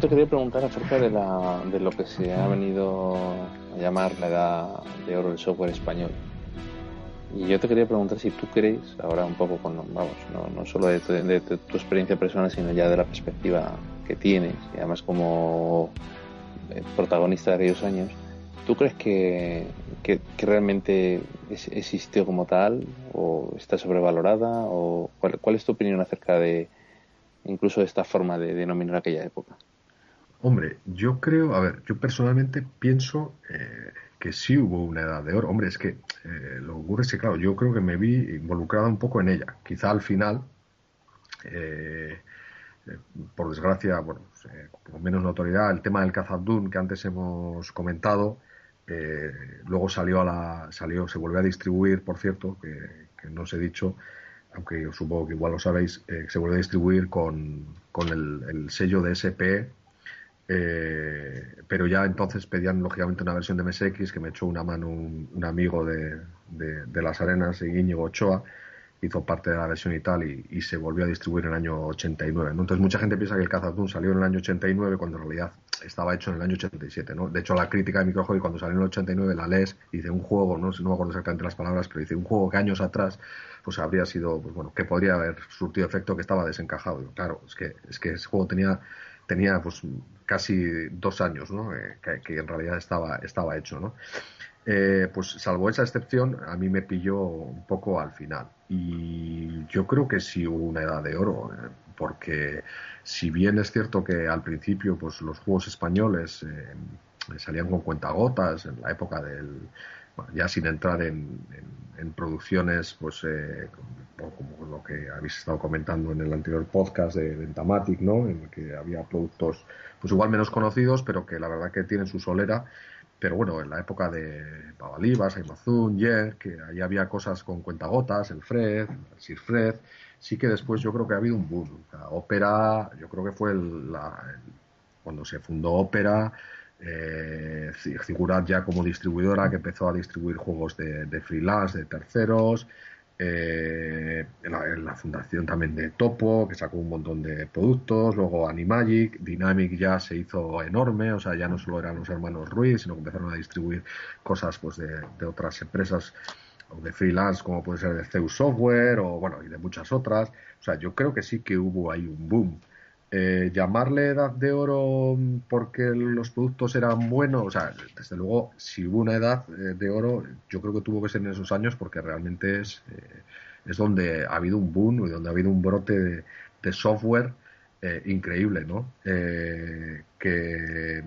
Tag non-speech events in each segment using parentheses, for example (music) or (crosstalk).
Te quería preguntar acerca de, la, de lo que se ha venido a llamar la edad de oro del software español. Y yo te quería preguntar si tú crees, ahora un poco con, vamos, no, no solo de tu, tu, experiencia personal, sino ya de la perspectiva que tienes, y además como eh, protagonista de aquellos años, ¿tú crees que, que, realmente existió como tal o está sobrevalorada? o cuál, cuál, es tu opinión acerca de incluso de esta forma de denominar aquella época? Hombre, yo creo, a ver, yo personalmente pienso eh, que sí hubo una edad de oro. Hombre, es que eh, lo que ocurre es que, claro, yo creo que me vi involucrado un poco en ella. Quizá al final, eh, eh por desgracia, bueno, pues, eh, con menos notoriedad, el tema del Cazadún que antes hemos comentado, luego salió a la, salió, se volvió a distribuir, por cierto, que, que no os he dicho, aunque yo supongo que igual lo sabéis, se volvió a distribuir con, con el, el sello de SP eh, pero ya entonces pedían lógicamente una versión de MSX que me echó una mano un, amigo de, de, las arenas, Íñigo Ochoa, hizo parte de la versión y tal y, se volvió a distribuir en el año 89. Entonces mucha gente piensa que el Cazatún salió en el año 89 cuando en realidad estaba hecho en el año 87. ¿no? De hecho la crítica de Microhobby cuando salió en el 89 la lees y dice un juego, no, no me acuerdo exactamente las palabras, pero dice un juego que años atrás pues habría sido, pues bueno, que podría haber surtido efecto que estaba desencajado. claro, es que, es que ese juego tenía tenía pues casi dos años, ¿no? Eh, que, en realidad estaba, estaba hecho, ¿no? Eh, pues salvo esa excepción, a mí me pilló un poco al final. Y yo creo que sí hubo una edad de oro, eh, porque si bien es cierto que al principio pues los juegos españoles salían con cuentagotas en la época del, ya sin entrar en, producciones, pues eh, como, lo que habéis estado comentando en el anterior podcast de Ventamatic, ¿no? En el que había productos, pues igual menos conocidos, pero que la verdad que tienen su solera. Pero bueno, en la época de Babalibas, Aymazun, Yer, que ahí había cosas con cuentagotas, el Fred, el Sir Fred, sí que después yo creo que ha habido un boom. Ópera, yo creo que fue cuando se fundó Ópera, eh, figurar ya como distribuidora que empezó a distribuir juegos de, freelance, de terceros, eh, en, la, fundación también de Topo, que sacó un montón de productos, luego Animagic, Dynamic ya se hizo enorme, o sea, ya no solo eran los hermanos Ruiz, sino que empezaron a distribuir cosas pues de, de otras empresas o de freelance como puede ser de Zeus Software o bueno, y de muchas otras. O sea, yo creo que sí que hubo ahí un boom eh, llamarle edad de oro porque los productos eran buenos, o sea, desde luego, si hubo una edad eh, de oro, yo creo que tuvo que ser en esos años porque realmente es, eh, es donde ha habido un boom y donde ha habido un brote de, software increíble, ¿no? que,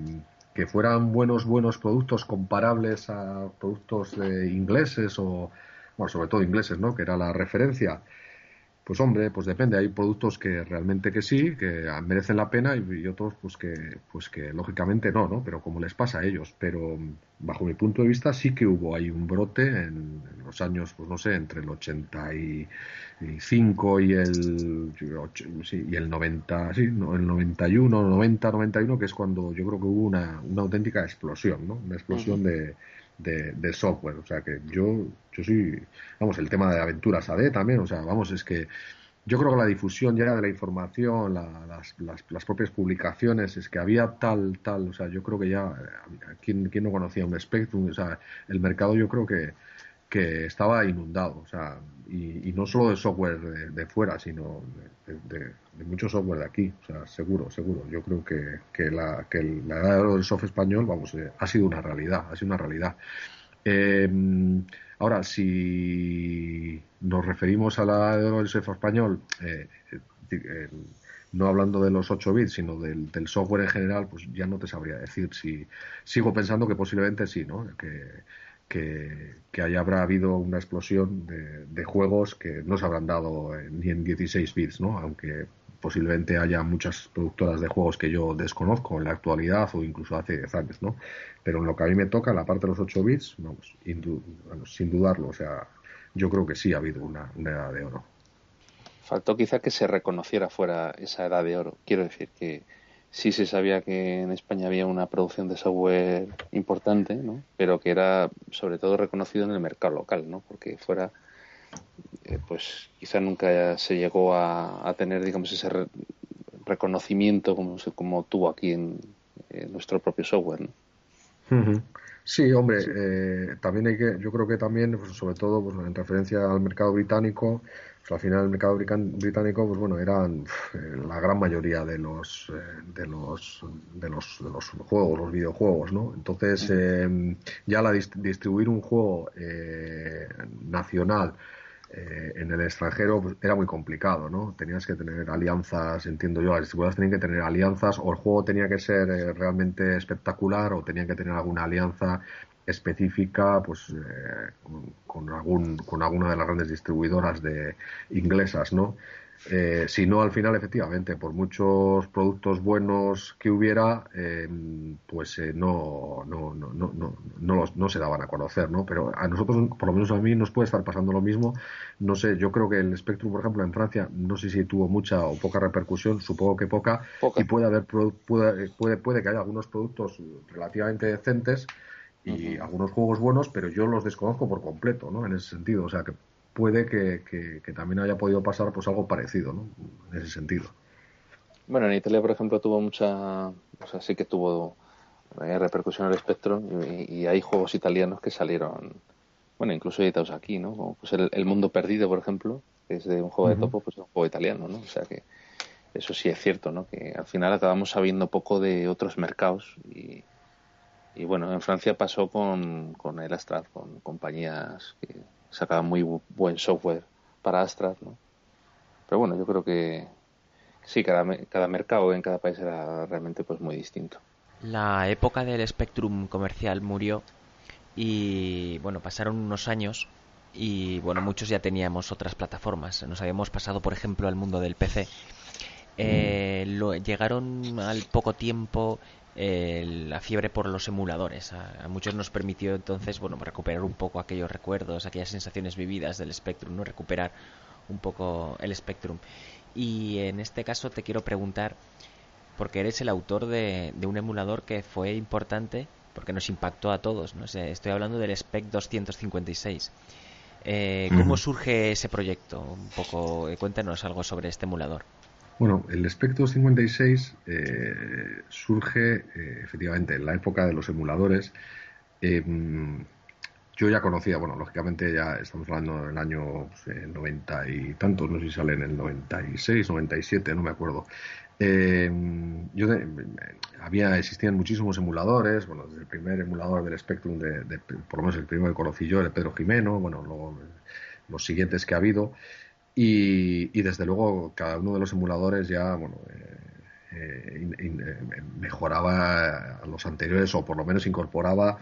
que fueran buenos, buenos productos comparables a productos ingleses o, bueno, sobre todo ingleses, ¿no? Que era la referencia pues hombre, pues depende. Hay productos que realmente que sí, que merecen la pena y, otros pues que, pues que lógicamente no, ¿no? Pero como les pasa a ellos. Pero bajo mi punto de vista sí que hubo ahí un brote en, los años, pues no sé, entre el 85 y el, sí, y el 90, sí, no, el 91, 90, 91, que es cuando yo creo que hubo una, una auténtica explosión, ¿no? Una explosión de de, software. O sea que yo, yo sí, vamos, el tema de aventuras AD también, o sea, vamos, es que yo creo que la difusión ya de la información, las, las, propias publicaciones, es que había tal, tal, o sea, yo creo que ya, eh, ¿quién, quién no conocía un Spectrum? O sea, el mercado yo creo que, que estaba inundado, o sea, y, no solo de software de, fuera, sino de, mucho software de aquí, o sea, seguro, seguro. Yo creo que, que la, que la edad del software español, vamos, eh, ha sido una realidad, ha sido una realidad. Em, ahora, si nos referimos a la edad del software español, eh, eh, no hablando de los 8 bits, sino del, software en general, pues ya no te sabría decir si sigo pensando que posiblemente sí, ¿no? Que, que, ahí habrá habido una explosión de, juegos que no se habrán dado ni en 16 bits, ¿no? Aunque posiblemente haya muchas productoras de juegos que yo desconozco en la actualidad o incluso hace 10 años, ¿no? Pero en lo que a mí me toca, la parte de los 8 bits, vamos, sin dudarlo, o sea, yo creo que sí ha habido una, una edad de oro. Faltó quizá que se reconociera fuera esa edad de oro. Quiero decir que sí se sabía que en España había una producción de software importante, ¿no? pero que era sobre todo reconocido en el mercado local, ¿no? porque fuera, eh, pues quizá nunca se llegó a, tener, digamos, ese reconocimiento como, como tuvo aquí en, nuestro propio software. Sí, hombre, eh, también hay que, yo creo que también, pues, sobre todo pues, en referencia al mercado británico, pues, al final el mercado británico, pues bueno, eran eh, la gran mayoría de los, eh, de los, de los, de los juegos, los videojuegos, ¿no? Entonces, ya la distribuir un juego nacional eh, en el extranjero pues, era muy complicado, ¿no? Tenías que tener alianzas, entiendo yo, las distribuidoras tenían que tener alianzas o el juego tenía que ser eh, realmente espectacular o tenían que tener alguna alianza específica pues eh, con, algún con alguna de las grandes distribuidoras de inglesas, ¿no? Eh, si no, al final, efectivamente, por muchos productos buenos que hubiera, eh, pues eh, no, no, no, no, no, los, no se daban a conocer, ¿no? Pero a nosotros, por lo menos a mí, nos puede estar pasando lo mismo. No sé, yo creo que el Spectrum, por ejemplo, en Francia, no sé si tuvo mucha o poca repercusión, supongo que poca, y puede haber, puede, puede, puede que haya algunos productos relativamente decentes y algunos juegos buenos, pero yo los desconozco por completo, ¿no? En ese sentido, o sea, que puede que, también haya podido pasar pues algo parecido, ¿no? En ese sentido. Bueno, en Italia, por ejemplo, tuvo mucha, o sea, sí que tuvo eh, repercusión el espectro y, hay juegos italianos que salieron, bueno, incluso editados aquí, ¿no? Como pues el, Mundo Perdido, por ejemplo, que es de un juego de topo, pues es un juego italiano, ¿no? O sea que eso sí es cierto, ¿no? Que al final acabamos sabiendo poco de otros mercados y, y bueno, en Francia pasó con, con el Astrad, con compañías que sacaba muy buen software para Astra, ¿no? Pero bueno, yo creo que sí, cada, cada mercado en cada país era realmente pues muy distinto. La época del Spectrum comercial murió y bueno, pasaron unos años y bueno, muchos ya teníamos otras plataformas. Nos habíamos pasado, por ejemplo, al mundo del PC. Eh, lo, llegaron al poco tiempo la fiebre por los emuladores. A, muchos nos permitió entonces, bueno, recuperar un poco aquellos recuerdos, aquellas sensaciones vividas del Spectrum, ¿no? Recuperar un poco el Spectrum. Y en este caso te quiero preguntar, porque eres el autor de, un emulador que fue importante, porque nos impactó a todos, ¿no? estoy hablando del Spec 256. Eh, ¿Cómo surge ese proyecto? Un poco, eh, cuéntanos algo sobre este emulador. Bueno, el Spectrum 56 eh, surge eh, efectivamente en la época de los emuladores. Em, yo ya conocía, bueno, lógicamente ya estamos hablando del año 90 pues, y tantos, no sé si sale en el 96, 97, no me acuerdo. Em, yo había existían muchísimos emuladores, bueno, desde el primer emulador del Spectrum, de, por lo menos el primero que conocí yo, el Pedro Jimeno, bueno, luego los siguientes que ha habido. Y, desde luego cada uno de los emuladores ya bueno, eh, eh, eh, mejoraba a los anteriores o por lo menos incorporaba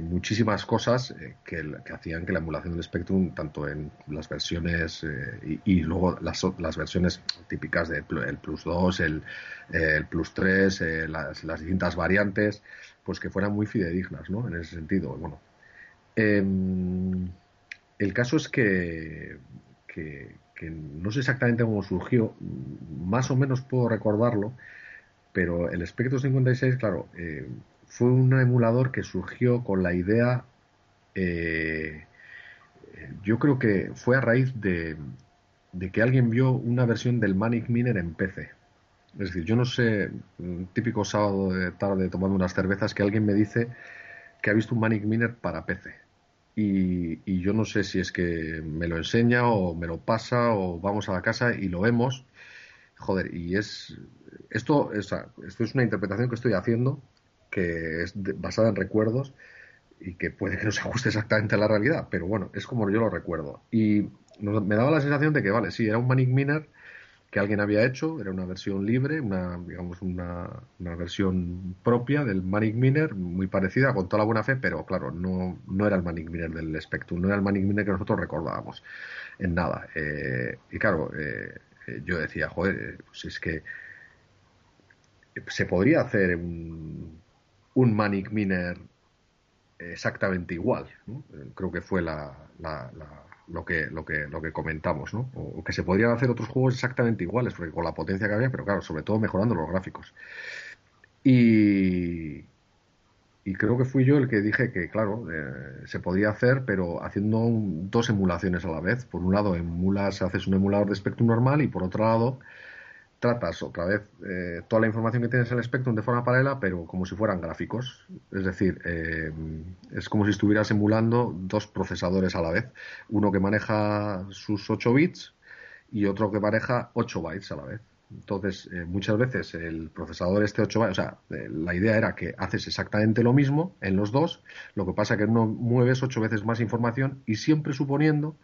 muchísimas cosas que, hacían que la emulación del Spectrum, tanto en las versiones y, luego las, las, versiones típicas del el Plus 2, el, el Plus 3, las, las, distintas variantes, pues que fueran muy fidedignas ¿no? en ese sentido. Bueno, em, el caso es que que, no sé exactamente cómo surgió, más o menos puedo recordarlo, pero el Spectrum 56, claro, eh, fue un emulador que surgió con la idea, eh, yo creo que fue a raíz de, que alguien vio una versión del Manic Miner en PC. Es decir, yo no sé, un típico sábado de tarde tomando unas cervezas, que alguien me dice que ha visto un Manic Miner para PC y, yo no sé si es que me lo enseña o me lo pasa o vamos a la casa y lo vemos. Joder, y es esto, esto es una interpretación que estoy haciendo que es basada en recuerdos y que puede que no se ajuste exactamente a la realidad, pero bueno, es como yo lo recuerdo. Y me daba la sensación de que, vale, sí, era un Manic Miner que alguien había hecho, era una versión libre, una, digamos, una, una versión propia del Manic Miner, muy parecida, con toda la buena fe, pero claro, no, no era el Manic Miner del Spectrum, no era el Manic Miner que nosotros recordábamos, en nada. Eh, y claro, eh, eh, yo decía, joder, pues es que se podría hacer un, un Manic Miner exactamente igual, creo que fue la lo que, lo que, lo que comentamos, ¿no? O, que se podrían hacer otros juegos exactamente iguales, porque con la potencia que había, pero claro, sobre todo mejorando los gráficos. Y, y creo que fui yo el que dije que, claro, eh, se podía hacer, pero haciendo dos emulaciones a la vez. Por un lado, emulas, haces un emulador de Spectrum normal y por otro lado, tratas otra vez eh, toda la información que tienes en el Spectrum de forma paralela, pero como si fueran gráficos. Es decir, eh, es como si estuvieras emulando dos procesadores a la vez. Uno que maneja sus 8 bits y otro que maneja 8 bytes a la vez. Entonces, eh, muchas veces el procesador este 8 bytes, o sea, la idea era que haces exactamente lo mismo en los dos, lo que pasa que uno mueves 8 veces más información y siempre suponiendo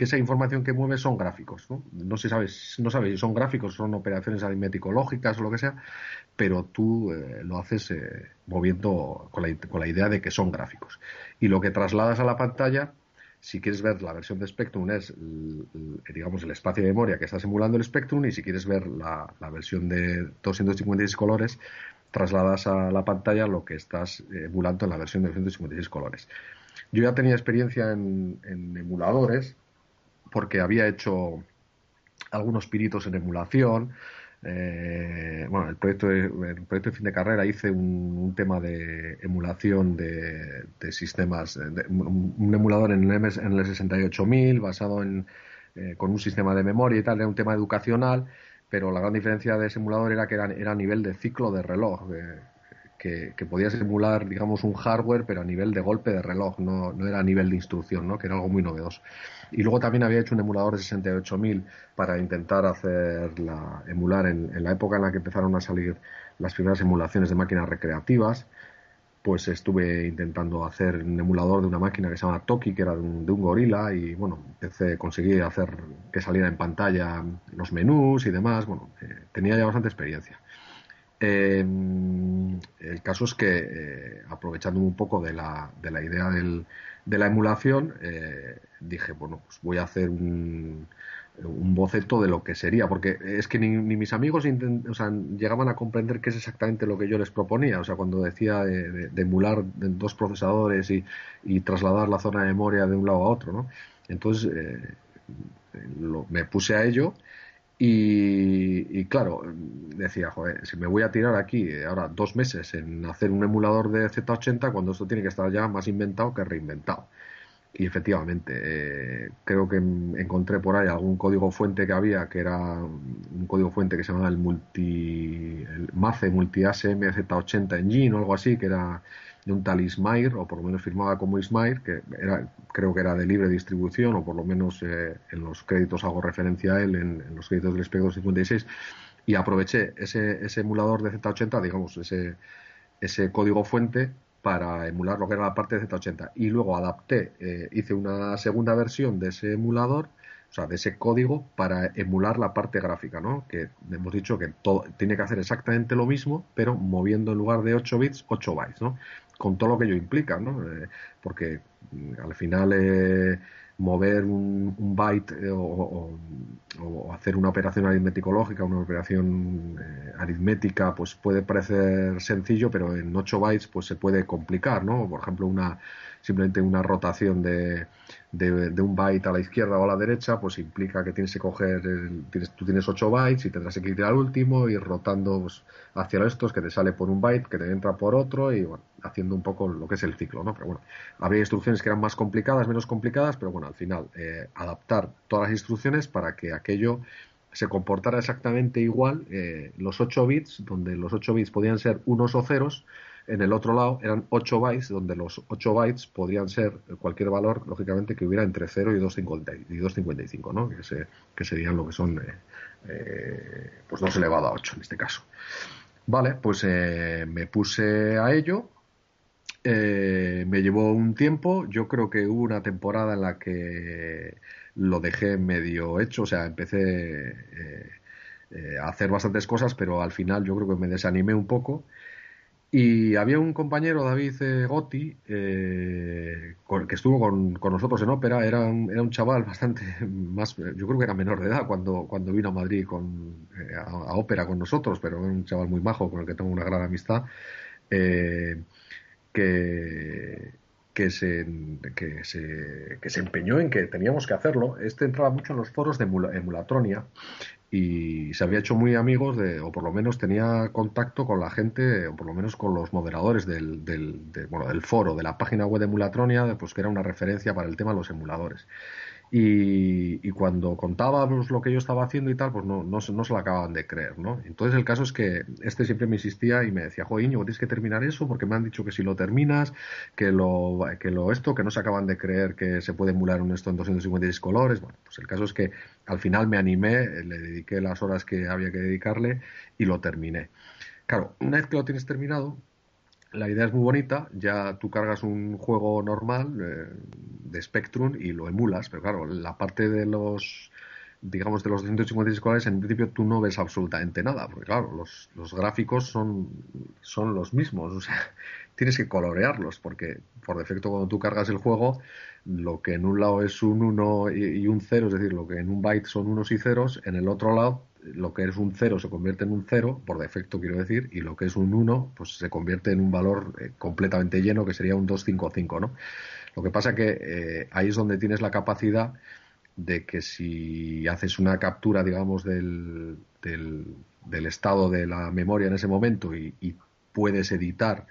que esa información que mueve son gráficos. No, no se sabe, no sabe si son gráficos, son operaciones aritmético-lógicas o lo que sea, pero tú eh, lo haces eh, moviendo con la, con la, idea de que son gráficos. Y lo que trasladas a la pantalla, si quieres ver la versión de Spectrum, es digamos el espacio de memoria que está simulando el Spectrum, y si quieres ver la, versión de 256 colores, trasladas a la pantalla lo que estás emulando en la versión de 256 colores. Yo ya tenía experiencia en, en emuladores porque había hecho algunos piritos en emulación. Eh, bueno, el proyecto, de, el proyecto de fin de carrera hice un, tema de emulación de, sistemas, un, emulador en el, en el 68000 basado en, eh, con un sistema de memoria y tal, era un tema educacional, pero la gran diferencia de ese emulador era que era, era a nivel de ciclo de reloj, que, que, podías emular, digamos, un hardware, pero a nivel de golpe de reloj, no, era a nivel de instrucción, ¿no? que era algo muy novedoso. Y luego también había hecho un emulador de 68.000 para intentar hacerla, emular en, la época en la que empezaron a salir las primeras emulaciones de máquinas recreativas. Pues estuve intentando hacer un emulador de una máquina que se llama Toki, que era de un, gorila, y bueno, empecé, conseguí hacer que saliera en pantalla los menús y demás. Bueno, eh, tenía ya bastante experiencia. Eh, el caso es que, eh, aprovechando un poco de la, de la idea del, de la emulación, eh, dije, bueno, pues voy a hacer un, un, boceto de lo que sería, porque es que ni, mis amigos llegaban a comprender qué es exactamente lo que yo les proponía, o sea, cuando decía de, emular dos procesadores y, y, trasladar la zona de memoria de un lado a otro, ¿no? Entonces, me puse a ello y, claro, decía, joder, si me voy a tirar aquí ahora dos meses en hacer un emulador de Z80, cuando esto tiene que estar ya más inventado que reinventado. Y efectivamente, eh, creo que encontré por ahí algún código fuente que había, que era un código fuente que se llamaba el multi, el MACE Multi ASM Z80 Engine o algo así, que era de un tal Ismail, o por lo menos firmaba como Ismail, que era, creo que era de libre distribución, o por lo menos eh, en los créditos hago referencia a él, en, los créditos del SPEC 256, y aproveché ese, ese emulador de Z80, digamos, ese, ese código fuente para emular lo que era la parte de Z80 y luego adapté, eh, hice una segunda versión de ese emulador, o sea, de ese código para emular la parte gráfica, ¿no? Que hemos dicho que todo, tiene que hacer exactamente lo mismo, pero moviendo en lugar de 8 bits, 8 bytes, ¿no? con todo lo que ello implica, ¿no? Eh, porque mm, al final eh, mover un, byte eh, o, hacer una operación aritmético-lógica, una operación aritmética, pues puede parecer sencillo, pero en 8 bytes pues se puede complicar, ¿no? Por ejemplo, una simplemente una rotación de, de, un byte a la izquierda o a la derecha, pues implica que tienes que coger, tienes, tú tienes 8 bytes y tendrás que ir al último, ir rotando pues, hacia estos, que te sale por un byte, que te entra por otro, y bueno, haciendo un poco lo que es el ciclo, ¿no? Pero bueno, habría instrucciones que eran más complicadas, menos complicadas, pero bueno, al final, eh, adaptar todas las instrucciones para que aquello se comportara exactamente igual, eh, los 8 bits, donde los 8 bits podían ser unos o ceros, en el otro lado eran 8 bytes, donde los 8 bytes podrían ser cualquier valor, lógicamente, que hubiera entre 0 y 2,55, ¿no? Que, que, serían lo que son eh, eh, pues 2 elevado a 8 en este caso. Vale, pues eh, me puse a ello. me llevó un tiempo. Yo creo que hubo una temporada en la que lo dejé medio hecho. O sea, empecé a hacer bastantes cosas, pero al final yo creo que me desanimé un poco y había un compañero, David eh, Gotti, eh, que estuvo con, nosotros en ópera, era un, era un chaval bastante (laughs) más, yo creo que era menor de edad cuando, cuando vino a Madrid con, eh, a, ópera con nosotros, pero era un chaval muy majo con el que tengo una gran amistad, que, que se, que, se, que se empeñó en que teníamos que hacerlo. Este entraba mucho en los foros de emulatronia y se había hecho muy amigos de, o por lo menos tenía contacto con la gente, o por lo menos con los moderadores del, del, bueno, del foro, de la página web de Emulatronia, pues que era una referencia para el tema de los emuladores. Y, cuando contábamos lo que yo estaba haciendo y tal, pues no, no, se lo acababan de creer, ¿no? Entonces el caso es que este siempre me insistía y me decía, joder, tienes que terminar eso porque me han dicho que si lo terminas, que lo, que lo esto, que no se acaban de creer que se puede emular un esto en 256 colores. Bueno, pues el caso es que al final me animé, le dediqué las horas que había que dedicarle y lo terminé. Claro, una vez que lo tienes terminado, la idea es muy bonita, ya tú cargas un juego normal eh, de Spectrum y lo emulas, pero claro, la parte de los digamos de los 256 colores en principio tú no ves absolutamente nada, porque claro, los, los gráficos son, son los mismos, (laughs) o sea, tienes que colorearlos, porque por defecto cuando tú cargas el juego, lo que en un lado es un 1 y, un 0, es decir, lo que en un byte son unos y ceros, en el otro lado lo que es un 0 se convierte en un 0, por defecto quiero decir, y lo que es un 1 pues se convierte en un valor eh, completamente lleno que sería un 255, ¿no? Lo que pasa que eh, ahí es donde tienes la capacidad de que si haces una captura, digamos, del, del, estado de la memoria en ese momento y puedes editar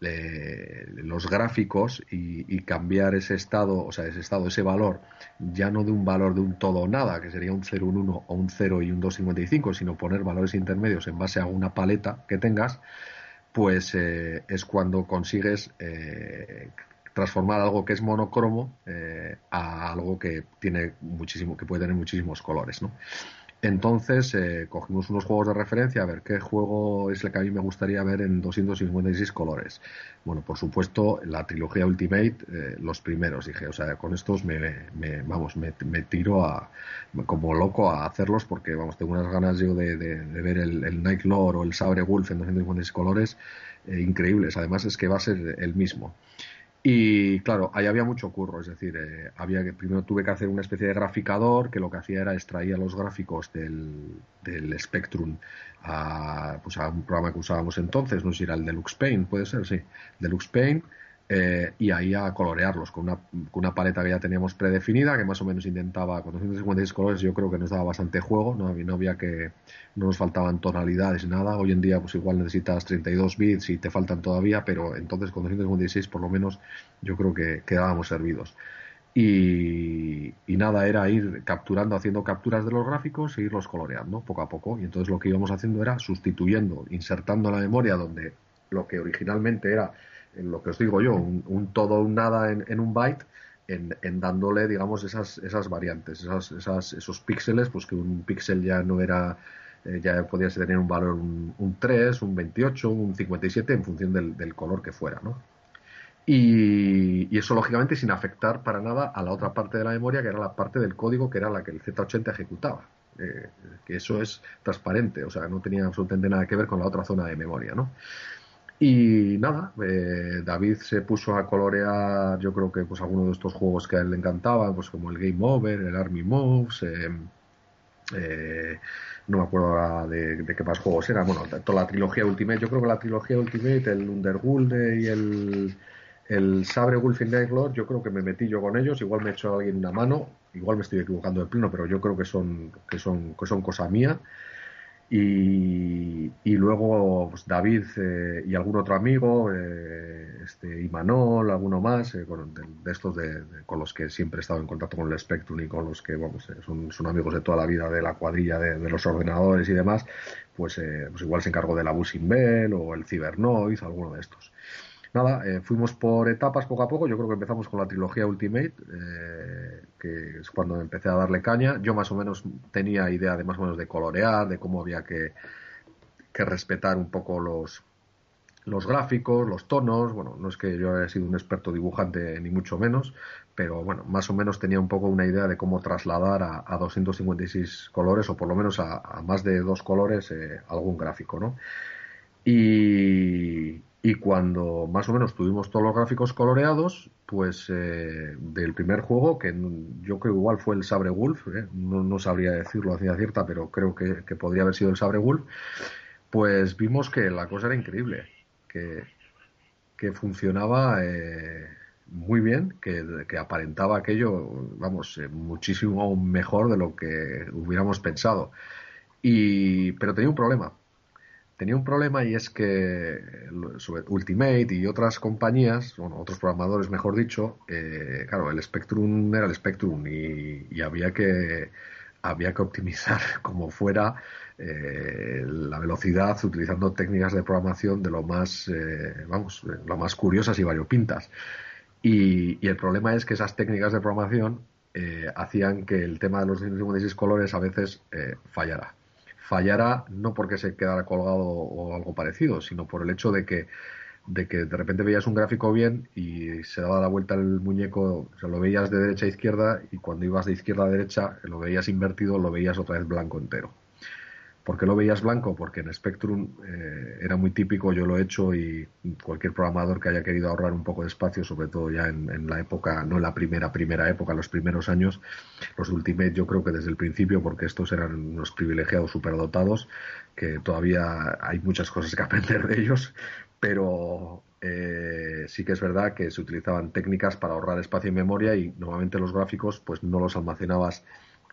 los gráficos y, cambiar ese estado, o sea, ese estado, ese valor, ya no de un valor de un todo o nada, que sería un 0, un 1 o un 0 y un 255, sino poner valores intermedios en base a una paleta que tengas, pues eh, es cuando consigues eh, transformar algo que es monocromo eh, a algo que tiene muchísimo, que puede tener muchísimos colores, ¿no? Entonces eh, cogimos unos juegos de referencia a ver qué juego es el que a mí me gustaría ver en 256 colores. Bueno, por supuesto, la trilogía Ultimate, eh, los primeros, dije, o sea, con estos me, vamos, me, tiro a, como loco a hacerlos porque, vamos, tengo unas ganas yo de, ver el, el Night Lord o el Sabre Wolf en 256 colores eh, increíbles. Además es que va a ser el mismo. Y claro, ahí había mucho curro, es decir, eh, había que primero tuve que hacer una especie de graficador que lo que hacía era extraía los gráficos del, del Spectrum a, pues a un programa que usábamos entonces, no sé si era el Deluxe Paint, puede ser, sí, Deluxe Paint, eh, y ahí a colorearlos con una, con una, paleta que ya teníamos predefinida, que más o menos intentaba con 256 colores, yo creo que nos daba bastante juego, no había que, no nos faltaban tonalidades ni nada, hoy en día pues igual necesitas 32 bits y te faltan todavía, pero entonces con 256 por lo menos yo creo que quedábamos servidos. Y, y, nada, era ir capturando, haciendo capturas de los gráficos e irlos coloreando poco a poco. Y entonces lo que íbamos haciendo era sustituyendo, insertando la memoria donde lo que originalmente era en lo que os digo yo, un, todo o un nada en, un byte, en, dándole, digamos, esas, esas variantes, esas, esas, esos píxeles, pues que un píxel ya no era, eh, ya podía tener un valor un, 3, un 28, un 57, en función del, color que fuera, ¿no? Y, eso, lógicamente, sin afectar para nada a la otra parte de la memoria, que era la parte del código, que era la que el Z80 ejecutaba. Eh, que eso es transparente, o sea, no tenía absolutamente nada que ver con la otra zona de memoria, ¿no? Y nada, eh, David se puso a colorear, yo creo que pues algunos de estos juegos que a él le encantaban, pues como el Game Over, el Army Moves, eh, eh, no me acuerdo de, qué más juegos eran, bueno, toda la trilogía Ultimate, yo creo que la trilogía Ultimate, el Underworld y el, el Sabre Wolfing Lord, yo creo que me metí yo con ellos, igual me he hecho alguien una mano, igual me estoy equivocando de pleno, pero yo creo que son, que son, que son cosa mía. Y, luego pues, David eh, y algún otro amigo, eh, este, Imanol, alguno más, eh, de, estos de, con los que siempre he estado en contacto con el Spectrum y con los que vamos, son, son, amigos de toda la vida de la cuadrilla de, los ordenadores y demás, pues, pues igual se encargó de la Busing Bell o el Cybernoise, alguno de estos nada, eh, fuimos por etapas poco a poco. Yo creo que empezamos con la trilogía Ultimate, eh, que es cuando empecé a darle caña. Yo más o menos tenía idea de más o menos de colorear, de cómo había que, que respetar un poco los, los gráficos, los tonos. Bueno, no es que yo haya sido un experto dibujante ni mucho menos, pero bueno, más o menos tenía un poco una idea de cómo trasladar a, 256 colores o por lo menos a, más de dos colores eh, algún gráfico, ¿no? Y, y cuando más o menos tuvimos todos los gráficos coloreados, pues eh, del primer juego, que yo creo igual fue el Sabre Wolf, eh, no, sabría decirlo a ciencia cierta, pero creo que, podría haber sido el Sabre Wolf, pues vimos que la cosa era increíble, que, funcionaba eh, muy bien, que, que, aparentaba aquello, vamos, muchísimo mejor de lo que hubiéramos pensado. Y, pero tenía un problema, tenía un problema y es que Ultimate y otras compañías, bueno, otros programadores mejor dicho, eh, claro, el Spectrum era el Spectrum y, había que había que optimizar (laughs) como fuera eh, la velocidad utilizando técnicas de programación de lo más, eh, vamos, lo más curiosas y variopintas. Y, y el problema es que esas técnicas de programación hacían que el tema de los 56 colores a veces fallara fallara no porque se quedara colgado o algo parecido, sino por el hecho de que de que de repente veías un gráfico bien y se daba la vuelta el muñeco, o lo veías de derecha a izquierda y cuando ibas de izquierda a derecha lo veías invertido, lo veías otra vez blanco entero. ¿Por qué lo veías blanco? Porque en Spectrum eh, era muy típico, yo lo he hecho y cualquier programador que haya querido ahorrar un poco de espacio, sobre todo ya en, la época, no en la primera, primera época, los primeros años, los Ultimate yo creo que desde el principio, porque estos eran unos privilegiados superdotados, que todavía hay muchas cosas que (laughs) aprender de ellos, pero eh, sí que es verdad que se utilizaban técnicas para ahorrar espacio y memoria y normalmente los gráficos pues no los almacenabas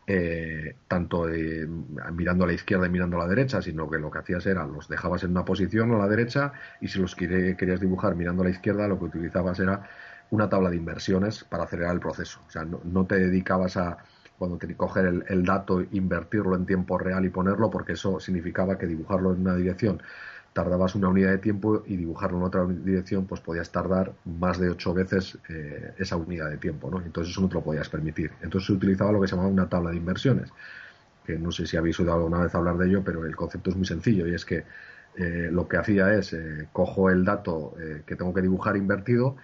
eh, tanto eh, mirando a la izquierda y mirando a la derecha, sino que lo que hacías era los dejabas en una posición a la derecha y si los querías dibujar mirando a la izquierda, lo que utilizabas era una tabla de inversiones para acelerar el proceso. O sea, no, te dedicabas a cuando te coger el, el dato, invertirlo en tiempo real y ponerlo, porque eso significaba que dibujarlo en una dirección tardabas una unidad de tiempo y dibujarlo en otra dirección, pues podías tardar más de ocho veces eh, esa unidad de tiempo, ¿no? Entonces eso no te lo podías permitir. Entonces se utilizaba lo que se llamaba una tabla de inversiones, que no sé si habéis oído alguna vez hablar de ello, pero el concepto es muy sencillo y es que eh, lo que hacía es eh, cojo el dato que tengo que dibujar invertido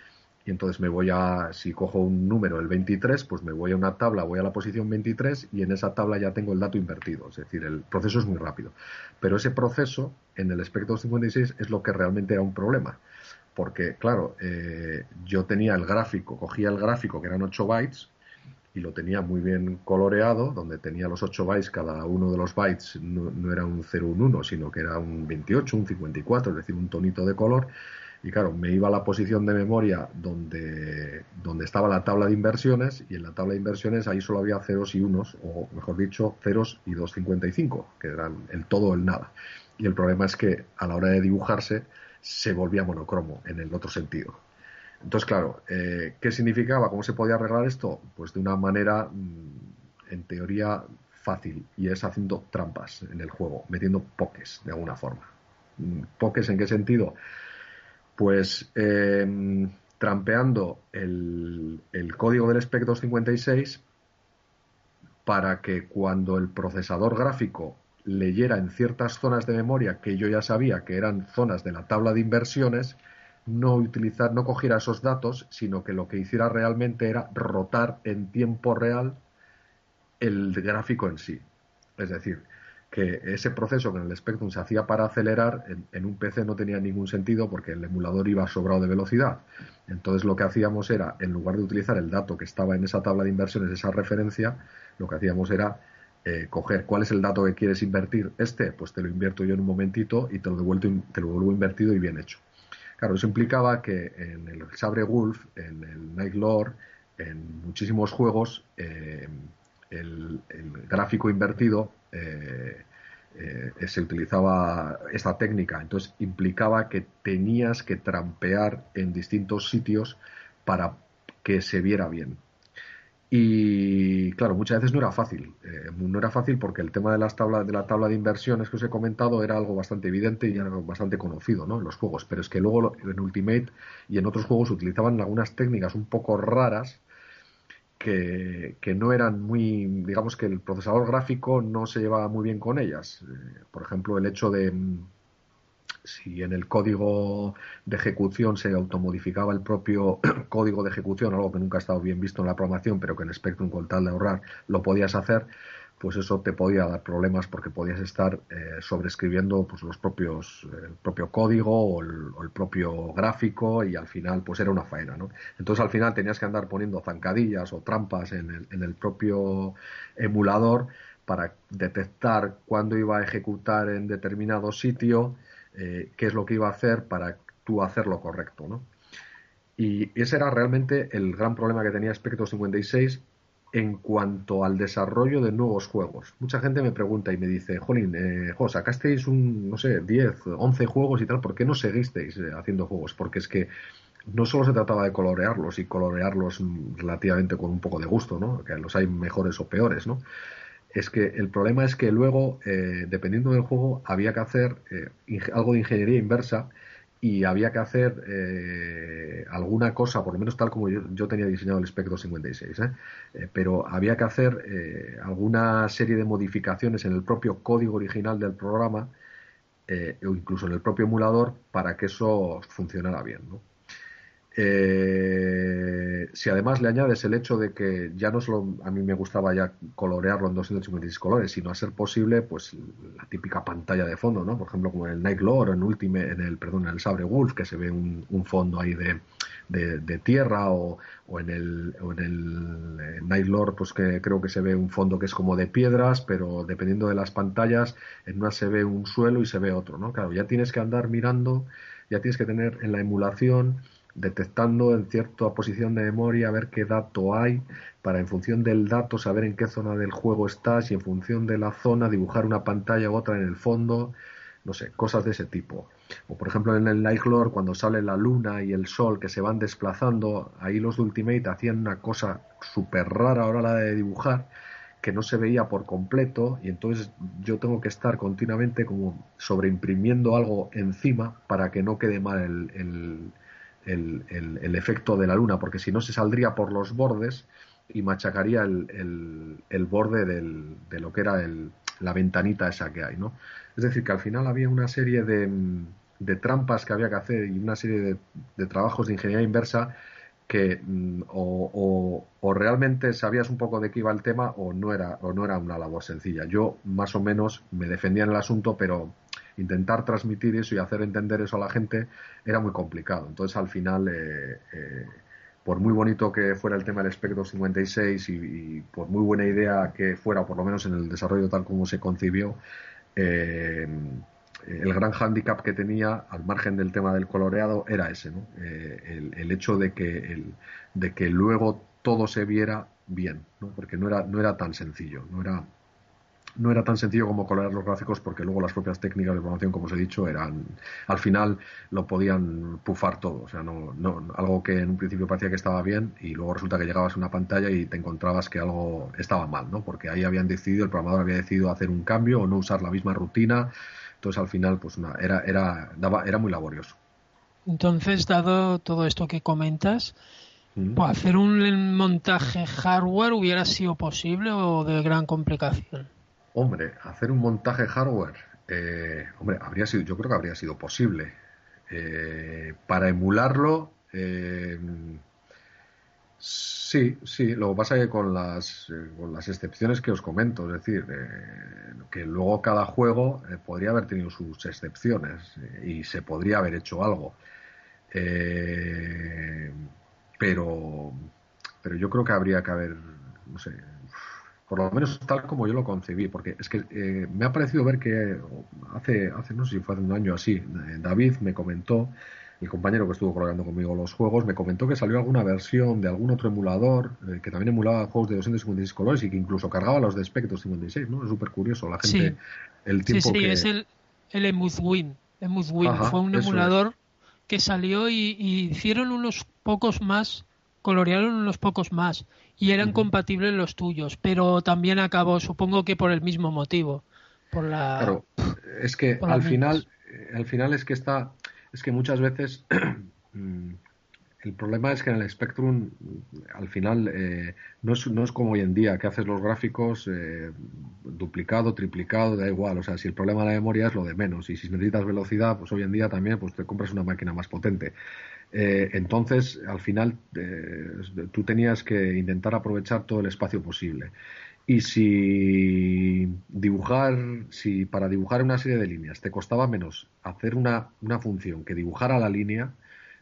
y entonces me voy a, si cojo un número, el 23, pues me voy a una tabla, voy a la posición 23 y en esa tabla ya tengo el dato invertido, es decir, el proceso es muy rápido. Pero ese proceso en el espectro 56 es lo que realmente era un problema, porque claro, eh, yo tenía el gráfico, cogía el gráfico que eran 8 bytes y lo tenía muy bien coloreado, donde tenía los 8 bytes, cada uno de los bytes no, no era un 0, un 1, sino que era un 28, un 54, es decir, un tonito de color y claro, me iba a la posición de memoria donde, donde estaba la tabla de inversiones y en la tabla de inversiones ahí solo había ceros y unos, o mejor dicho, ceros y 2.55, que eran el todo o el nada. Y el problema es que a la hora de dibujarse se volvía monocromo en el otro sentido. Entonces, claro, eh, ¿qué significaba? ¿Cómo se podía arreglar esto? Pues de una manera, mm, en teoría, fácil, y es haciendo trampas en el juego, metiendo pokés de alguna forma. Mm, ¿Pokés en qué sentido? Pues em, trampeando el, código del SPEC 256 para que cuando el procesador gráfico leyera en ciertas zonas de memoria que yo ya sabía que eran zonas de la tabla de inversiones, no utilizar, no cogiera esos datos, sino que lo que hiciera realmente era rotar en tiempo real el gráfico en sí. Es decir, que ese proceso que en el Spectrum se hacía para acelerar, en, un PC no tenía ningún sentido porque el emulador iba sobrado de velocidad. Entonces lo que hacíamos era, en lugar de utilizar el dato que estaba en esa tabla de inversiones, esa referencia, lo que hacíamos era eh, coger cuál es el dato que quieres invertir. Este, pues te lo invierto yo en un momentito y te lo, devuelvo, te lo vuelvo invertido y bien hecho. Claro, eso implicaba que en el Sabre Wolf, en el Night Lord, en muchísimos juegos, eh, el, gráfico invertido eh, eh, se utilizaba esta técnica. Entonces implicaba que tenías que trampear en distintos sitios para que se viera bien. Y claro, muchas veces no era fácil. Eh, no era fácil porque el tema de, las tablas, de la tabla de inversiones que os he comentado era algo bastante evidente y era bastante conocido ¿no? en los juegos. Pero es que luego en Ultimate y en otros juegos utilizaban algunas técnicas un poco raras que, no eran muy, digamos que el procesador gráfico no se llevaba muy bien con ellas. Eh, por ejemplo, el hecho de mm, si en el código de ejecución se automodificaba el propio (clears throat) código de ejecución, algo que nunca ha estado bien visto en la programación, pero que en Spectrum con tal de ahorrar lo podías hacer, pues eso te podía dar problemas porque podías estar eh, sobreescribiendo pues los propios el propio código o el, propio gráfico y al final pues era una faena ¿no? entonces al final tenías que andar poniendo zancadillas o trampas en el, en el propio emulador para detectar cuándo iba a ejecutar en determinado sitio eh, qué es lo que iba a hacer para tú hacer lo correcto ¿no? y ese era realmente el gran problema que tenía Spectrum 56 en cuanto al desarrollo de nuevos juegos. Mucha gente me pregunta y me dice, Jolín, eh, sacasteis un, no sé, 10, 11 juegos y tal, ¿por qué no seguisteis eh, haciendo juegos? Porque es que no solo se trataba de colorearlos y colorearlos relativamente con un poco de gusto, ¿no? Que los hay mejores o peores, ¿no? Es que el problema es que luego, eh, dependiendo del juego, había que hacer eh, algo de ingeniería inversa y había que hacer eh, alguna cosa, por lo menos tal como yo, tenía diseñado el Spec 256, ¿eh? ¿eh? pero había que hacer eh, alguna serie de modificaciones en el propio código original del programa o incluso en el propio emulador para que eso funcionara bien. ¿no? Eh, si además le añades el hecho de que ya no solo a mí me gustaba ya colorearlo en 256 colores, sino a ser posible, pues la típica pantalla de fondo, ¿no? Por ejemplo, como en el Night Lord, en Ultimate, en el, perdón, en el Sabre Wolf, que se ve un, fondo ahí de, de, tierra, o, o, en el, o en el eh, Night Lord, pues que creo que se ve un fondo que es como de piedras, pero dependiendo de las pantallas, en una se ve un suelo y se ve otro, ¿no? Claro, ya tienes que andar mirando, ya tienes que tener en la emulación detectando en cierta posición de memoria, ver qué dato hay, para en función del dato saber en qué zona del juego estás y en función de la zona dibujar una pantalla u otra en el fondo, no sé, cosas de ese tipo. O por ejemplo en el Nightlore cuando sale la luna y el sol que se van desplazando, ahí los de Ultimate hacían una cosa súper rara a la de dibujar que no se veía por completo y entonces yo tengo que estar continuamente como sobreimprimiendo algo encima para que no quede mal el, efecto de la luna, porque si no se saldría por los bordes y machacaría el, borde de lo que era la ventanita esa que hay, ¿no? Es decir, que al final había una serie de, trampas que había que hacer y una serie de, trabajos de ingeniería inversa que mm, o, o, realmente sabías un poco de qué iba el tema o no era o no era una labor sencilla. Yo más o menos me defendía en el asunto, pero intentar transmitir eso y hacer entender eso a la gente era muy complicado. Entonces, al final, eh, eh, por muy bonito que fuera el tema del espectro 56 y, por muy buena idea que fuera, por lo menos en el desarrollo tal como se concibió, eh, el gran hándicap que tenía, al margen del tema del coloreado, era ese, ¿no? el, hecho de que, el, de que luego todo se viera bien, ¿no? porque no era, no era tan sencillo, no era no era tan sencillo como colorear los gráficos porque luego las propias técnicas de programación, como os he dicho, eran al final lo podían pufar todo. O sea, no, no, algo que en un principio parecía que estaba bien y luego resulta que llegabas a una pantalla y te encontrabas que algo estaba mal, ¿no? Porque ahí habían decidido, el programador había decidido hacer un cambio o no usar la misma rutina. Entonces al final, pues era, era, daba, era muy laborioso. Entonces, dado todo esto que comentas, mm. ¿hacer un montaje hardware hubiera sido posible o de gran complicación? Hombre, hacer un montaje hardware, eh, hombre, habría sido, yo creo que habría sido posible. Eh, para emularlo, eh, sí, sí. Lo que pasa es que con las, con las excepciones que os comento, es decir, que luego cada juego podría haber tenido sus excepciones y se podría haber hecho algo. pero, pero yo creo que habría que haber, no sé, por lo menos tal como yo lo concebí, porque es que eh, me ha parecido ver que hace, hace, no sé si fue hace un año así, eh, David me comentó, el compañero que estuvo colaborando conmigo los juegos, me comentó que salió alguna versión de algún otro emulador eh, que también emulaba juegos de 256 colores y que incluso cargaba los de Spectrum 56, ¿no? Es súper curioso, la gente, el tiempo sí, sí, es el, el Emuzwin, fue un emulador que salió y, y hicieron unos pocos más, colorearon unos pocos más y eran compatibles los tuyos, pero también acabó, supongo que por el mismo motivo, por la Claro, es que al final eh, al final es que está es que muchas veces (clears throat) mm, el problema es que en el Spectrum al final eh, no, es, no es como hoy en día que haces los gráficos eh, duplicado, triplicado, da igual, o sea, si el problema de la memoria es lo de menos y si necesitas velocidad, pues hoy en día también pues te compras una máquina más potente. Eh, entonces, al final, eh, tú tenías que intentar aprovechar todo el espacio posible. Y si dibujar, si para dibujar una serie de líneas te costaba menos hacer una, una función que dibujara la línea,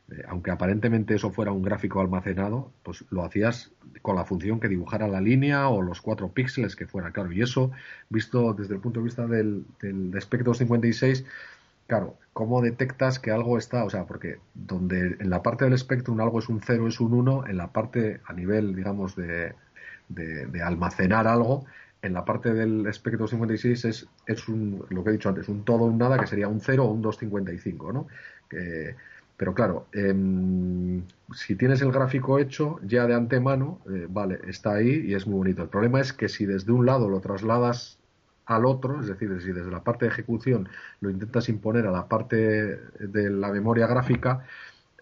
eh, aunque aparentemente eso fuera un gráfico almacenado, pues lo hacías con la función que dibujara la línea o los cuatro píxeles que fuera, claro. Y eso, visto desde el punto de vista del, del espectro 56, Claro, ¿cómo detectas que algo está? O sea, porque donde en la parte del espectro algo es un 0, es un 1, en la parte a nivel, digamos, de, de, almacenar algo, en la parte del espectro 56 es, es un, lo que he dicho antes, un todo o un nada, que sería un 0 o un 255, ¿no? pero claro, em, si tienes el gráfico hecho ya de antemano, eh, vale, está ahí y es muy bonito. El problema es que si desde un lado lo trasladas al otro, es decir, si desde la parte de ejecución lo intentas imponer a la parte de la memoria gráfica,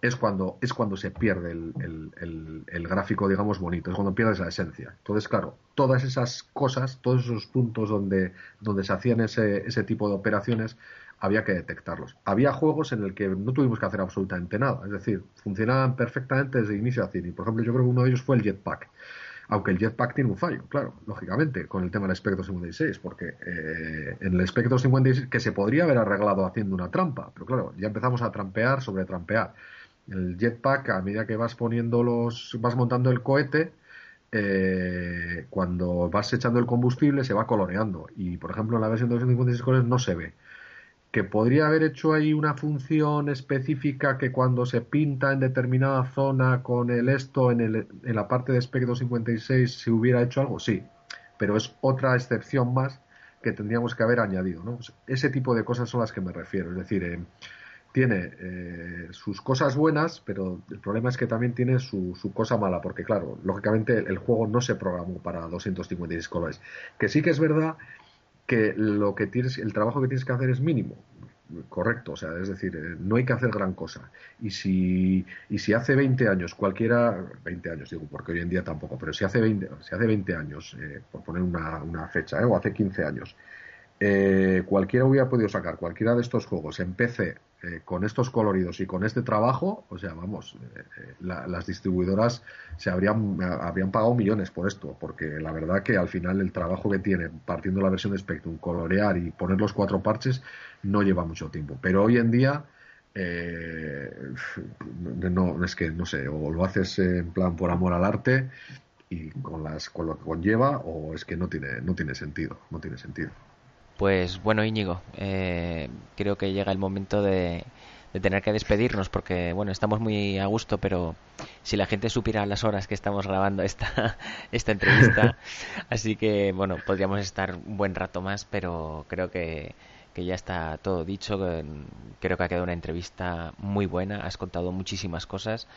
es cuando, es cuando se pierde el, gráfico, digamos, bonito, es cuando pierdes la esencia. Entonces, claro, todas esas cosas, todos esos puntos donde, donde se hacían ese, ese tipo de operaciones, había que detectarlos. Había juegos en el que no tuvimos que hacer absolutamente nada, es decir, funcionaban perfectamente desde inicio a fin. Y, por ejemplo, yo creo que uno de ellos fue el Jetpack. Aunque el Jetpack tiene un fallo, claro, lógicamente, con el tema del Spectrum 56, porque eh, en el Spectrum 56, que se podría haber arreglado haciendo una trampa, pero claro, ya empezamos a trampear sobre trampear el jetpack, a medida que vas poniendo los, vas montando el cohete, eh, cuando vas echando el combustible se va coloreando. Y por ejemplo en la versión de 256 colores no se ve. Que podría haber hecho ahí una función específica que cuando se pinta en determinada zona con el esto en, el, en la parte de SPEC 256 se hubiera hecho algo, sí. Pero es otra excepción más que tendríamos que haber añadido. ¿no? Ese tipo de cosas son las que me refiero. Es decir, eh, tiene eh, sus cosas buenas, pero el problema es que también tiene su, cosa mala, porque claro, lógicamente el, juego no se programó para 256 colores. Que sí que es verdad que lo que tienes, el trabajo que tienes que hacer es mínimo, correcto, o sea, es decir, eh, no hay que hacer gran cosa. Y si, y si hace 20 años cualquiera, 20 años digo, porque hoy en día tampoco, pero si hace 20, si hace 20 años, eh, por poner una, una fecha, o hace 15 años, eh, cualquiera hubiera podido sacar cualquiera de estos juegos en PC eh, con estos coloridos y con este trabajo, o sea, vamos, eh, las distribuidoras se habrían, habrían pagado millones por esto, porque la verdad que al final el trabajo que tiene partiendo la versión de Spectrum, colorear y poner los cuatro parches no lleva mucho tiempo. Pero hoy en día no es que no sé o lo haces en plan por amor al arte y con las con lo que conlleva o es que no tiene no tiene sentido no tiene sentido pues bueno, Íñigo, eh, creo que llega el momento de, tener que despedirnos porque, bueno, estamos muy a gusto, pero si la gente supiera las horas que estamos grabando esta, (laughs) esta entrevista, (laughs) así que, bueno, podríamos estar un buen rato más, pero creo que que ya está todo dicho. Creo que ha quedado una entrevista muy buena. Has contado muchísimas cosas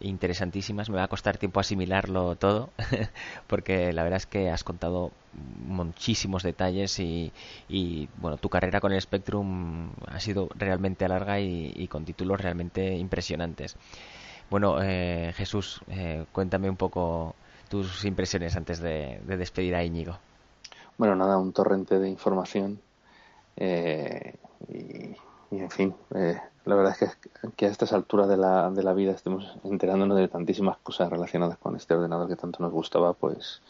interesantísimas. Me va a costar tiempo asimilarlo todo, (laughs) porque la verdad es que has contado muchísimos detalles y, bueno, tu carrera con el Spectrum ha sido realmente larga y, con títulos realmente impresionantes. Bueno, eh, Jesús, eh, cuéntame un poco tus impresiones antes de, de despedir a Íñigo. Bueno, nada, un torrente de información eh, y, en fin, eh, la verdad es que, a estas alturas de la, de la vida estemos enterándonos de tantísimas cosas relacionadas con este ordenador que tanto nos gustaba, pues,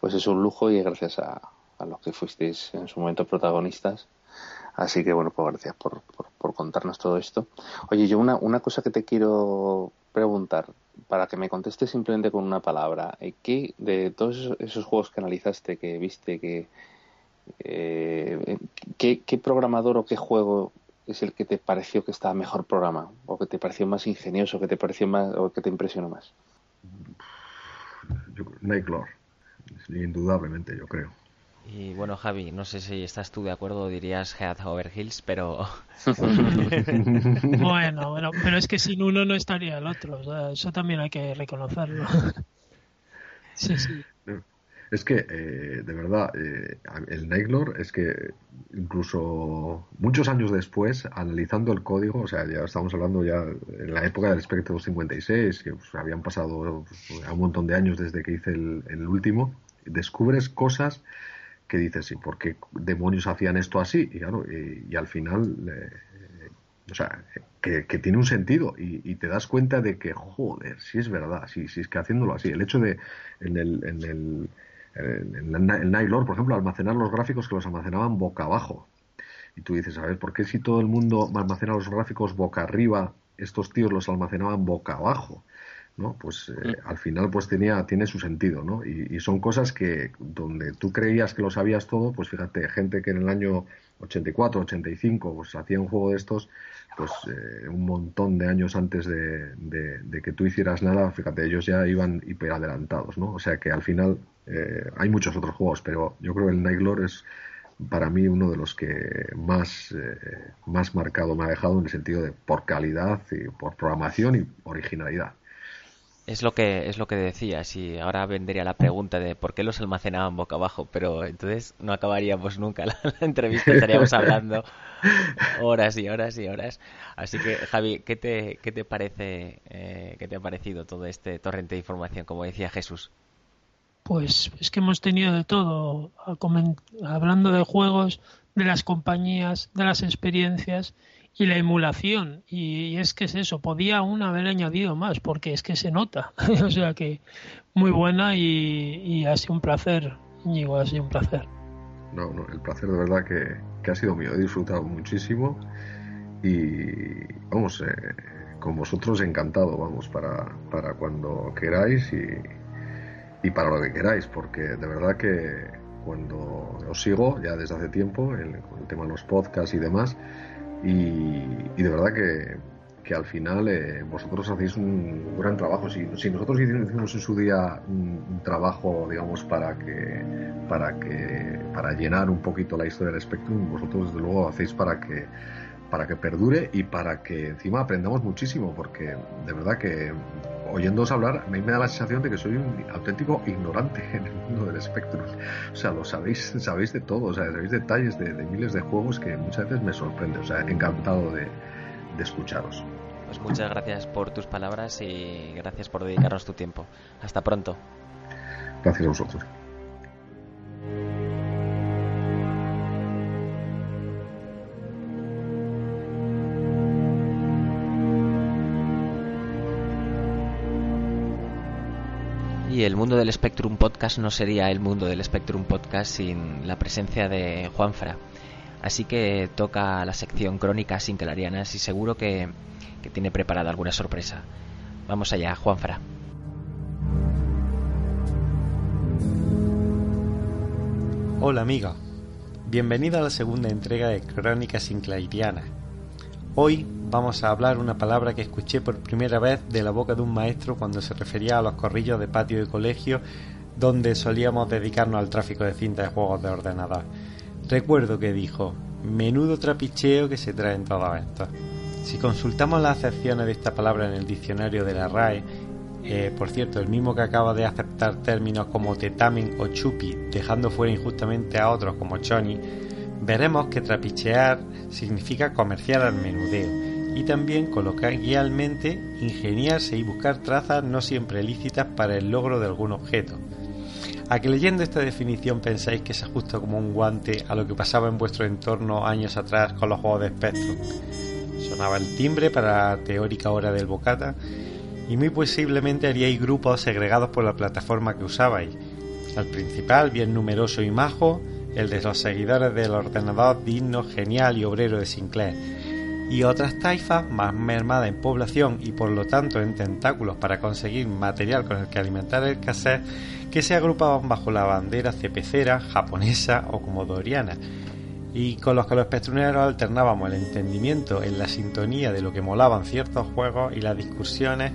pues es un lujo y gracias a, a los que fuisteis en su momento protagonistas. Así que bueno, pues gracias por, por, contarnos todo esto. Oye, yo una, una cosa que te quiero preguntar, para que me contestes simplemente con una palabra, eh, ¿qué de todos esos juegos que analizaste, que viste, que, eh, ¿qué, programador o qué juego es el que te pareció que estaba mejor programado? ¿O que te pareció más ingenioso, que te pareció más, o que te impresionó más? Nightclare, indudablemente, yo creo. Y bueno, Javi, no sé si estás tú de acuerdo, dirías Head Over Hills, pero. (laughs) bueno, (laughs) bueno, pero es que sin uno no estaría el otro, eso también hay que reconocerlo. (laughs) sí, sí. Es que, eh, de verdad, eh, el Nightlord es que incluso muchos años después, analizando el código, o sea, ya estamos hablando ya en la época del Spectrum 56, que pues, habían pasado pues, un montón de años desde que hice el, último, descubres cosas que dices, ¿y por qué demonios hacían esto así? Y claro, y, al final, eh, o sea, que, tiene un sentido y, te das cuenta de que, joder, si es verdad, si, si es que haciéndolo así, el hecho de en el, en el en el Nylor, por ejemplo, almacenar los gráficos que los almacenaban boca abajo. Y tú dices, a ver, ¿por qué si todo el mundo almacena los gráficos boca arriba, estos tíos los almacenaban boca abajo? ¿no? Pues eh, al final pues tenía, tiene su sentido, ¿no? Y, y, son cosas que donde tú creías que lo sabías todo, pues fíjate, gente que en el año 84, 85, pues hacía un juego de estos, pues eh, un montón de años antes de, de, que tú hicieras nada, fíjate, ellos ya iban hiper adelantados, ¿no? O sea que al final eh, hay muchos otros juegos, pero yo creo que el Nightlore es para mí uno de los que más, eh, más marcado me ha dejado en el sentido de por calidad y por programación y originalidad. Es lo que es lo que decías y ahora vendría la pregunta de por qué los almacenaban boca abajo, pero entonces no acabaríamos nunca la, entrevista, estaríamos hablando (laughs) horas y horas y horas. Así que Javi, ¿qué te qué te parece eh, qué te ha parecido todo este torrente de información, como decía Jesús? Pues es que hemos tenido de todo, hablando de juegos, de las compañías, de las experiencias y la emulación. Y, es que es eso, podía aún haber añadido más, porque es que se nota. (laughs) o sea que muy buena y, ha sido un placer, Íñigo, ha sido un placer. No, no, el placer de verdad que, ha sido mío, he disfrutado muchísimo y vamos, eh, con vosotros encantado, vamos, para, para cuando queráis y, y para lo que queráis, porque de verdad que cuando os sigo ya desde hace tiempo, con el tema de los podcasts y demás, y, de verdad que, que al final eh, vosotros hacéis un gran trabajo. Si, si nosotros hicimos en su día un, trabajo, digamos, para que, para que, para llenar un poquito la historia del Spectrum, vosotros desde luego hacéis para que para que perdure y para que encima aprendamos muchísimo, porque de verdad que oyéndoos hablar, a mí me da la sensación de que soy un auténtico ignorante en el mundo del Spectrum. O sea, lo sabéis, sabéis de todo, o sea, sabéis detalles de, miles de juegos que muchas veces me sorprende. O sea, encantado de, de escucharos. Pues muchas gracias por tus palabras y gracias por dedicarnos tu tiempo. Hasta pronto. Gracias a vosotros. El mundo del Spectrum Podcast no sería el mundo del Spectrum Podcast sin la presencia de Juanfra. Así que toca la sección Crónicas Inclarianas y seguro que, tiene preparada alguna sorpresa. Vamos allá, Juanfra. Hola amiga, bienvenido a la segunda entrega de Crónicas Inclarianas. Hoy vamos a hablar una palabra que escuché por primera vez de la boca de un maestro cuando se refería a los corrillos de patio de colegio donde solíamos dedicarnos al tráfico de cintas de juegos de ordenador. Recuerdo que dijo, menudo trapicheo que se traen todos estos. Si consultamos las acepciones de esta palabra en el diccionario de la RAE, eh, por cierto, el mismo que acaba de aceptar términos como tetamen o chupi, dejando fuera injustamente a otros como choni, veremos que trapichear significa comerciar al menudeo y también coloquialmente ingeniarse y buscar trazas no siempre lícitas para el logro de algún objeto. A que leyendo esta definición pensáis que se ajusta como un guante a lo que pasaba en vuestro entorno años atrás con los juegos de Spectrum. Sonaba el timbre para la teórica hora del bocata y muy posiblemente haríais grupos segregados por la plataforma que usabais. Al principal, bien numeroso y majo, el de los seguidores del ordenador digno, genial y obrero de Sinclair, y otras taifas más mermadas en población y por lo tanto en tentáculos para conseguir material con el que alimentar el cassette, que se agrupaban bajo la bandera cepecera, japonesa o comodoriana, y con los que los pestruneros alternábamos el entendimiento en la sintonía de lo que molaban ciertos juegos y las discusiones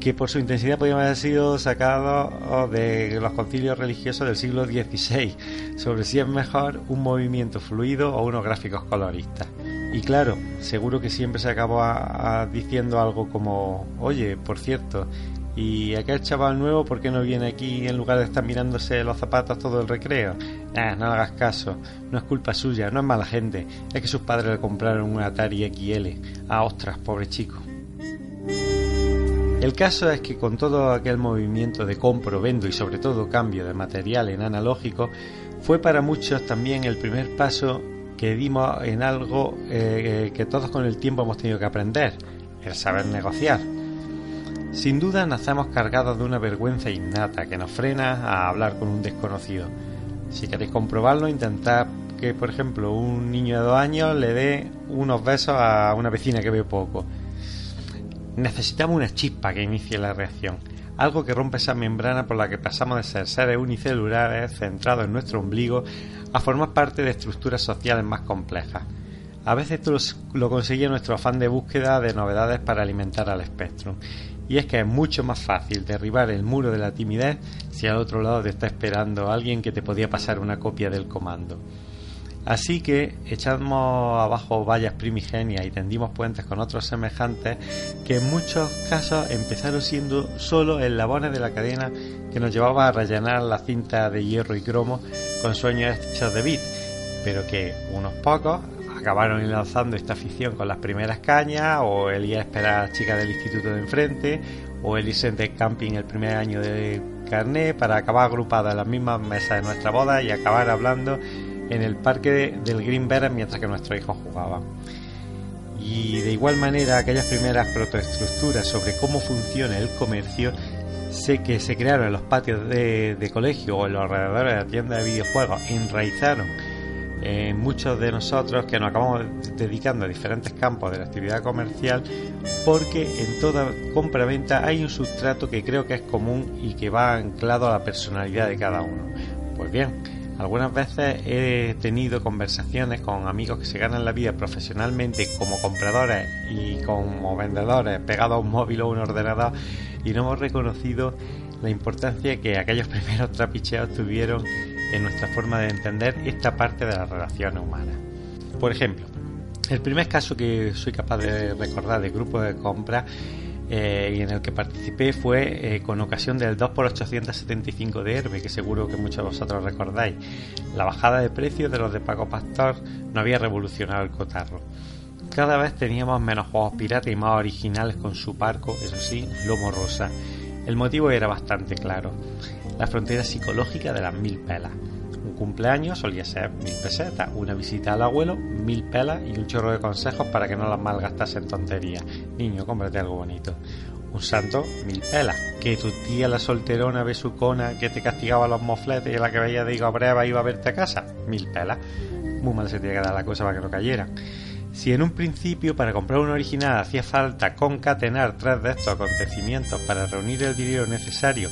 que por su intensidad podían haber sido sacados de los concilios religiosos del siglo XVI sobre si es mejor un movimiento fluido o unos gráficos coloristas. Y claro, seguro que siempre se acabó diciendo algo como, oye, por cierto, ¿y aquel chaval nuevo por qué no viene aquí en lugar de estar mirándose los zapatos todo el recreo? Ah, no hagas caso, no es culpa suya, no es mala gente, es que sus padres le compraron un Atari XL. Ah, ostras, pobre chico. El caso es que con todo aquel movimiento de compro, vendo y sobre todo cambio de material en analógico, fue para muchos también el primer paso que dimos en algo eh, que todos con el tiempo hemos tenido que aprender, el saber negociar. Sin duda nacemos cargados de una vergüenza innata que nos frena a hablar con un desconocido. Si queréis comprobarlo, intentad que, por ejemplo, un niño de dos años le dé unos besos a una vecina que ve poco necesitamos una chispa que inicie la reacción, algo que rompe esa membrana por la que pasamos de ser seres unicelulares centrados en nuestro ombligo a formar parte de estructuras sociales más complejas. A veces esto lo conseguía nuestro afán de búsqueda de novedades para alimentar al espectro. Y es que es mucho más fácil derribar el muro de la timidez si al otro lado te está esperando alguien que te podía pasar una copia del comando. Así que echamos abajo vallas primigenias y tendimos puentes con otros semejantes que en muchos casos empezaron siendo solo eslabones de la cadena que nos llevaba a rellenar la cinta de hierro y cromo con sueños hechos de bit, pero que unos pocos acabaron enlazando esta afición con las primeras cañas o el ir a esperar a la chica del instituto de enfrente o el irse de camping el primer año de carné para acabar agrupados en las mismas mesas de nuestra boda y acabar hablando en el parque del Green Bear mientras que nuestros hijos jugaban. Y de igual manera, aquellas primeras protoestructuras sobre cómo funciona el comercio sé que se crearon en los patios de, de colegio o en los alrededores de la tienda de videojuegos, enraizaron en muchos de nosotros que nos acabamos dedicando a diferentes campos de la actividad comercial porque en toda compra-venta hay un sustrato que creo que es común y que va anclado a la personalidad de cada uno. Pues bien, algunas veces he tenido conversaciones con amigos que se ganan la vida profesionalmente como compradores y como vendedores pegados a un móvil o un ordenador y no hemos reconocido la importancia que aquellos (laughs) primeros trapicheos tuvieron en nuestra forma de entender esta parte de las relaciones humanas. Por ejemplo, el primer caso que soy capaz de recordar de grupo de compra eh, y en el que participé fue eh, con ocasión del 2x875 de Herbe, que seguro que muchos de vosotros recordáis. La bajada de precios de los de Paco Pastor no había revolucionado el cotarro. Cada vez teníamos menos juegos piratas y más originales con su parco, eso sí, lomo rosa. El motivo era bastante claro, la frontera psicológica de las mil pelas cumpleaños solía ser mil pesetas, una visita al abuelo, mil pelas y un chorro de consejos para que no las malgastase en tonterías. Niño, cómprate algo bonito. Un santo, mil pelas. Que tu tía la solterona besucona que te castigaba los mofletes y la que veía de higo breva iba a verte a casa, mil pelas. Muy mal se tiene que dar la cosa para que no cayera. Si en un principio para comprar un original hacía falta concatenar tres de estos acontecimientos para reunir el dinero necesario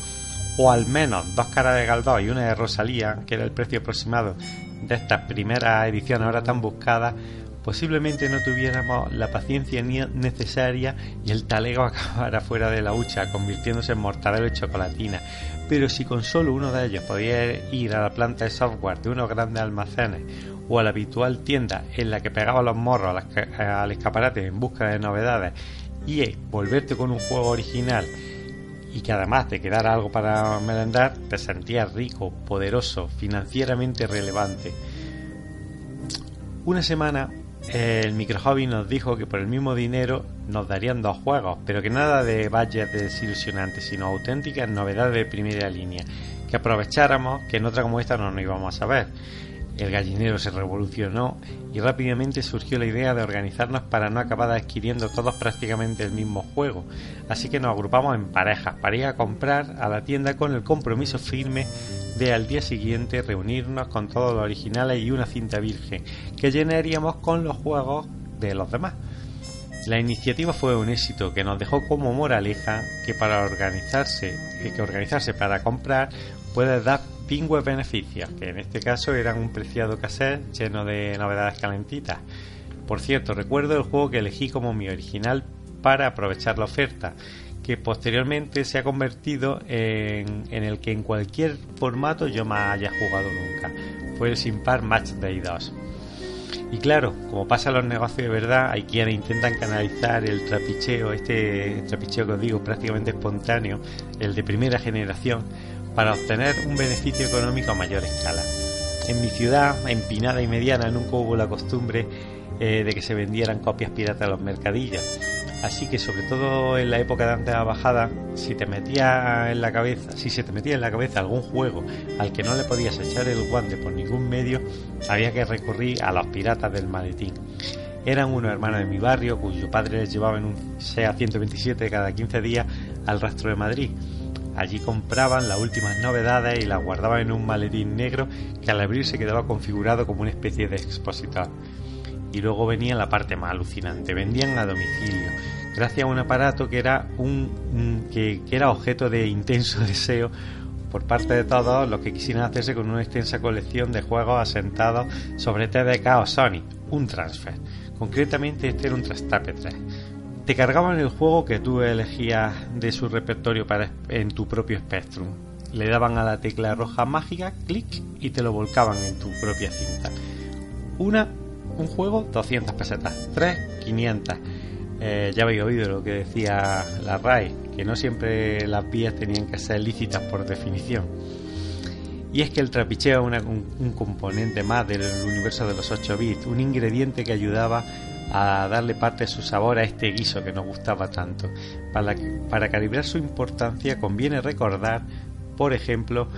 o al menos dos caras de Galdós y una de Rosalía, que era el precio aproximado de estas primeras ediciones ahora tan buscadas, posiblemente no tuviéramos la paciencia necesaria y el talego (laughs) acabara fuera de la hucha, convirtiéndose en mortadelo y chocolatina. Pero si con solo uno de ellos podía ir a la planta de software de unos grandes almacenes o a la habitual tienda en la que pegaba los morros al escaparate en busca de novedades y volverte con un juego original y que además de quedara algo para merendar, te sentías rico, poderoso, financieramente relevante. Una semana el microhobby nos dijo que por el mismo dinero nos darían dos juegos, pero que nada de budget desilusionantes, sino auténticas novedades de primera línea, que aprovecháramos que en otra como esta no nos íbamos a ver. El gallinero se revolucionó y rápidamente surgió la idea de organizarnos para no acabar adquiriendo todos prácticamente el mismo juego. Así que nos agrupamos en parejas para ir a comprar a la tienda con el compromiso firme de al día siguiente reunirnos con todos los originales y una cinta virgen que llenaríamos con los juegos de los demás. La iniciativa fue un éxito que nos dejó como moraleja que para organizarse, que organizarse para comprar puede dar pingües beneficios, que en este caso eran un preciado cassette lleno de novedades calentitas. Por cierto, recuerdo el juego que elegí como mi original para aprovechar la oferta, que posteriormente se ha convertido en, el que en cualquier formato yo me haya jugado nunca. Fue el Simpar Match Day 2. Y claro, como pasa en los negocios de verdad, hay quienes intentan canalizar el trapicheo, este trapicheo que os digo prácticamente espontáneo, el de primera generación, para obtener un beneficio económico a mayor escala. En mi ciudad, empinada y mediana, nunca hubo la costumbre eh, de que se vendieran copias piratas a los mercadillos. Así que sobre todo en la época de antes de la bajada, si te metía en la cabeza, si se te metía en la cabeza algún juego al que no le podías echar el guante por ningún medio, había que recurrir a los piratas del maletín. Eran unos hermanos de mi barrio cuyo padre les llevaba en un SEA 127 cada 15 días al rastro de Madrid Allí compraban las últimas novedades y las guardaban en un maletín negro que al abrirse quedaba configurado como una especie de expositor. Y luego venía la parte más alucinante, vendían a domicilio, gracias a un aparato que era un, que, era objeto de intenso (laughs) deseo por parte de todos los que quisieran hacerse con una extensa colección de juegos asentados sobre TDK o Sony, un transfer. Concretamente este era un Trastape 3. Te cargaban el juego que tú elegías de su repertorio para, en tu propio Spectrum. Le daban a la tecla roja mágica, clic, y te lo volcaban en tu propia cinta. Una, un juego, 200 pesetas. Tres, 500 eh, ya habéis oído lo que decía la RAI, que no siempre las vías tenían que ser lícitas por definición. Y es que el trapicheo es un, componente más del universo de los 8 bits, un ingrediente que ayudaba a darle parte de su sabor a este guiso que nos gustaba tanto. Para, calibrar su importancia conviene recordar, por ejemplo,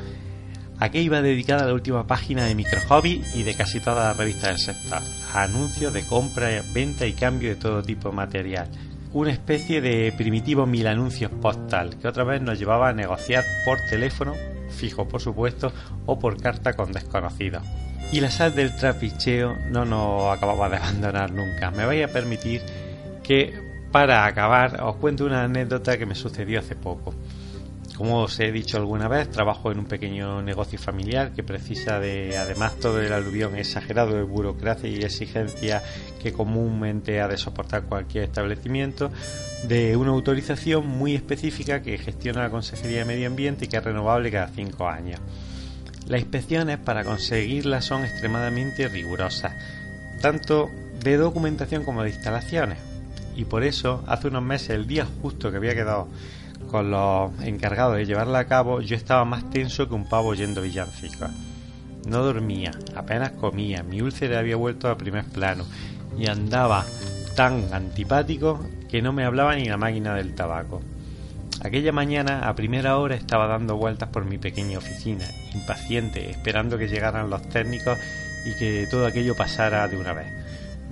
a qué iba dedicada la última página de Micro Hobby y de casi todas las revistas del sector. Anuncios de compra, venta y cambio de todo tipo de material. Una especie de primitivo mil anuncios postal que otra vez nos llevaba a negociar por teléfono, fijo por supuesto, o por carta con desconocidos. Y la sal del trapicheo no nos acababa de abandonar nunca. Me vais a permitir que para acabar os cuento una anécdota que me sucedió hace poco. Como os he dicho alguna vez, trabajo en un pequeño negocio familiar que precisa de, además, todo el aluvión exagerado de burocracia y exigencia que comúnmente ha de soportar cualquier establecimiento, de una autorización muy específica que gestiona la Consejería de Medio Ambiente y que es renovable cada cinco años. Las inspecciones para conseguirlas son extremadamente rigurosas, tanto de documentación como de instalaciones. Y por eso, hace unos meses, el día justo que había quedado con los encargados de llevarla a cabo, yo estaba más tenso que un pavo yendo villancicos. No dormía, apenas comía, mi úlcera había vuelto a primer plano y andaba tan antipático que no me hablaba ni la máquina del tabaco. Aquella mañana, a primera hora, estaba dando vueltas por mi pequeña oficina, impaciente, esperando que llegaran los técnicos y que todo aquello pasara de una vez.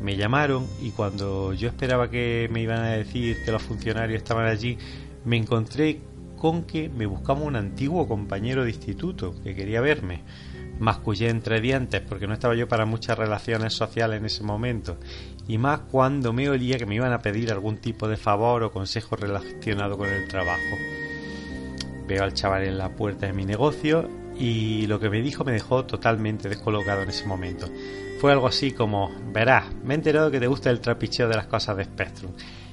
Me llamaron y cuando yo esperaba que me iban a decir que los funcionarios estaban allí, me encontré con que me buscaba un antiguo compañero de instituto que quería verme. Mascullé entre dientes porque no estaba yo para muchas relaciones sociales en ese momento, y más cuando me olía que me iban a pedir algún tipo de favor o consejo relacionado con el trabajo. Veo al chaval en la puerta de mi negocio y lo que me dijo me dejó totalmente descolocado en ese momento. Fue algo así como, verás, me he enterado que te gusta el trapicheo de las cosas de Spectrum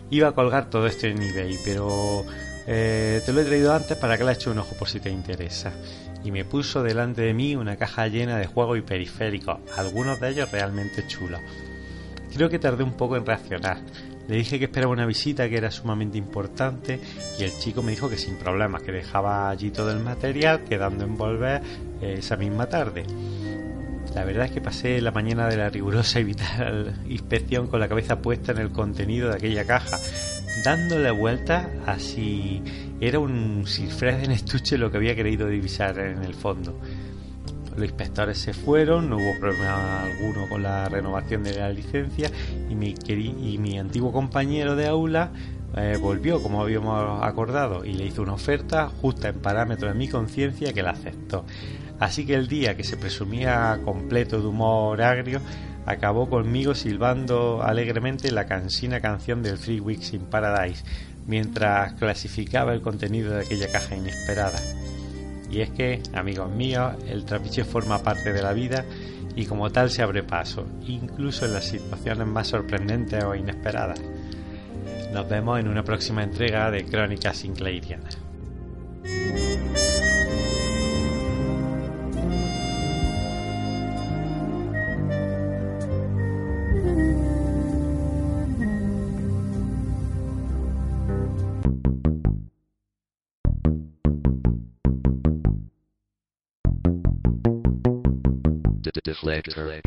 iba a colgar todo esto en eBay, pero eh, te lo he traído antes para que le eche un ojo por si te interesa. Y me puso delante de mí una caja llena de juegos y periféricos, algunos de ellos realmente chulos. Creo que tardé un poco en reaccionar. Le dije que esperaba una visita que era sumamente importante y el chico me dijo que sin problemas, que dejaba allí todo el material, quedando en volver eh, esa misma tarde. La verdad es que pasé la mañana de la rigurosa (laughs) y vital inspección con la cabeza puesta en el contenido de aquella caja, dándole vuelta a si era un Sirfred en estuche lo que había querido divisar en el fondo. Los inspectores se fueron, no hubo problema alguno con la renovación de la licencia y mi, y mi antiguo compañero de aula eh, volvió como habíamos acordado y le hizo una oferta justa en parámetros de mi conciencia que la aceptó. Así que el día que se presumía completo de humor agrio, acabó conmigo silbando alegremente la cansina canción del Three Weeks in Paradise, mientras clasificaba el contenido de aquella caja inesperada. Y es que, amigos míos, el trapiche forma parte de la vida y como tal se abre paso, incluso en las situaciones más sorprendentes o inesperadas. Nos vemos en una próxima entrega de Crónicas Sinclairianas. To deflect her.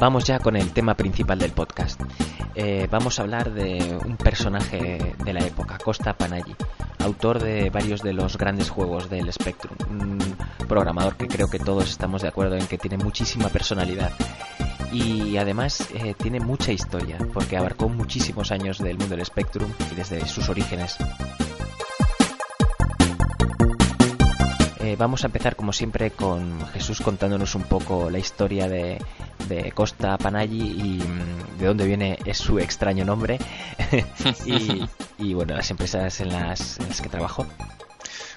Vamos ya con el tema principal del podcast. Eh, vamos a hablar de un personaje de la época, Costa Panaggi, autor de varios de los grandes juegos del Spectrum, un programador que creo que todos estamos de acuerdo en que tiene muchísima personalidad y además eh, tiene mucha historia porque abarcó muchísimos años del mundo del Spectrum y desde sus orígenes. Eh, vamos a empezar como siempre con Jesús contándonos un poco la historia de, Costa Panaggi y mm, de dónde viene su extraño nombre (laughs) y, bueno, las empresas en las, que trabajó.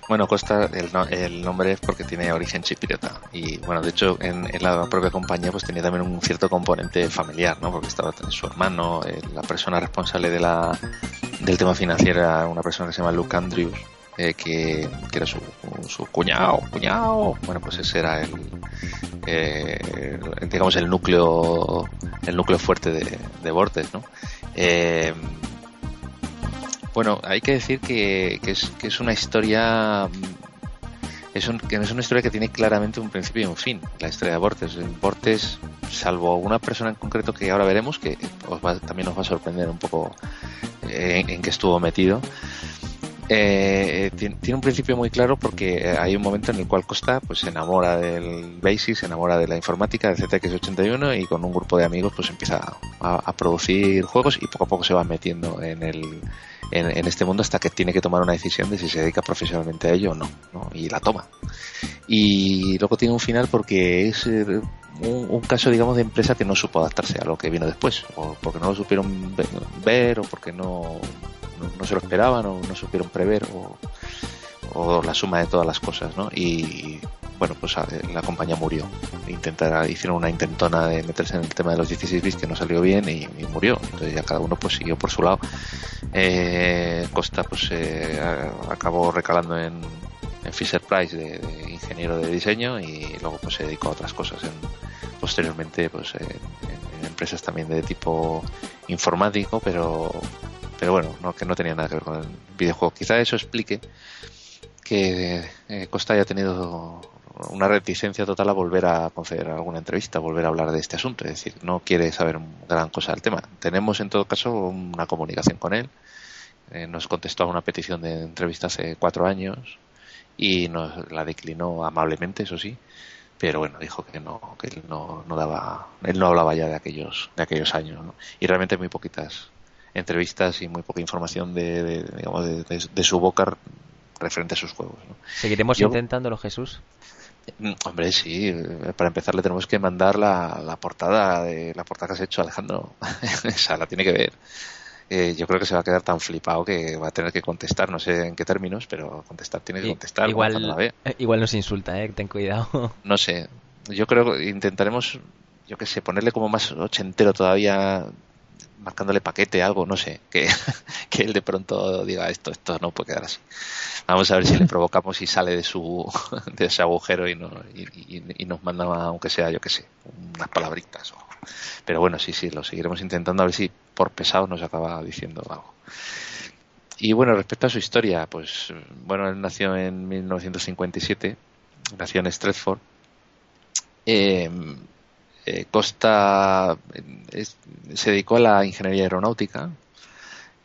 Bueno, Costa, el, nombre es porque tiene origen chipriota. Y bueno, de hecho, en, la propia compañía pues tenía también un cierto componente familiar, ¿no? Porque estaba su hermano, eh, la persona responsable de la, del tema financiero era una persona que se llama Luke Andrews, eh, que, era su, su, cuñado, cuñado. Bueno, pues ese era el, eh, digamos, el núcleo, el núcleo fuerte de, de Vortex, ¿no? Eh, bueno, hay que decir que, que, es, que es una historia es, que es una historia que tiene claramente un principio y un fin, la historia de Vortex. Vortex, salvo una persona en concreto que ahora veremos, que también nos va a sorprender un poco en, en qué estuvo metido, eh, tiene, un principio muy claro porque hay un momento en el cual Costa pues se enamora del Basic, se enamora de la informática, del ZX81 y con un grupo de amigos pues empieza a, producir juegos y poco a poco se va metiendo en el en, este mundo hasta que tiene que tomar una decisión de si se dedica profesionalmente a ello o no, y la toma. Y luego tiene un final porque es eh, un, caso, digamos, de empresa que no supo adaptarse a lo que vino después, o porque no lo supieron ver, o porque no, no, se lo esperaban, o no supieron prever, o, la suma de todas las cosas, ¿no? Y bueno, pues la compañía murió. Intentar, hicieron una intentona de meterse en el tema de los 16 bits que no salió bien y, murió. Entonces ya cada uno pues siguió por su lado. Eh, Costa pues eh, acabó recalando en, en Fisher Price de, ingeniero de diseño y luego pues se dedicó a otras cosas posteriormente pues en, empresas también de tipo informático pero pero bueno no que no tenía nada que ver con el videojuego quizá eso explique que eh, Costa haya tenido una reticencia total a volver a conceder alguna entrevista, volver a hablar de este asunto. Es decir, no quiere saber gran cosa del tema. Tenemos en todo caso una comunicación con él. Eh, nos contestó a una petición de entrevista hace cuatro años y nos la declinó amablemente, eso sí, pero bueno, dijo que no, que él no, no daba, él no hablaba ya de aquellos, de aquellos años, y realmente muy poquitas entrevistas y muy poca información de, digamos, de, su boca referente a sus juegos. ¿Seguiremos intentándolo, Jesús? Mm, hombre, sí. Para empezar, le tenemos que mandar la, la portada de la portada que has hecho, Alejandro. (laughs) Esa la tiene que ver. Eh, yo creo que se va a quedar tan flipado que va a tener que contestar, no sé en qué términos, pero contestar tiene que contestar. Igual, eh, igual nos insulta, eh, ten cuidado. (laughs) No sé, yo creo que intentaremos, yo qué sé, ponerle como más ochentero todavía, marcándole paquete, algo, no sé, que, (laughs) que él de pronto diga esto, esto no puede quedar así. Vamos a ver si le (laughs) provocamos y sale de su (laughs) de ese agujero y, no, y, nos manda, aunque sea, yo qué sé, unas palabritas. Pero bueno, sí, sí, lo seguiremos intentando a ver si por pesado nos acaba diciendo algo. Y bueno, respecto a su historia, pues bueno, él nació en 1957, nació en Stratford. Em, eh, Costa se dedicó a la ingeniería aeronáutica,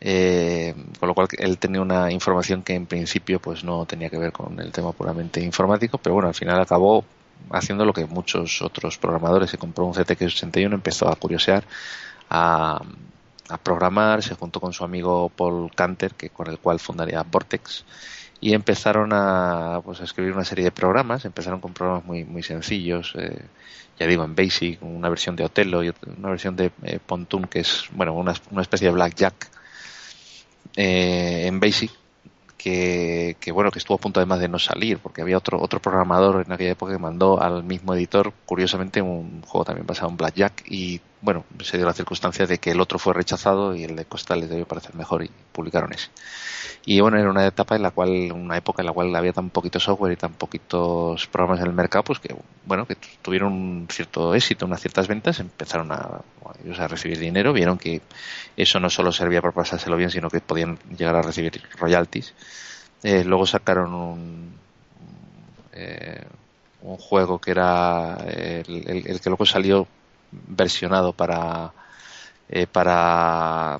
eh, con lo cual él tenía una información que en principio pues no tenía que ver con el tema puramente informático, pero bueno, al final acabó haciendo lo que muchos otros programadores. Se compró un ZX81, empezó a curiosear, a, programar, se juntó con su amigo Paul Canter, que con el cual fundaría Vortex, y empezaron a, pues, a escribir una serie de programas. Empezaron con programas muy, muy sencillos, eh, ya digo, en Basic, una versión de Othello y una versión de eh, Pontoon, que es bueno una, una especie de Blackjack eh, en Basic que, bueno que estuvo a punto además de no salir porque había otro otro programador en aquella época que mandó al mismo editor curiosamente un juego también basado en Blackjack y bueno se dio la circunstancia de que el otro fue rechazado y el de Costa les debió parecer mejor y publicaron ese. Y bueno era una etapa en la cual una época en la cual había tan poquito software y tan poquitos programas en el mercado pues que bueno que tuvieron un cierto éxito unas ciertas ventas empezaron a, a recibir dinero vieron que eso no solo servía para pasárselo bien sino que podían llegar a recibir royalties. Eh, luego sacaron un, eh, un juego que era el, que luego salió versionado para eh, para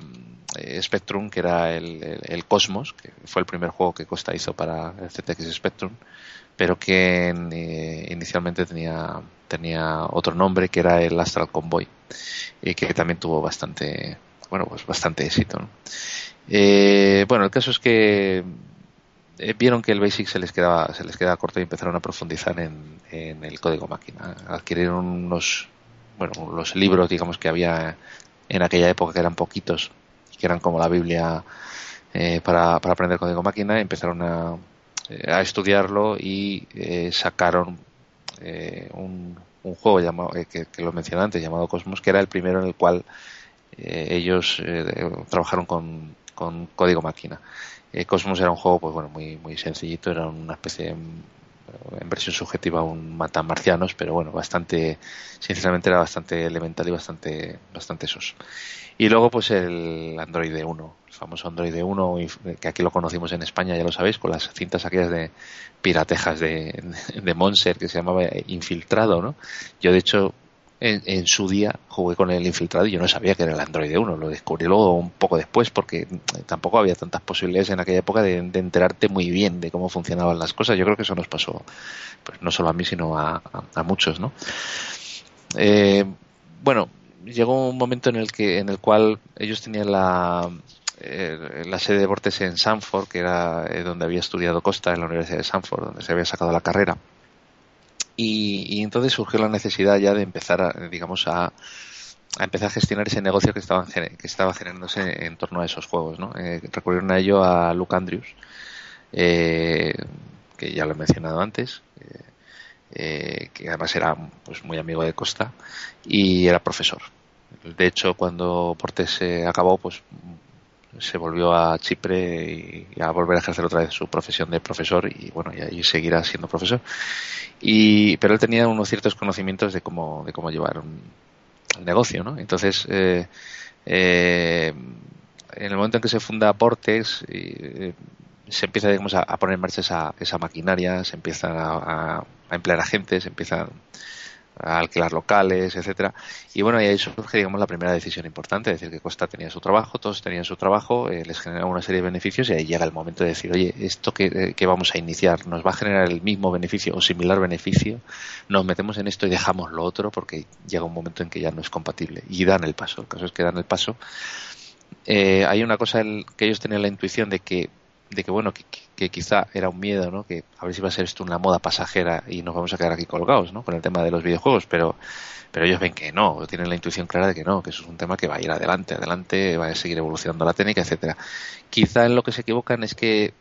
Spectrum, que era el, Cosmos, que fue el primer juego que Costa hizo para el ZX Spectrum, pero que inicialmente tenía, tenía otro nombre, que era el Astral Convoy, y que también tuvo bastante, bueno, pues bastante éxito. bueno, el caso es que eh, vieron que el Basic se les quedaba se les quedaba corto y empezaron a profundizar en, el código máquina adquirieron unos bueno los libros digamos que había en aquella época que eran poquitos que eran como la Biblia eh, para, aprender código máquina empezaron a, eh, a estudiarlo y sacaron un, un, juego llamado que, lo mencioné antes llamado Cosmos que era el primero en el cual ellos trabajaron con, con código máquina. Eh, Cosmos era un juego pues bueno muy muy sencillito era una especie de, en versión subjetiva un mata marcianos pero bueno bastante sinceramente era bastante elemental y bastante bastante sos. Y luego pues el Android 1 el famoso Android 1 que aquí lo conocimos en España ya lo sabéis con las cintas aquellas de piratejas de, de Monster que se llamaba Infiltrado no yo de hecho en, su día jugué con el infiltrado y yo no sabía que era el Android 1, lo descubrí luego un poco después porque tampoco había tantas posibilidades en aquella época de, enterarte muy bien de cómo funcionaban las cosas. Yo creo que eso nos pasó, pues no solo a mí, sino a, muchos, ¿no? Eh, bueno, llegó un momento en el que, en el cual ellos tenían la, eh, la sede de Vortex en Sanford, que era eh, donde había estudiado Costa en la Universidad de Sanford, donde se había sacado la carrera y, entonces surgió la necesidad ya de empezar, a, digamos, a, empezar a gestionar ese negocio que, estaban, que estaba generándose en torno a esos juegos. ¿no? Eh, recurrieron a ello a Luke Andrews, eh, que ya lo he mencionado antes, eh, que además era pues, muy amigo de Costa y era profesor. De hecho, cuando Portes se acabó, pues se volvió a Chipre y, a volver a ejercer otra vez su profesión de profesor y bueno y ahí seguirá siendo profesor. Y pero él tenía unos ciertos conocimientos de cómo de cómo llevar un, negocio no entonces eh, eh, en el momento en que se funda Portex eh, se empieza digamos a, poner en marcha esa, esa maquinaria se empiezan a, a, a emplear agentes se empiezan alquilar locales, etcétera. Y bueno, y ahí surge, digamos, la primera decisión importante, es decir, que Costa tenía su trabajo, todos tenían su trabajo, eh, les generaba una serie de beneficios y ahí llega el momento de decir, oye, esto que, que, vamos a iniciar nos va a generar el mismo beneficio o similar beneficio, nos metemos en esto y dejamos lo otro porque llega un momento en que ya no es compatible y dan el paso. El caso es que dan el paso. Eh, hay una cosa que ellos tenían la intuición de que de que bueno que, quizá era un miedo no que a ver si va a ser esto una moda pasajera y nos vamos a quedar aquí colgados no con el tema de los videojuegos pero pero ellos ven que no tienen la intuición clara de que no que eso es un tema que va a ir adelante adelante va a seguir evolucionando la técnica etcétera. Quizá en lo que se equivocan es que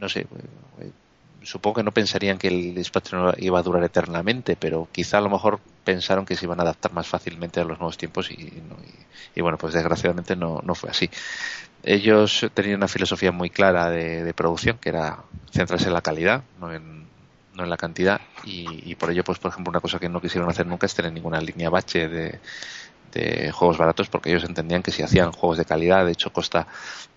no sé supongo que no pensarían que el despacho iba a durar eternamente, pero quizá a lo mejor pensaron que se iban a adaptar más fácilmente a los nuevos tiempos y, y, bueno, pues desgraciadamente no, no fue así. Ellos tenían una filosofía muy clara de, producción, que era centrarse en la calidad, no en, no en la cantidad, y, y por ello, pues por ejemplo, una cosa que no quisieron hacer nunca es tener ninguna línea bache de, de juegos baratos porque ellos entendían que si hacían juegos de calidad, de hecho Costa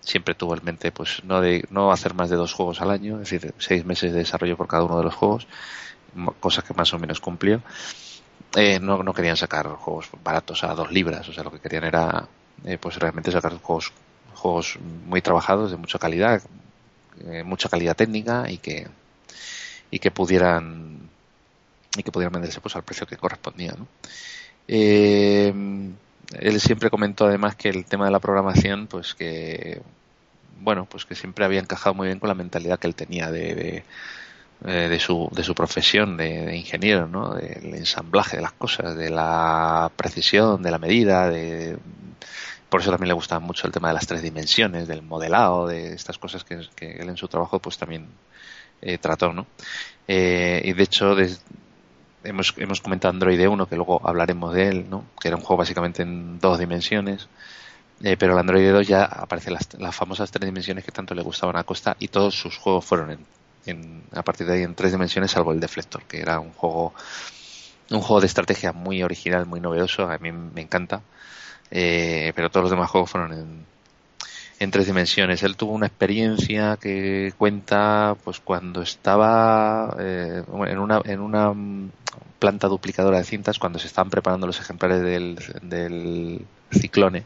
siempre tuvo en mente pues no de no hacer más de dos juegos al año, es decir, seis meses de desarrollo por cada uno de los juegos, cosa que más o menos cumplió. Eh, no, no querían sacar juegos baratos a dos libras, o sea, lo que querían era eh, pues realmente sacar juegos juegos muy trabajados de mucha calidad, eh, mucha calidad técnica y que y que pudieran y que pudieran venderse pues al precio que correspondía, ¿no? Eh, él siempre comentó además que el tema de la programación, pues que, bueno, pues que siempre había encajado muy bien con la mentalidad que él tenía de, de, eh, de su, de su profesión de, ingeniero, ¿no? Del ensamblaje de las cosas, de la precisión, de la medida, de, por eso también le gustaba mucho el tema de las tres dimensiones, del modelado, de estas cosas que, él en su trabajo pues también eh, trató, ¿no? Eh, y de hecho, hemos, hemos comentado Android 1, que luego hablaremos de él, ¿no? que era un juego básicamente en dos dimensiones. Eh, pero el Android 2 ya aparecen las, las, famosas tres dimensiones que tanto le gustaban a Costa y todos sus juegos fueron en, en, a partir de ahí en tres dimensiones, salvo el Deflector, que era un juego un juego de estrategia muy original, muy novedoso, a mí me encanta. Eh, pero todos los demás juegos fueron en, tres dimensiones. Él tuvo una experiencia que cuenta, pues cuando estaba eh, en una en una planta duplicadora de cintas, cuando se estaban preparando los ejemplares del, del ciclone,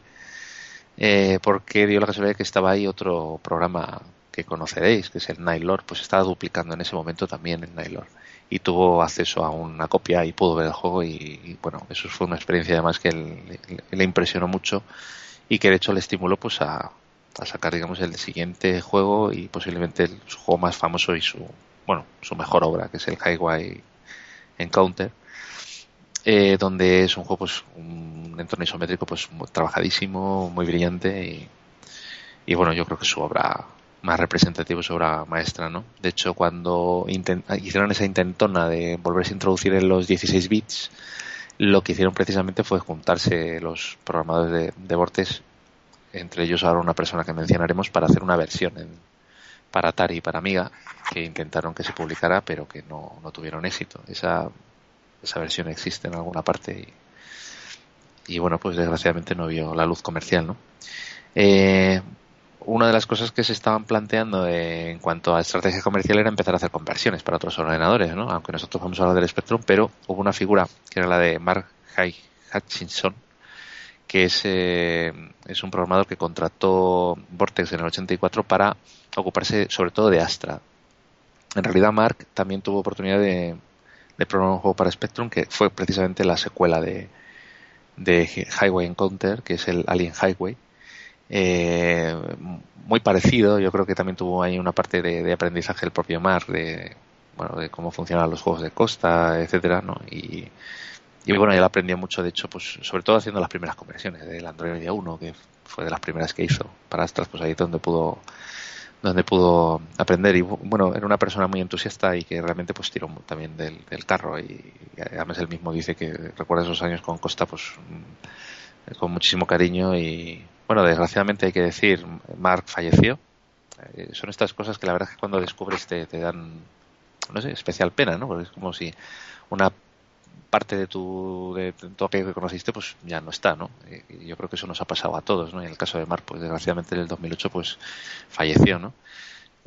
eh, porque dio la casualidad que estaba ahí otro programa que conoceréis, que es el Nightlord, pues estaba duplicando en ese momento también el Nightlord y tuvo acceso a una copia y pudo ver el juego y, bueno, eso fue una experiencia además que le, impresionó mucho y que de hecho le estimuló pues a, sacar digamos el siguiente juego y posiblemente su juego más famoso y su bueno su mejor obra que es el Highway Encounter eh, donde es un juego pues un entorno isométrico pues trabajadísimo muy brillante y, y bueno yo creo que su obra más representativo su obra maestra, ¿no? De hecho, cuando hicieron esa intentona de volverse a introducir en los 16 bits, lo que hicieron precisamente fue juntarse los programadores de, de entre ellos ahora una persona que mencionaremos, para hacer una versión en, para Atari y para Amiga, que intentaron que se publicara, pero que no, no tuvieron éxito. Esa, esa versión existe en alguna parte y, y bueno, pues desgraciadamente no vio la luz comercial, ¿no? Eh, una de las cosas que se estaban planteando en cuanto a estrategia comercial era empezar a hacer conversiones para otros ordenadores, ¿no? Aunque nosotros vamos a hablar del Spectrum, pero hubo una figura que era la de Mark Hutchinson, que es, eh, es un programador que contrató Vortex en el 84 para ocuparse sobre todo de Astra. En realidad Mark también tuvo oportunidad de, de programar un juego para Spectrum que fue precisamente la secuela de, de Highway Encounter, que es el Alien Highway, eh, muy parecido. Yo creo que también tuvo ahí una parte de, aprendizaje el propio Mar de, bueno, de cómo funcionan los juegos de costa, etcétera, ¿no? Y, y bueno, él aprendió mucho, de hecho, pues sobre todo haciendo las primeras conversiones del Android 1, que fue de las primeras que hizo para Astras, pues ahí donde pudo donde pudo aprender y bueno era una persona muy entusiasta y que realmente pues tiró también del, carro y, y, además él mismo dice que recuerda esos años con Costa pues con muchísimo cariño y bueno, desgraciadamente hay que decir, Mark falleció. Eh, son estas cosas que la verdad es que cuando descubres te, dan, no sé, especial pena, ¿no? Porque es como si una parte de tu de, todo aquello que conociste pues ya no está no y yo creo que eso nos ha pasado a todos no en el caso de Mark pues desgraciadamente en el 2008 pues falleció no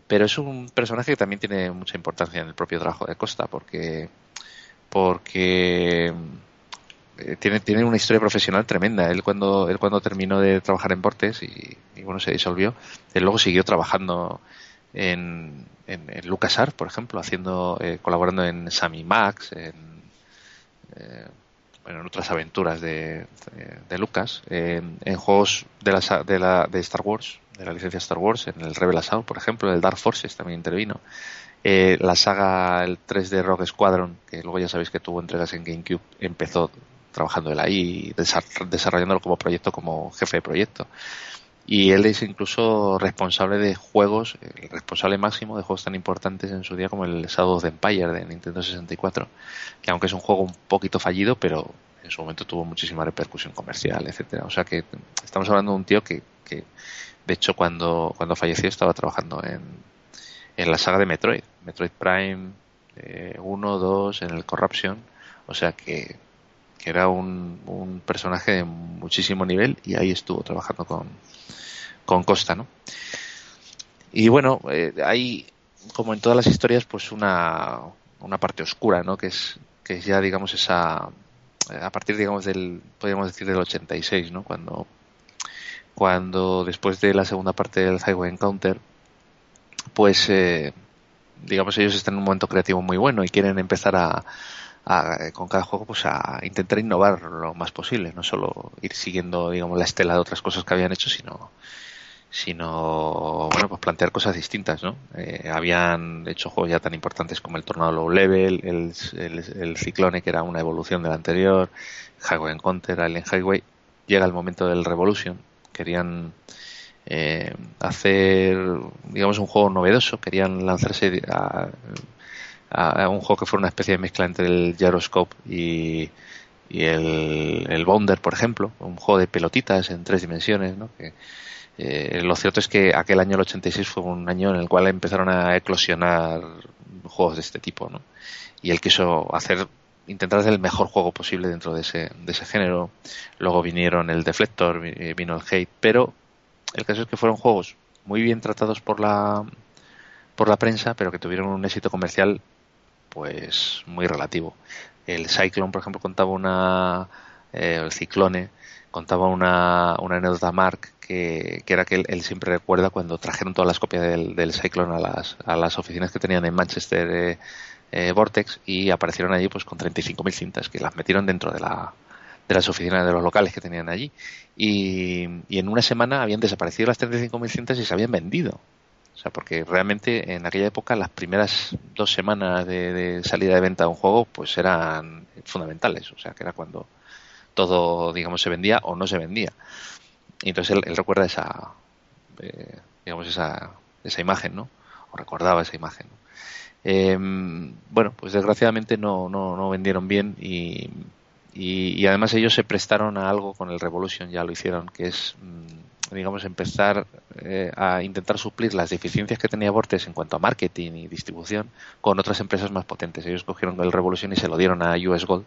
pero es un personaje que también tiene mucha importancia en el propio trabajo de Costa porque porque tiene, tiene una historia profesional tremenda. Él cuando, él cuando terminó de trabajar en Portes y, bueno, se disolvió, él luego siguió trabajando en, en, en LucasArts, por ejemplo, haciendo, eh, colaborando en Sammy Max, en, eh, bueno, en otras aventuras de, de, Lucas, en, juegos de la, de la, de Star Wars, de la licencia Star Wars, en el Rebel Assault, por ejemplo, en el Dark Forces también intervino. Eh, la saga el 3 de Rogue Squadron, que luego ya sabéis que tuvo entregas en GameCube, empezó trabajando él ahí, desarrollándolo como proyecto, como jefe de proyecto. Y él es incluso responsable de juegos, el responsable máximo de juegos tan importantes en su día como el Shadow of the Empire de Nintendo 64, que aunque es un juego un poquito fallido, pero en su momento tuvo muchísima repercusión comercial, etcétera. O sea que estamos hablando de un tío que, que de hecho, cuando, cuando falleció estaba trabajando en, en la saga de Metroid, Metroid Prime 1, eh, 2, en el Corruption. O sea que que era un, un, personaje de muchísimo nivel y ahí estuvo trabajando con, con Costa, ¿no? Y bueno, eh, hay, como en todas las historias, pues una, una parte oscura, ¿no? Que es, que es ya, digamos, esa, a partir, digamos, del, podríamos decir, del 86, ¿no? Cuando, cuando después de la segunda parte del Highway Encounter, pues, eh, digamos, ellos están en un momento creativo muy bueno y quieren empezar a, a, con cada juego pues a intentar innovar lo más posible, no solo ir siguiendo digamos la estela de otras cosas que habían hecho, sino sino bueno pues plantear cosas distintas, ¿no? Eh, habían hecho juegos ya tan importantes como el Tornado Low Level, el, el, el Ciclone que era una evolución del anterior, Highway Encounter, Alien Highway, llega el momento del Revolution, querían eh, hacer digamos un juego novedoso, querían lanzarse a, a, un juego que fue una especie de mezcla entre el Gyroscope y, y el, el Bounder, por ejemplo, un juego de pelotitas en tres dimensiones, ¿no? Que, eh, lo cierto es que aquel año, el 86, fue un año en el cual empezaron a eclosionar juegos de este tipo, ¿no? Y él quiso hacer, intentar hacer el mejor juego posible dentro de ese, de ese género. Luego vinieron el Deflector, vino el Hate, pero el caso es que fueron juegos muy bien tratados por la, por la prensa, pero que tuvieron un éxito comercial pues muy relativo. El Cyclone, por ejemplo, contaba una, eh, el Ciclone, contaba una, una anécdota Mark que, era que él, siempre recuerda cuando trajeron todas las copias del, del Cyclone a las, a las oficinas que tenían en Manchester eh, eh, Vortex y aparecieron allí pues con 35.000 cintas que las metieron dentro de la de las oficinas de los locales que tenían allí y, y en una semana habían desaparecido las 35.000 cintas y se habían vendido o sea, porque realmente en aquella época las primeras dos semanas de, salida de venta de un juego pues eran fundamentales. O sea, que era cuando todo, digamos, se vendía o no se vendía. Y entonces él, recuerda esa, eh, digamos, esa, esa imagen, ¿no? O recordaba esa imagen. Em, bueno, pues desgraciadamente no, no, no vendieron bien y, y, además ellos se prestaron a algo con el Revolution, ya lo hicieron, que es mm, digamos, empezar eh, a intentar suplir las deficiencias que tenía Vortex en cuanto a marketing y distribución con otras empresas más potentes. Ellos cogieron el Revolution y se lo dieron a US Gold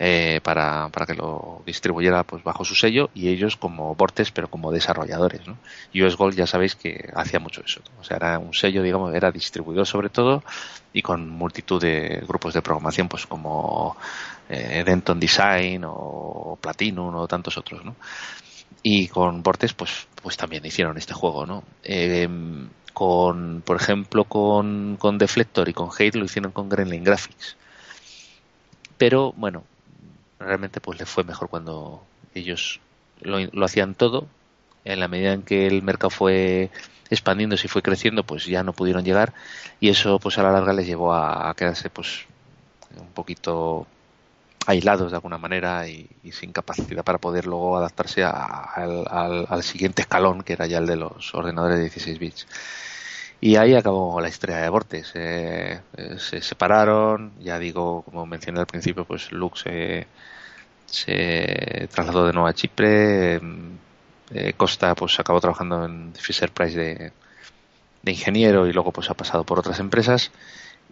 eh, para, para que lo distribuyera pues bajo su sello y ellos como Vortex pero como desarrolladores. ¿no? US Gold ya sabéis que hacía mucho eso. O sea, era un sello, digamos, era distribuidor sobre todo y con multitud de grupos de programación pues como eh, Denton Design o Platinum o tantos otros. ¿no? Y con Vortex pues pues también hicieron este juego no em, con por ejemplo con, con Deflector y con Hate lo hicieron con Gremlin Graphics. Pero bueno realmente pues le fue mejor cuando ellos lo, lo hacían todo. En la medida en que el mercado fue expandiéndose y fue creciendo pues ya no pudieron llegar. Y eso pues a la larga les llevó a, a quedarse pues un poquito aislados de alguna manera y, sin capacidad para poder luego adaptarse al, siguiente escalón, que era ya el de los ordenadores de 16 bits. Y ahí acabó la historia de Vortex. Eh, eh, se separaron, ya digo, como mencioné al principio, pues Lux se trasladó de nuevo a Chipre, eh, Costa pues acabó trabajando en Fisher Price de, ingeniero y luego pues ha pasado por otras empresas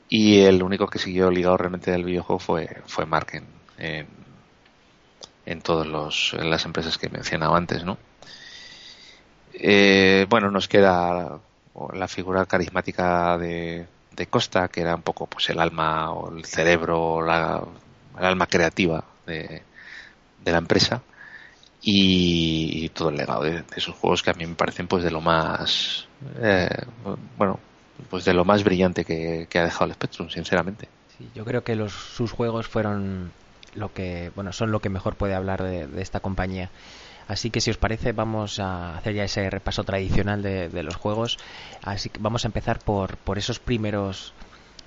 y el único que siguió ligado realmente al videojuego fue, fue Mark en, en todas las empresas que he mencionado antes, ¿no? Eh, bueno, nos queda la figura carismática de, de, Costa, que era un poco pues el alma o el cerebro, la, el alma creativa de, de la empresa y, todo el legado de, esos juegos que a mí me parecen pues de lo más eh, bueno pues de lo más brillante que, ha dejado el Spectrum sinceramente yo creo que los, sus juegos fueron lo que, bueno, son lo que mejor puede hablar de, esta compañía. Así que si os parece vamos a hacer ya ese repaso tradicional de, los juegos. Así que vamos a empezar por, por esos primeros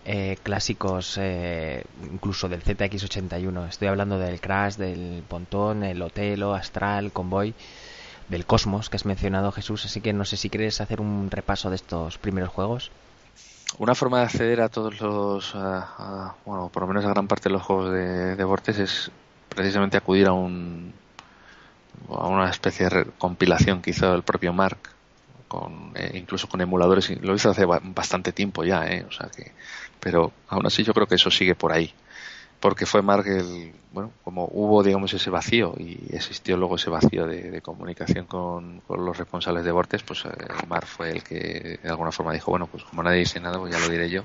eh, clásicos, eh, incluso del ZX81. Estoy hablando del Crash, del Pontón, el Otelo, Astral, Convoy, del Cosmos que has mencionado Jesús. Así que no sé si quieres hacer un repaso de estos primeros juegos una forma de acceder a todos los, bueno, por lo menos a gran parte de los juegos de, de es precisamente acudir a un a una especie de compilación que hizo el propio Mark con eh, incluso con emuladores lo hizo hace bastante tiempo ya eh, o sea que pero aún así yo creo que eso sigue por ahí porque fue Mark el, bueno, como hubo, digamos, ese vacío y existió luego ese vacío de, comunicación con, los responsables de Vortex, pues eh, Mark fue el que de alguna forma dijo, bueno, pues como nadie dice nada, pues ya lo diré yo.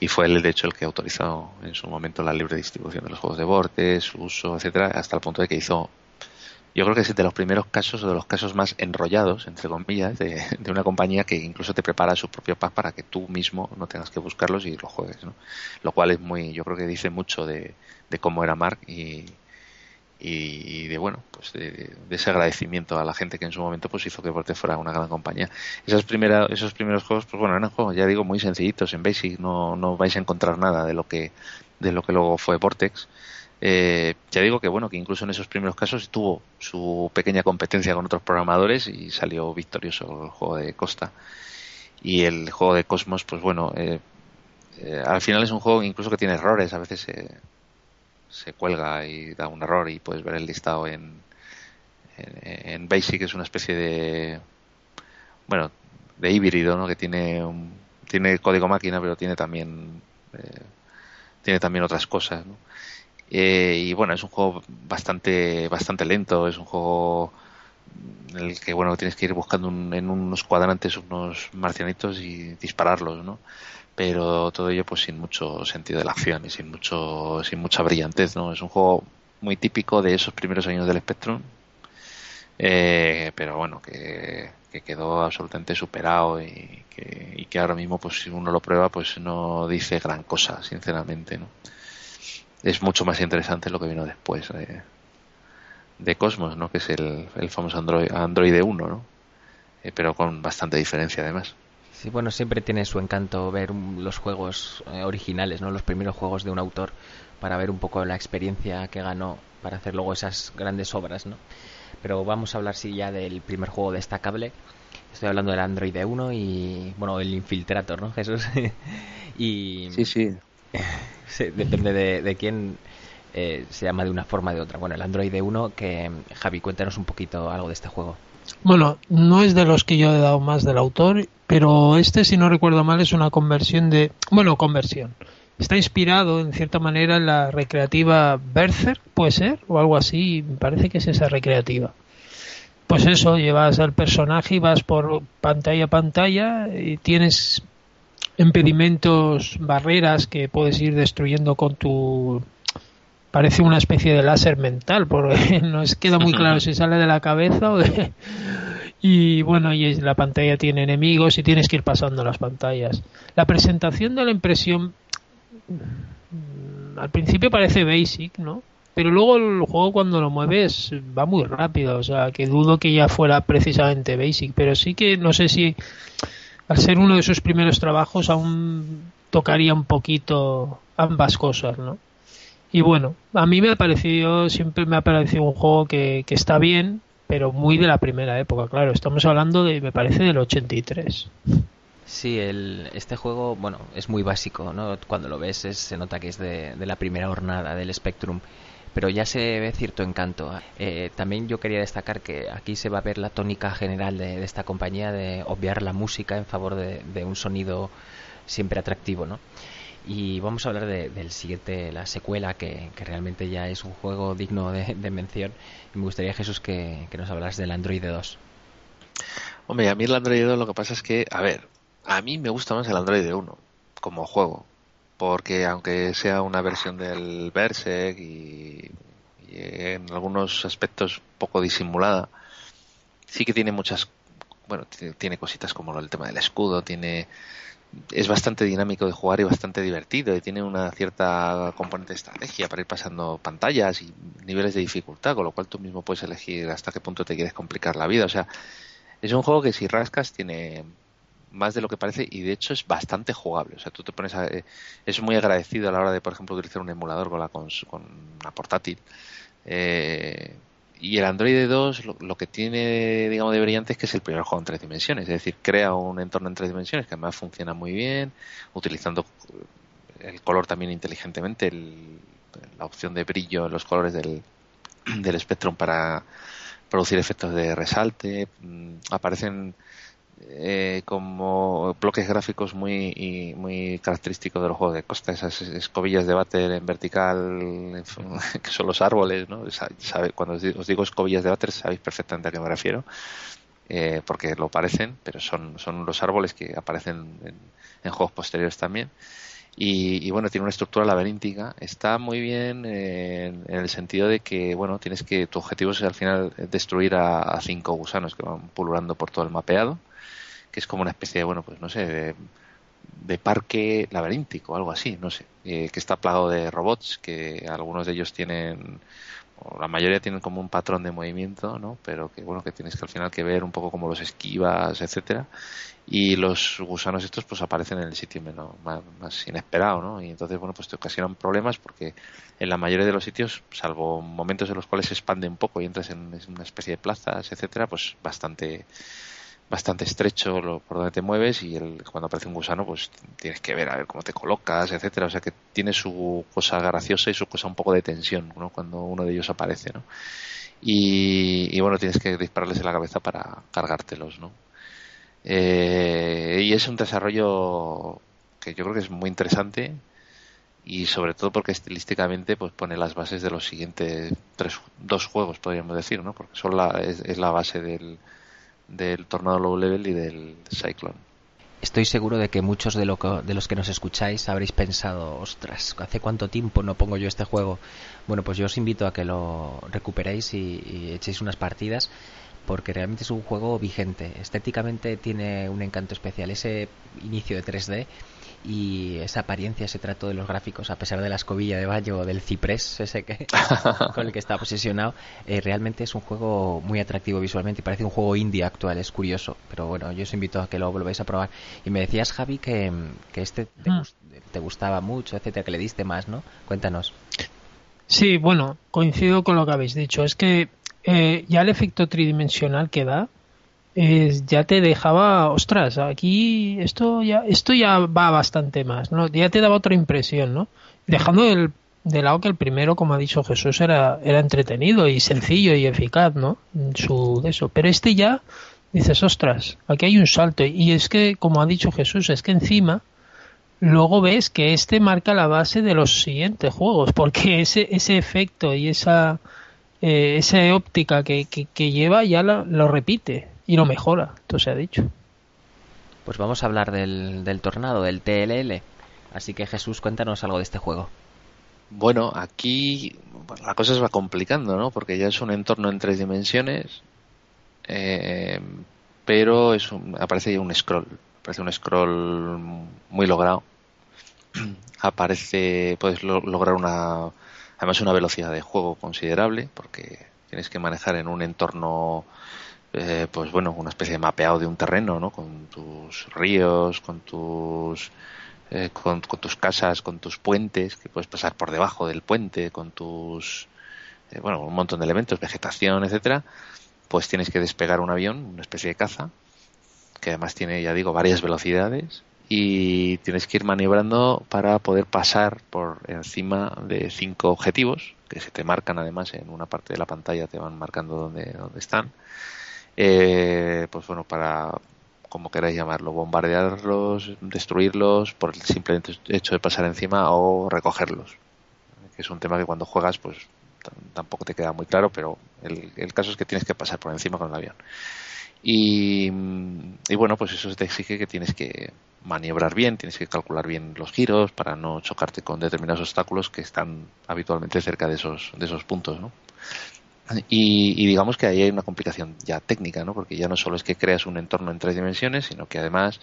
Y fue él, de hecho, el que autorizó en su momento la libre distribución de los juegos de Vortex, su uso, etcétera, hasta el punto de que hizo yo creo que es de los primeros casos o de los casos más enrollados, entre comillas, de, una compañía que incluso te prepara su propio pack para que tú mismo no tengas que buscarlos y lo juegues, ¿no? Lo cual es muy, yo creo que dice mucho de, cómo era Mark y, y, de bueno, pues de, ese agradecimiento a la gente que en su momento pues hizo que Vortex fuera una gran compañía. Esas primeras, esos primeros juegos, pues bueno, eran juegos, ya digo, muy sencillitos en Basic, no, no vais a encontrar nada de lo que, de lo que luego fue Vortex eh, ya digo que bueno, que incluso en esos primeros casos tuvo su pequeña competencia con otros programadores y salió victorioso el juego de Costa. Y el juego de Cosmos, pues bueno, eh, eh, al final es un juego incluso que tiene errores, a veces se, cuelga y da un error y puedes ver el listado en, en, Basic, es una especie de, bueno, de híbrido, ¿no? Que tiene tiene código máquina, pero tiene también tiene también otras cosas, ¿no? Eh, y bueno, es un juego bastante, bastante lento, es un juego en el que bueno tienes que ir buscando en unos cuadrantes unos marcianitos y dispararlos, ¿no? Pero todo ello pues sin mucho sentido de la acción y sin mucho, sin mucha brillantez, ¿no? Es un juego muy típico de esos primeros años del Spectrum. Eh, pero bueno, que, quedó absolutamente superado y que, ahora mismo, pues si uno lo prueba, pues no dice gran cosa, sinceramente, ¿no? Es mucho más interesante lo que vino después eh, de Cosmos, ¿no? Que es el, famoso Android, Android 1, ¿no? Eh, pero con bastante diferencia además. Sí, bueno, siempre tiene su encanto ver los juegos originales, ¿no? Los primeros juegos de un autor para ver un poco la experiencia que ganó para hacer luego esas grandes obras, ¿no? Pero vamos a hablar sí ya del primer juego destacable. Estoy hablando del Android 1 y bueno, el Infiltrator, ¿no, Jesús? (laughs) y sí, sí. (laughs) depende de, quién eh, se llama de una forma o de otra. Bueno, el Android 1 que Javi, cuéntanos un poquito algo de este juego. Bueno, no es de los que yo he dado más del autor, pero este, si no recuerdo mal, es una conversión de, bueno, conversión está inspirado en cierta manera en la recreativa Berserk, puede ser, o algo así, me parece que es esa recreativa. Pues eso, llevas al personaje y vas por pantalla a pantalla y tienes impedimentos, barreras que puedes ir destruyendo con tu parece una especie de láser mental porque (laughs) no es queda muy claro si sale de la cabeza o de... y bueno y la pantalla tiene enemigos y tienes que ir pasando las pantallas la presentación de la impresión Mm, al principio parece basic, ¿no? Pero luego el juego cuando lo mueves va muy rápido, o sea, que dudo que ya fuera precisamente basic, pero sí que no sé si al ser uno de sus primeros trabajos aún tocaría un poquito ambas cosas, ¿no? Y bueno, a mí me ha parecido, siempre me ha parecido un juego que, que está bien, pero muy de la primera época, claro, estamos hablando de, me parece, del 83. Sí, el, este juego, bueno, es muy básico, ¿no? Cuando lo ves se nota que es de, la primera jornada del Spectrum, pero ya se ve cierto encanto. Eh, también yo quería destacar que aquí se va a ver la tónica general de, esta compañía de obviar la música en favor de, un sonido siempre atractivo, ¿no? Y vamos a hablar del siguiente, la secuela, que, realmente ya es un juego digno de, mención. Y me gustaría, Jesús, que, nos hablas del Android 2. Hombre, a mí el Android 2 lo que pasa es que, a ver, a mí me gusta más el Android 1 como juego, porque aunque sea una versión del Berserk y, en algunos aspectos poco disimulada, sí que tiene muchas, bueno, tiene cositas como el tema del escudo, tiene es bastante dinámico de jugar y bastante divertido y tiene una cierta componente de estrategia para ir pasando pantallas y niveles de dificultad, con lo cual tú mismo puedes elegir hasta qué punto te quieres complicar la vida. O sea, es un juego que si rascas tiene más de lo que parece y de hecho es bastante jugable. O sea, tú te pones a, eh, es muy agradecido a la hora de, por ejemplo, utilizar un emulador con, la, con, una portátil. Eh, y el Android 2 lo, que tiene, digamos, de brillante es que es el primer juego en tres dimensiones. Es decir, crea un entorno en tres dimensiones que además funciona muy bien, utilizando el color también inteligentemente, la opción de brillo en los colores del, del Spectrum para producir efectos de resalte. Mm, aparecen eh, como bloques gráficos muy muy característicos de los juegos de costa, esas escobillas de váter en vertical (laughs) que son los árboles, ¿no? cuando os digo escobillas de váter sabéis perfectamente a qué me refiero, eh, porque lo parecen, pero son, son los árboles que aparecen en, juegos posteriores también. Y, bueno, tiene una estructura laberíntica. Está muy bien en, el sentido de que, bueno, tienes que, tu objetivo es al final destruir a, a cinco gusanos que van pululando por todo el mapeado es como una especie de, bueno, pues no sé, de, parque laberíntico, algo así, no sé, eh, que está plagado de robots, que algunos de ellos tienen, o la mayoría tienen como un patrón de movimiento, ¿no? Pero que bueno, que tienes que al final que ver un poco como los esquivas, etcétera, y los gusanos estos pues aparecen en el sitio menos, más, inesperado, ¿no? Y entonces, bueno, pues te ocasionan problemas porque en la mayoría de los sitios, salvo momentos en los cuales se expande un poco y entras en una especie de plazas, etcétera, pues bastante bastante estrecho por donde te mueves y el, cuando aparece un gusano pues tienes que ver a ver cómo te colocas, etcétera, o sea que tiene su cosa graciosa y su cosa un poco de tensión cuando uno de ellos aparece, ¿no? Y, bueno, tienes que dispararles en la cabeza para cargártelos, ¿no? Eh, y es un desarrollo que yo creo que es muy interesante y sobre todo porque estilísticamente pues pone las bases de los siguientes tres, dos juegos podríamos decir, ¿no? Porque son la, es la base del, del Tornado Low Level y del Cyclone. Estoy seguro de que muchos de, de los que nos escucháis habréis pensado, ostras, ¿hace cuánto tiempo no pongo yo este juego? Bueno, pues yo os invito a que lo recuperéis y, echéis unas partidas porque realmente es un juego vigente. Estéticamente tiene un encanto especial. Ese inicio de 3D y esa apariencia, ese trato de los gráficos, a pesar de la escobilla de baño o del ciprés ese que (laughs) con el que está posesionado, eh, realmente es un juego muy atractivo visualmente y parece un juego indie actual, es curioso. Pero bueno, yo os invito a que lo volváis a probar. Y me decías, Javi, que, este te, mm. te gustaba mucho, etcétera, que le diste más, ¿no? Cuéntanos. Sí, bueno, coincido con lo que habéis dicho. Es que eh, ya el efecto tridimensional que da ya te dejaba, ostras, aquí esto ya esto ya va bastante más, ¿no? Ya te daba otra impresión, ¿no? Dejando el, de lado que el primero, como ha dicho Jesús, era, era entretenido y sencillo y eficaz, ¿no? Su, eso. Pero este ya dices, ostras, aquí hay un salto. Y es que, como ha dicho Jesús, es que encima luego ves que este marca la base de los siguientes juegos, porque ese, ese efecto y esa, eh, esa óptica que, que, lleva ya lo, repite y lo mejora, esto se ha dicho. Pues vamos a hablar del, del tornado, del TLL. Así que Jesús, cuéntanos algo de este juego. Bueno, aquí la cosa se va complicando, ¿no? Porque ya es un entorno en tres dimensiones, eh, pero es aparece ya un scroll parece un scroll muy logrado. (clears throat) Aparece, puedes lograr una, además una velocidad de juego considerable, porque tienes que manejar en un entorno, eh, pues bueno, una especie de mapeado de un terreno, ¿no? Con tus ríos, con tus eh, con, tus casas, con tus puentes, que puedes pasar por debajo del puente, con tus, eh, bueno, un montón de elementos, vegetación, etcétera, pues tienes que despegar un avión, una especie de caza, que además tiene, ya digo, varias velocidades y tienes que ir maniobrando para poder pasar por encima de cinco objetivos que se te marcan además en una parte de la pantalla te van marcando dónde, dónde están eh, pues bueno para como queráis llamarlo bombardearlos destruirlos por el simple hecho de pasar encima o recogerlos que es un tema que cuando juegas pues tampoco te queda muy claro pero el, caso es que tienes que pasar por encima con el avión y, bueno, pues eso te exige que tienes que maniobrar bien, tienes que calcular bien los giros para no chocarte con determinados obstáculos que están habitualmente cerca de esos, de esos puntos, ¿no? Y, digamos que ahí hay una complicación ya técnica, ¿no? Porque ya no solo es que creas un entorno en tres dimensiones, sino que además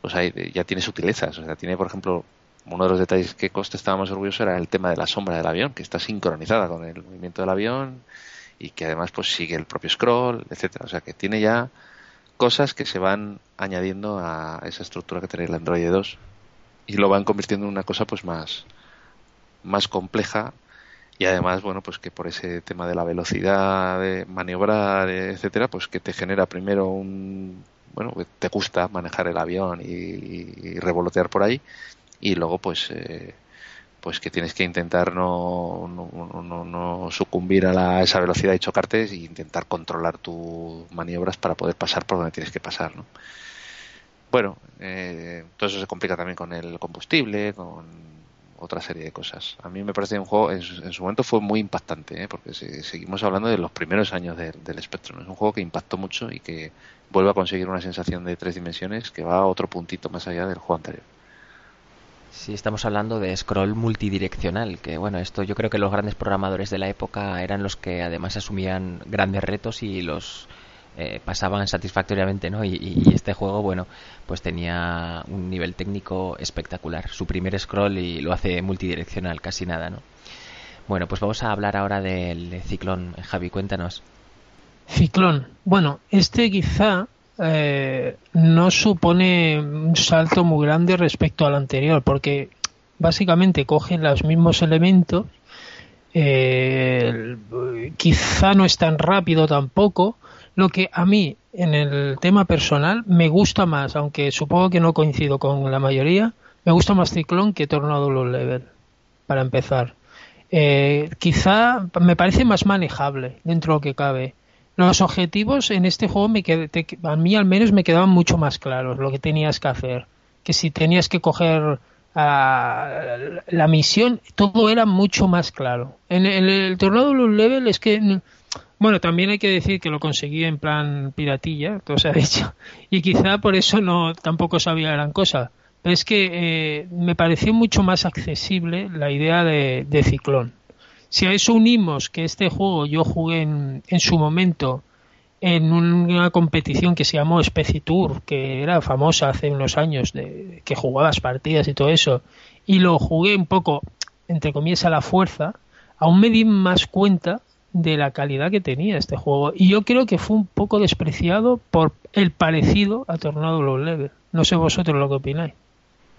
pues hay, ya tiene sutilezas. O sea, tiene, por ejemplo, uno de los detalles que Coste estaba más orgulloso era el tema de la sombra del avión, que está sincronizada con el movimiento del avión y que además pues sigue el propio scroll, etcétera. O sea que tiene ya cosas que se van añadiendo a esa estructura que tiene el Android 2 y lo van convirtiendo en una cosa pues más más compleja y además bueno pues que por ese tema de la velocidad de maniobrar etcétera pues que te genera primero un bueno que te gusta manejar el avión y, revolotear por ahí y luego pues eh, pues que tienes que intentar no, no, no, sucumbir a, esa velocidad y chocarte e intentar controlar tus maniobras para poder pasar por donde tienes que pasar. ¿no? Bueno, eh, todo eso se complica también con el combustible, con otra serie de cosas. A mí me parece un juego, en su, momento fue muy impactante, ¿eh? porque seguimos hablando de los primeros años del Spectrum. Es un juego que impactó mucho y que vuelve a conseguir una sensación de tres dimensiones que va a otro puntito más allá del juego anterior. Sí, estamos hablando de scroll multidireccional, que bueno, esto yo creo que los grandes programadores de la época eran los que además asumían grandes retos y los eh, pasaban satisfactoriamente, ¿no? Y, este juego, bueno, pues tenía un nivel técnico espectacular. Su primer scroll y lo hace multidireccional, casi nada, ¿no? Bueno, pues vamos a hablar ahora del ciclón. Javi, cuéntanos. Ciclón. Bueno, este quizá eh, no supone un salto muy grande respecto al anterior, porque básicamente cogen los mismos elementos, eh, quizá no es tan rápido tampoco, lo que a mí en el tema personal me gusta más, aunque supongo que no coincido con la mayoría, me gusta más Ciclón que Tornado Low Level, para empezar. Eh, quizá me parece más manejable dentro de lo que cabe los objetivos en este juego me a mí al menos me quedaban mucho más claros lo que tenías que hacer. Que si tenías que coger ah, la misión, todo era mucho más claro. En, el Tornado Blue Level es que, bueno, también hay que decir que lo conseguí en plan piratilla, todo se ha dicho, y quizá por eso no tampoco sabía gran cosa. Pero es que eh, me pareció mucho más accesible la idea de Ciclón. Si a eso unimos que este juego yo jugué en, su momento en una competición que se llamó Tour que era famosa hace unos años, de, que jugabas partidas y todo eso, y lo jugué un poco, entre comillas, a la fuerza, aún me di más cuenta de la calidad que tenía este juego. Y yo creo que fue un poco despreciado por el parecido a Tornado Low Level. No sé vosotros lo que opináis.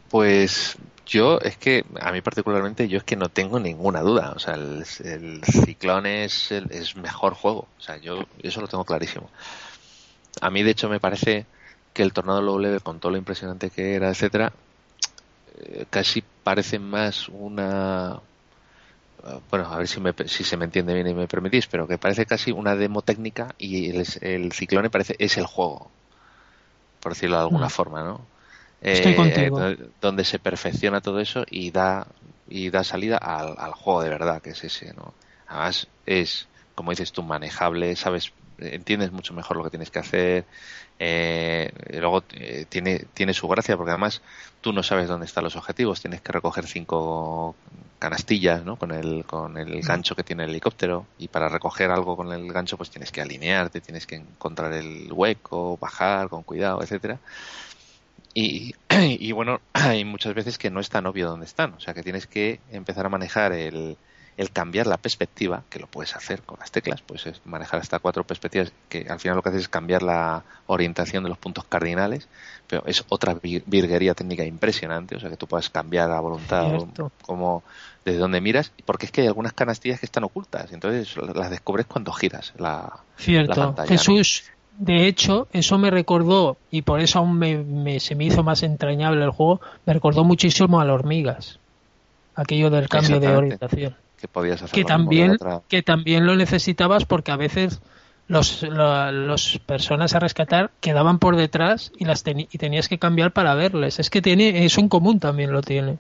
Pues yo es que, a mí particularmente, yo es que no tengo ninguna duda. O sea, el, Ciclón es el es mejor juego. O sea, yo eso lo tengo clarísimo. A mí, de hecho, me parece que el Tornado Low Level, con todo lo impresionante que era, etcétera, eh, casi parece más una bueno, a ver si, si se me entiende bien y me permitís, pero que parece casi una demo técnica y el, el Ciclone parece es el juego, por decirlo de alguna mm. forma, ¿no? Eh, donde se perfecciona todo eso y da y da salida al, juego de verdad, que es ese, ¿no? Además es, como dices tú, manejable, sabes, entiendes mucho mejor lo que tienes que hacer, eh, luego eh, tiene, tiene su gracia porque además tú no sabes dónde están los objetivos, tienes que recoger cinco canastillas ¿no? con, el, con el gancho que tiene el helicóptero y para recoger algo con el gancho pues tienes que alinearte, tienes que encontrar el hueco, bajar con cuidado, etcétera. Y, (clears throat) y bueno, (clears throat) hay muchas veces que no es tan obvio dónde están, o sea que tienes que empezar a manejar el, el cambiar la perspectiva, que lo puedes hacer con las teclas, puedes manejar hasta cuatro perspectivas, que al final lo que haces es cambiar la orientación de los puntos cardinales, pero es otra virguería técnica impresionante, o sea que tú puedes cambiar a voluntad como desde donde miras, porque es que hay algunas canastillas que están ocultas, entonces las descubres cuando giras la, Cierto. Jesús, de hecho, eso me recordó, y por eso aún me, se me hizo más entrañable el juego, me recordó muchísimo a las hormigas, aquello del cambio de orientación que podías hacer que también que también lo necesitabas porque a veces los, los personas a rescatar quedaban por detrás y las y tenías que cambiar para verles es que tiene eso en común también lo tiene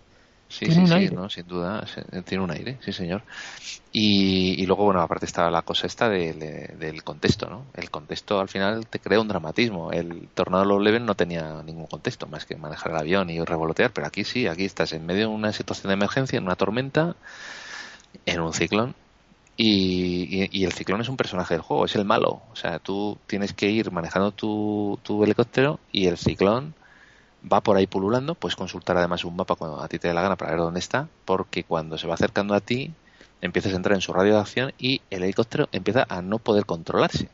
Sí, sí, sí, ¿no? sin duda, tiene un aire, sí, señor. Y, y luego, bueno, aparte está la cosa esta del contexto, ¿no? El contexto al final te crea un dramatismo. El Tornado Low Level no tenía ningún contexto más que manejar el avión y revolotear, pero aquí sí, aquí estás en medio de una situación de emergencia, en una tormenta, en un ciclón y, el ciclón es un personaje del juego, es el malo. O sea, tú tienes que ir manejando tu, helicóptero y el ciclón va por ahí pululando. Puedes consultar además un mapa cuando a ti te dé la gana para ver dónde está, porque cuando se va acercando a ti, empiezas a entrar en su radio de acción y el helicóptero empieza a no poder controlarse.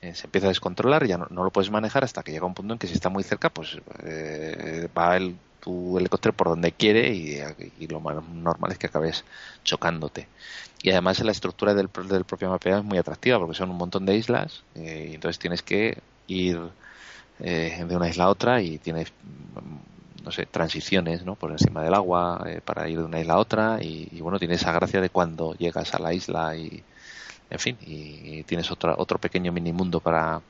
Eh, se empieza a descontrolar, ya no, lo puedes manejar hasta que llega un punto en que si está muy cerca, pues eh, va el, tu helicóptero por donde quiere y, lo más normal es que acabes chocándote. Y además la estructura del, del propio mapa es muy atractiva porque son un montón de islas eh, y entonces tienes que ir eh, de una isla a otra y tienes mm, no sé, transiciones ¿no? por encima del agua eh, para ir de una isla a otra y, bueno, tienes esa gracia de cuando llegas a la isla y en fin, y, tienes otro, otro pequeño mini mundo para,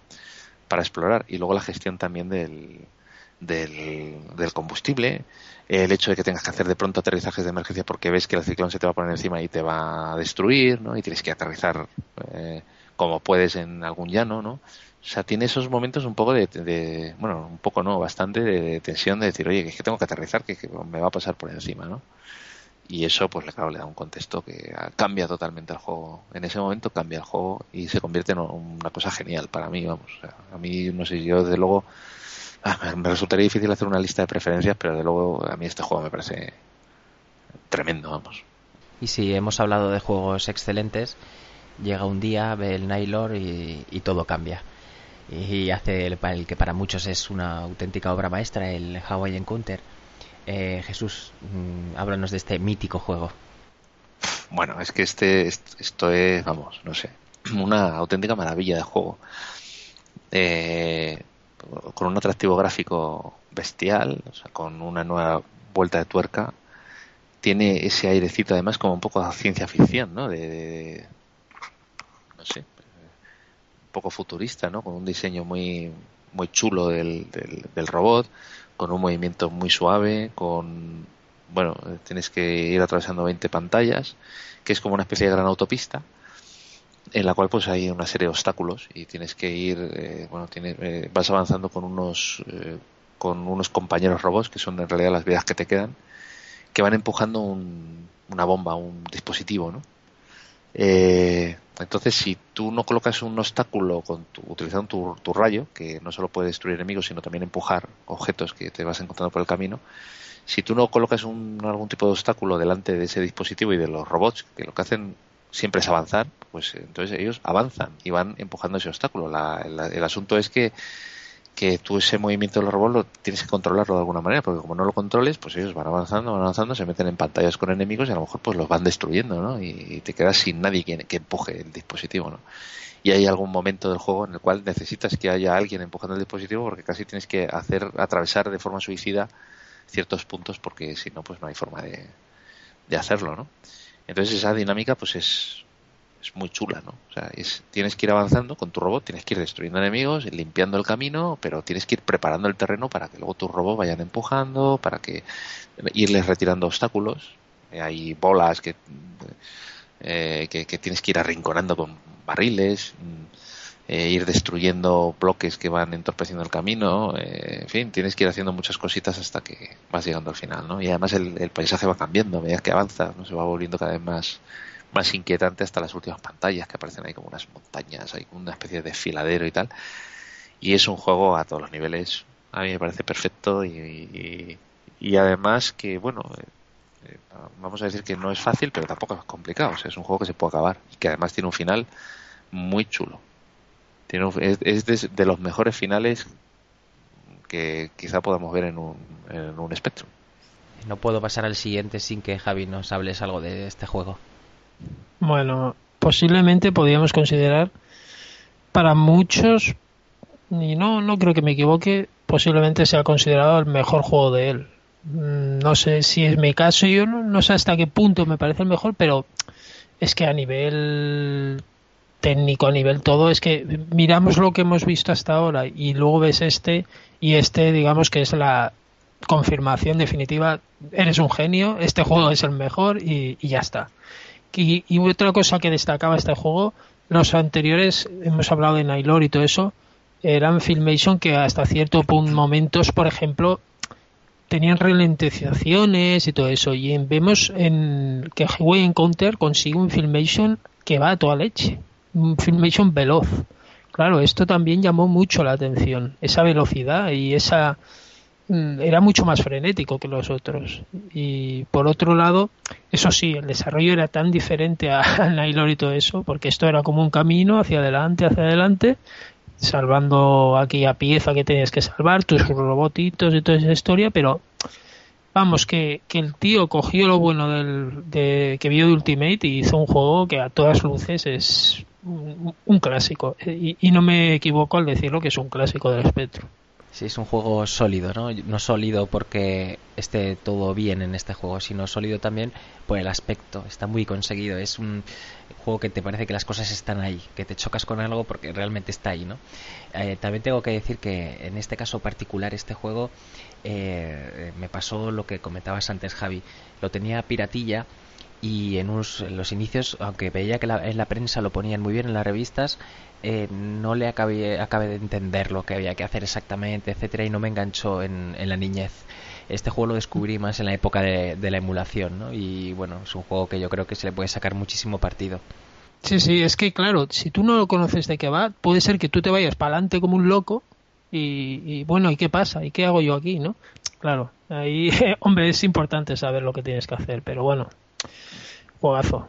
para explorar y luego la gestión también del, del, del, combustible, el hecho de que tengas que hacer de pronto aterrizajes de emergencia porque ves que el ciclón se te va a poner encima y te va a destruir, ¿no? Y tienes que aterrizar eh, como puedes en algún llano, ¿no? O sea, tiene esos momentos un poco de, bueno, un poco no, bastante de, tensión de decir, oye, que es que tengo que aterrizar, que, me va a pasar por encima, ¿no? Y eso, pues, claro, le da un contexto que cambia totalmente el juego. En ese momento cambia el juego y se convierte en una cosa genial para mí, vamos. a mí, no sé, yo desde luego Ah, me resultaría difícil hacer una lista de preferencias, pero de luego a mí este juego me parece tremendo, vamos. Y si hemos hablado de juegos excelentes, llega un día, ve el Nylor y, todo cambia. Y hace el, el, que para muchos es una auténtica obra maestra, el Hawaii Encounter. Eh, Jesús, mm, háblanos de este mítico juego. Bueno, es que este, esto es, vamos, no sé, (clears throat) una auténtica maravilla de juego. Eh, con un atractivo gráfico bestial, o sea, con una nueva vuelta de tuerca. Tiene ese airecito además como un poco de ciencia ficción, ¿no? De, no sé, un poco futurista, ¿no? Con un diseño muy muy chulo del, del, robot, con un movimiento muy suave, con bueno, tienes que ir atravesando 20 pantallas, que es como una especie de gran autopista en la cual pues hay una serie de obstáculos y tienes que ir eh, bueno tienes, eh, vas avanzando con unos eh, con unos compañeros robots que son en realidad las vidas que te quedan que van empujando una bomba un dispositivo no Eh, entonces, si tú no colocas un obstáculo con utilizando tu, rayo, que no solo puede destruir enemigos, sino también empujar objetos que te vas encontrando por el camino, si tú no colocas un, algún tipo de obstáculo delante de ese dispositivo y de los robots, que lo que hacen siempre es avanzar, pues entonces ellos avanzan y van empujando ese obstáculo. el asunto es que que tú ese movimiento de los robots lo tienes que controlarlo de alguna manera, porque como no lo controles, pues ellos van avanzando, van avanzando, se meten en pantallas con enemigos y a lo mejor pues los van destruyendo, ¿no? Y, te quedas sin nadie que, que, empuje el dispositivo, ¿no? Y hay algún momento del juego en el cual necesitas que haya alguien empujando el dispositivo porque casi tienes que hacer atravesar de forma suicida ciertos puntos porque si no pues no hay forma de, de hacerlo, ¿no? Entonces esa dinámica pues es es muy chula, ¿no? O sea, es, tienes que ir avanzando con tu robot, tienes que ir destruyendo enemigos, limpiando el camino, pero tienes que ir preparando el terreno para que luego tus robots vayan empujando, para que irles retirando obstáculos. Eh, hay bolas que, eh, que, tienes que ir arrinconando con barriles, mm, eh, ir destruyendo bloques que van entorpeciendo el camino, en fin, tienes que ir haciendo muchas cositas hasta que vas llegando al final, ¿no? Y además el, el paisaje va cambiando a medida que avanza, ¿no? Se va volviendo cada vez más más inquietante hasta las últimas pantallas que aparecen ahí como unas montañas, hay una especie de desfiladero y tal. Y es un juego a todos los niveles. A mí me parece perfecto y, y, además que, bueno, eh, eh, vamos a decir que no es fácil, pero tampoco es complicado. es un juego que se puede acabar y que además tiene un final muy chulo. Tiene es, de, los mejores finales que quizá podamos ver en un, en un espectro. No puedo pasar al siguiente sin que Javi nos hables algo de este juego. Bueno, posiblemente podríamos considerar para muchos, y no, no creo que me equivoque, posiblemente sea considerado el mejor juego de él. Mm, no sé si es mi caso, yo no, sé hasta qué punto me parece el mejor, pero es que a nivel técnico, a nivel todo, es que miramos lo que hemos visto hasta ahora y luego ves este y este, digamos que es la confirmación definitiva, eres un genio, este juego es el mejor y ya está. Y, otra cosa que destacaba este juego, los anteriores, hemos hablado de Nailor y todo eso, eran Filmation que hasta cierto punto, momentos, por ejemplo, tenían ralentizaciones y todo eso. Y vemos en que Highway Encounter consigue un Filmation que va a toda leche. Un Filmation veloz. Claro, esto también llamó mucho la atención. Esa velocidad y esa era mucho más frenético que los otros. Y por otro lado, eso sí, el desarrollo era tan diferente al (laughs) Nailor y todo eso, porque esto era como un camino hacia adelante, hacia adelante, salvando aquella pieza que tenías que salvar, tus robotitos y toda esa historia, pero vamos, que, que el tío cogió lo bueno del, de, que vio de Ultimate y hizo un juego que a todas luces es un, clásico. Y, y no me equivoco al decirlo que es un clásico del espectro. Sí, es un juego sólido, ¿no? No sólido porque esté todo bien en este juego, sino sólido también por el aspecto. Está muy conseguido. Es un juego que te parece que las cosas están ahí, que te chocas con algo porque realmente está ahí, ¿no? Eh, también tengo que decir que en este caso particular, este juego, eh, me pasó lo que comentabas antes, Javi. Lo tenía piratilla y en, los inicios, aunque veía que en la prensa lo ponían muy bien en las revistas, eh, no le acabé, de entender lo que había que hacer exactamente, etcétera, y no me enganchó en, la niñez. Este juego lo descubrí más en la época de, la emulación, ¿no? Y bueno, es un juego que yo creo que se le puede sacar muchísimo partido. Sí, sí, es que claro, si tú no lo conoces de qué va, puede ser que tú te vayas para adelante como un loco y, y, bueno, ¿y qué pasa? ¿Y qué hago yo aquí, no? Claro, ahí, (laughs) hombre, es importante saber lo que tienes que hacer, pero bueno, juegazo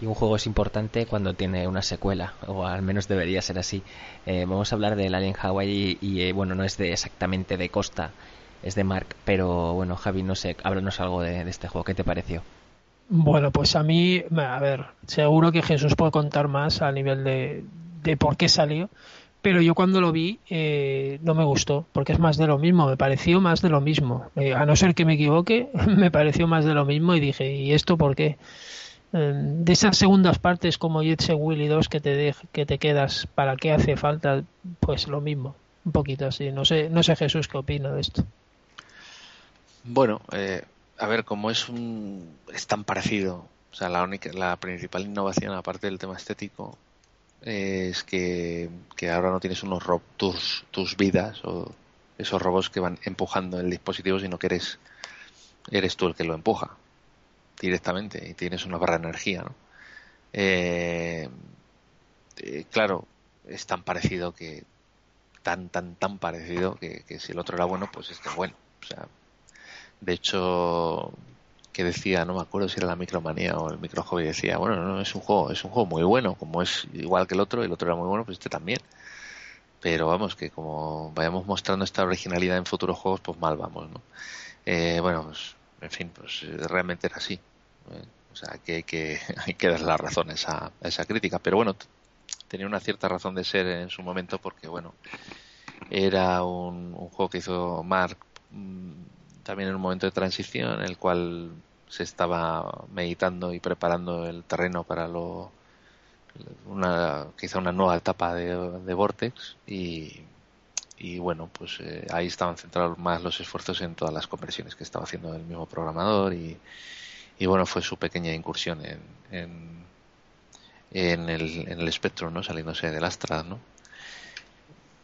y un juego es importante cuando tiene una secuela, o al menos debería ser así. Eh, vamos a hablar del Alien Hawaii y, eh, bueno, no es de exactamente de Costa, es de Mark, pero bueno, Javi, no sé, háblanos algo de, este juego, ¿qué te pareció? Bueno, pues a mí, a ver, seguro que Jesús puede contar más a nivel de, de por qué salió, pero yo cuando lo vi eh, no me gustó, porque es más de lo mismo, me pareció más de lo mismo. a no ser que me equivoque, (laughs) me pareció más de lo mismo y dije, ¿y esto por qué? Em, de esas segundas partes como Jet Willy 2 que te que te quedas para qué hace falta pues lo mismo un poquito así. No sé no sé Jesús qué opina de esto. Bueno eh, a ver como es un es tan parecido o sea la única la principal innovación aparte del tema estético es que, que ahora no tienes unos tus tus vidas o esos robots que van empujando el dispositivo sino que eres eres tú el que lo empuja directamente y tienes una barra de energía, ¿no? Eh, eh, claro, es tan parecido que tan tan tan parecido que, si el otro era bueno, pues este es bueno. O sea, de hecho, que decía, no me acuerdo si era la micromanía o el micro hobby, decía, bueno, no, es un juego, es un juego muy bueno, como es igual que el otro, el otro era muy bueno, pues este también. Pero vamos, que como vayamos mostrando esta originalidad en futuros juegos, pues mal vamos, ¿no? Eh, bueno, pues, en fin, pues realmente era así. ¿eh? O sea, que hay que, (laughs) hay que dar la razón a esa, esa crítica. Pero bueno, tenía una cierta razón de ser en su momento porque, bueno, era un, juego que hizo Mark mm, también en un momento de transición en el cual se estaba meditando y preparando el terreno para lo una quizá una nueva etapa de, de Vortex y, y bueno pues eh, ahí estaban centrados más los esfuerzos en todas las conversiones que estaba haciendo el mismo programador y, y bueno fue su pequeña incursión en, en en el, en el espectro, ¿no? Saliéndose del Astra, ¿no?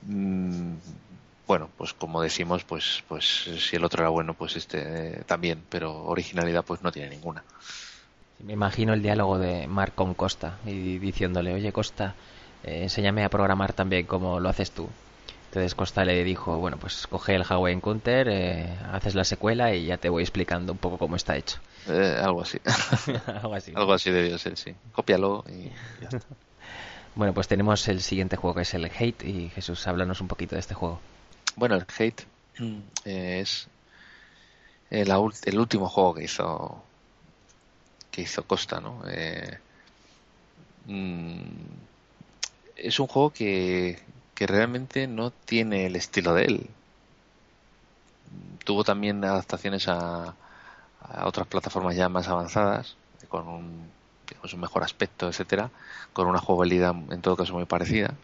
Mm, bueno, pues como decimos, pues, pues si el otro era bueno, pues este eh, también, pero originalidad pues no tiene ninguna. Me imagino el diálogo de Mark con Costa y diciéndole, oye Costa, eh, enséñame a programar también como lo haces tú. Entonces Costa le dijo, bueno, pues coge el Huawei Encounter, eh, haces la secuela y ya te voy explicando un poco cómo está hecho. Eh, algo así. (laughs) algo así. algo así debió ser, sí. Cópialo y ya está. (laughs) Bueno, pues tenemos el siguiente juego que es el Hate y Jesús, háblanos un poquito de este juego. Bueno, el Hate (clears throat) eh, es el, el, último juego que hizo que hizo Costa, ¿no? Eh, mm, es un juego que, que realmente no tiene el estilo de él. Tuvo también adaptaciones a, a otras plataformas ya más avanzadas, con un, un mejor aspecto, etcétera, con una jugabilidad en todo caso muy parecida.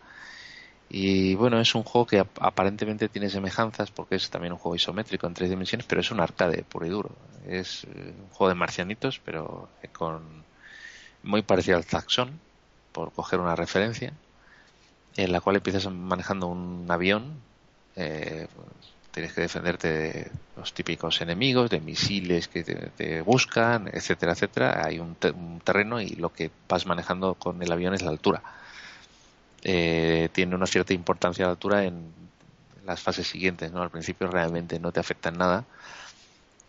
Y bueno, es un juego que aparentemente tiene semejanzas porque es también un juego isométrico en tres dimensiones, pero es un arcade puro y duro. Es eh, un juego de marcianitos, pero con muy parecido al Zaxxon, por coger una referencia, en la cual empiezas manejando un avión eh, tienes que defenderte de los típicos enemigos, de misiles que te, buscan, etcétera, etcétera. Hay un, terreno y lo que vas manejando con el avión es la altura. Eh, tiene una cierta importancia la altura en las fases siguientes, ¿no? Al principio realmente no te afecta en nada,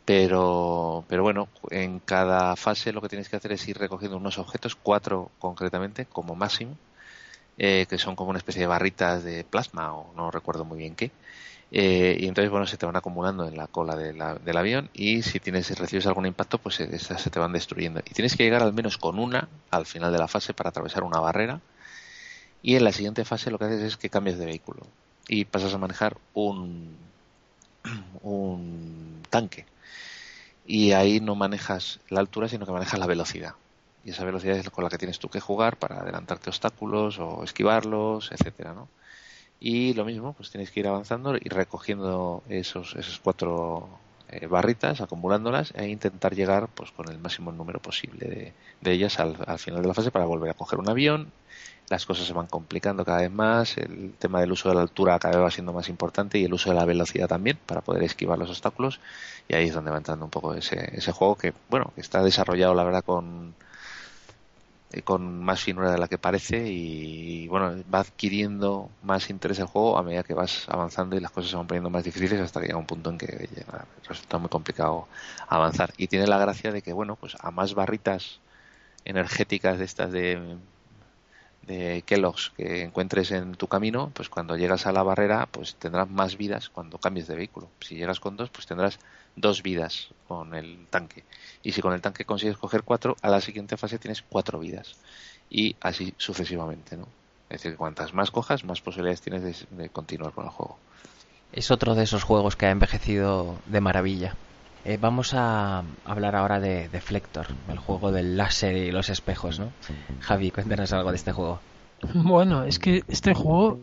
pero, pero bueno, en cada fase lo que tienes que hacer es ir recogiendo unos objetos, cuatro concretamente, como máximo, eh, que son como una especie de barritas de plasma o no recuerdo muy bien qué, eh, y entonces, bueno, se te van acumulando en la cola del avión y si tienes recibes algún impacto, pues esas se te van destruyendo. Y tienes que llegar al menos con una al final de la fase para atravesar una barrera. Y en la siguiente fase lo que haces es que cambies de vehículo y pasas a manejar un, (clears throat) un tanque. Y ahí no manejas la altura, sino que manejas la velocidad. Esa velocidad es con la que tienes tú que jugar para adelantarte obstáculos o esquivarlos, etcétera, ¿no? y lo mismo, pues tienes que ir avanzando y recogiendo esos, esos cuatro eh, barritas, acumulándolas e intentar llegar pues con el máximo número posible de, ellas al, final de la fase para volver a coger un avión. Las cosas se van complicando cada vez más, el tema del uso de la altura cada vez va siendo más importante y el uso de la velocidad también para poder esquivar los obstáculos y ahí es donde va entrando un poco ese, ese juego que, bueno, que está desarrollado la verdad con, con más finura de la que parece y bueno, va adquiriendo más interés el juego a medida que vas avanzando y las cosas se van poniendo más difíciles hasta que llega un punto en que resulta muy complicado avanzar. Y tiene la gracia de que, bueno, pues a más barritas energéticas de estas de, de Kellogg's que encuentres en tu camino, pues cuando llegas a la barrera, pues tendrás más vidas cuando cambies de vehículo. Si llegas con dos, pues tendrás dos vidas con el tanque. Y si con el tanque consigues coger cuatro, a la siguiente fase tienes cuatro vidas. Y así sucesivamente, ¿no? Es decir, cuantas más cojas, más posibilidades tienes de, continuar con el juego. Es otro de esos juegos que ha envejecido de maravilla. Eh, vamos a hablar ahora de Deflector, el juego del láser y los espejos, ¿no? Javi, cuéntanos algo de este juego. (laughs) Bueno, es que este juego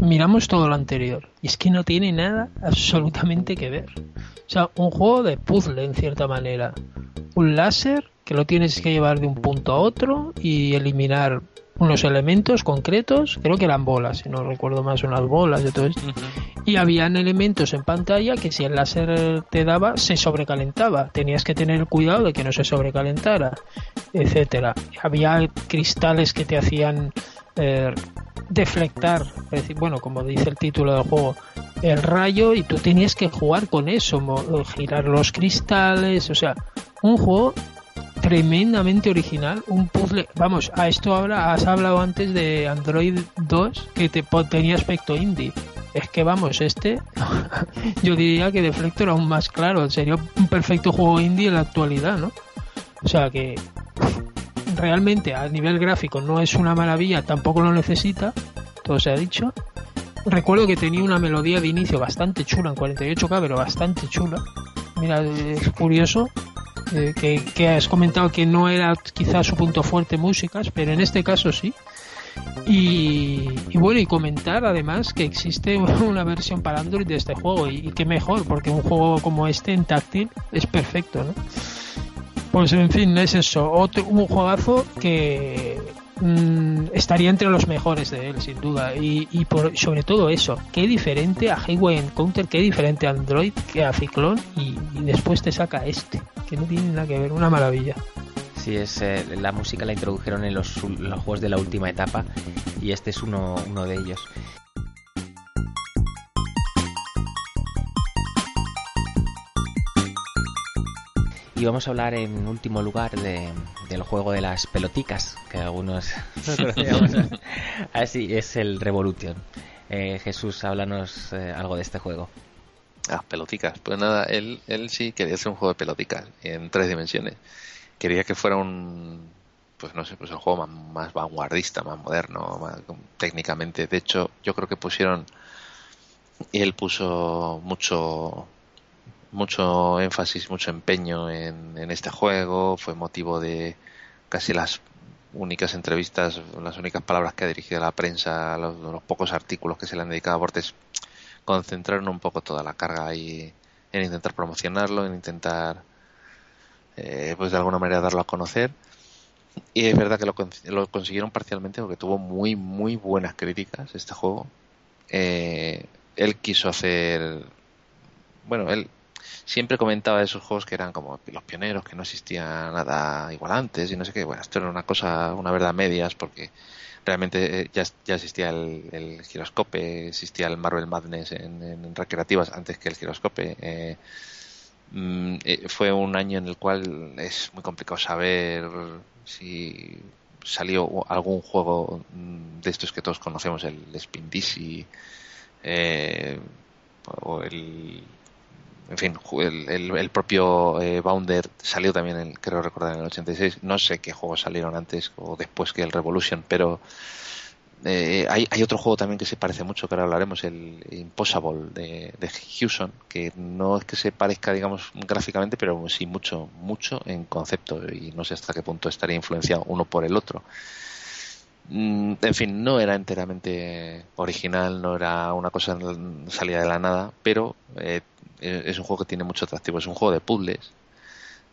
miramos todo lo anterior y es que no tiene nada absolutamente que ver. O sea, un juego de puzzle en cierta manera. Un láser que lo tienes que llevar de un punto a otro y eliminar unos elementos concretos, creo que eran bolas, si no recuerdo más, unas bolas y todo esto. Y habían elementos en pantalla que si el láser te daba, se sobrecalentaba. Tenías que tener cuidado de que no se sobrecalentara, etcétera. Había cristales que te hacían eh, deflectar, bueno, como dice el título del juego, el rayo y tú tenías que jugar con eso, girar los cristales, o sea, un juego tremendamente original, un puzzle, vamos, a esto ahora has hablado antes de Android 2 que te tenía aspecto indie. Es que vamos, este (laughs) yo diría que Deflector aún más claro, sería un perfecto juego indie en la actualidad, ¿no? O sea que realmente a nivel gráfico no es una maravilla, tampoco lo necesita, todo se ha dicho. Recuerdo que tenía una melodía de inicio bastante chula en 48K, pero bastante chula. Mira, es curioso eh, que, has comentado que no era quizás su punto fuerte músicas, pero en este caso sí. Y, bueno, y comentar además que existe (laughs) una versión para Android de este juego y, y que mejor, porque un juego como este en táctil es perfecto, ¿no? Pues en fin, es eso. Otro, un juegazo que mm, estaría entre los mejores de él, sin duda. Y, y por, sobre todo eso, qué diferente a Highway Encounter, qué diferente a Android que a Ciclone. Y, después te saca este, que no tiene nada que ver, una maravilla. Sí, es, eh, la música la introdujeron en los, los, juegos de la última etapa y este es uno, uno de ellos. Y vamos a hablar en último lugar de, del juego de las peloticas, que algunos (laughs) (laughs) Así es el Revolution. Eh, Jesús, háblanos eh, algo de este juego. Ah, peloticas. Pues nada, él, él sí quería hacer un juego de peloticas en tres dimensiones. Quería que fuera un, pues no sé, pues el juego más, vanguardista, más moderno, más, técnicamente. De hecho, yo creo que pusieron, y él puso mucho mucho énfasis, mucho empeño en, este juego, fue motivo de casi las únicas entrevistas, las únicas palabras que ha dirigido a la prensa, los, pocos artículos que se le han dedicado a Bortes, concentraron un poco toda la carga ahí en intentar promocionarlo, en intentar, eh, pues de alguna manera darlo a conocer. Y es verdad que lo, lo, consiguieron parcialmente porque tuvo muy, muy buenas críticas este juego. Eh, él quiso hacer, bueno, él siempre comentaba esos juegos que eran como los pioneros, que no existía nada igual antes y no sé qué. Bueno, esto era una cosa, una verdad medias porque realmente eh, ya, ya existía el, el giroscope, existía el Marvel Madness en, recreativas antes que el giroscope. Eh, mm, eh, fue un año en el cual es muy complicado saber si salió algún juego mm, de estos que todos conocemos, el Spin Dizzy, o el en fin, el, propio eh, Bounder salió también, en, creo recordar, en el 86. No sé qué juegos salieron antes o después que el Revolution, pero eh, hay, hay, otro juego también que se parece mucho, que ahora hablaremos, el Impossible de, de Hewson, que no es que se parezca, digamos, gráficamente, pero sí mucho, mucho en concepto y no sé hasta qué punto estaría influenciado uno por el otro. Mm, en fin, no era enteramente original, no era una cosa salida de la nada, pero eh, es un juego que tiene mucho atractivo. Es un juego de puzzles,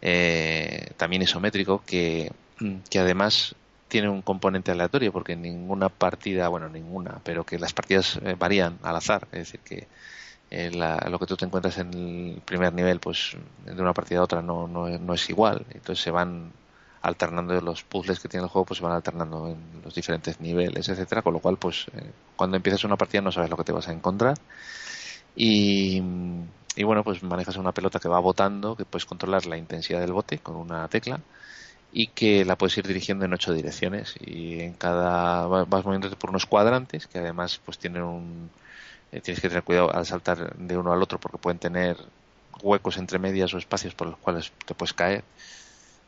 eh, también isométrico, que, que además tiene un componente aleatorio, porque ninguna partida, bueno, ninguna, pero que las partidas eh, varían al azar. Es decir, que eh, lo que tú te encuentras en el primer nivel, pues de una partida a otra no, no, no es igual. Entonces se van alternando los puzzles que tiene el juego pues se van alternando en los diferentes niveles etcétera. Con lo cual pues cuando empiezas una partida no sabes lo que te vas a encontrar. Y, y bueno, pues manejas una pelota que va botando, que puedes controlar la intensidad del bote con una tecla y que la puedes ir dirigiendo en ocho direcciones. Y en cada vas moviéndote por unos cuadrantes que además pues tienen un eh, tienes que tener cuidado al saltar de uno al otro porque pueden tener huecos entre medias o espacios por los cuales te puedes caer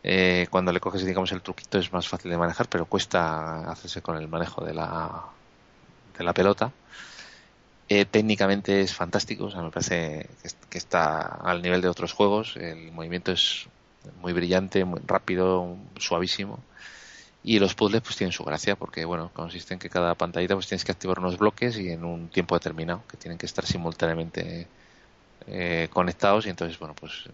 eh, cuando le coges digamos el truquito es más fácil de manejar pero cuesta hacerse con el manejo de la de la pelota eh, técnicamente es fantástico, o sea, me parece que está al nivel de otros juegos. El movimiento es muy brillante, muy rápido, suavísimo. Y los puzzles pues tienen su gracia porque, bueno, consiste en que cada pantallita pues tienes que activar unos bloques y en un tiempo determinado, que tienen que estar simultáneamente eh, conectados y entonces, bueno, pues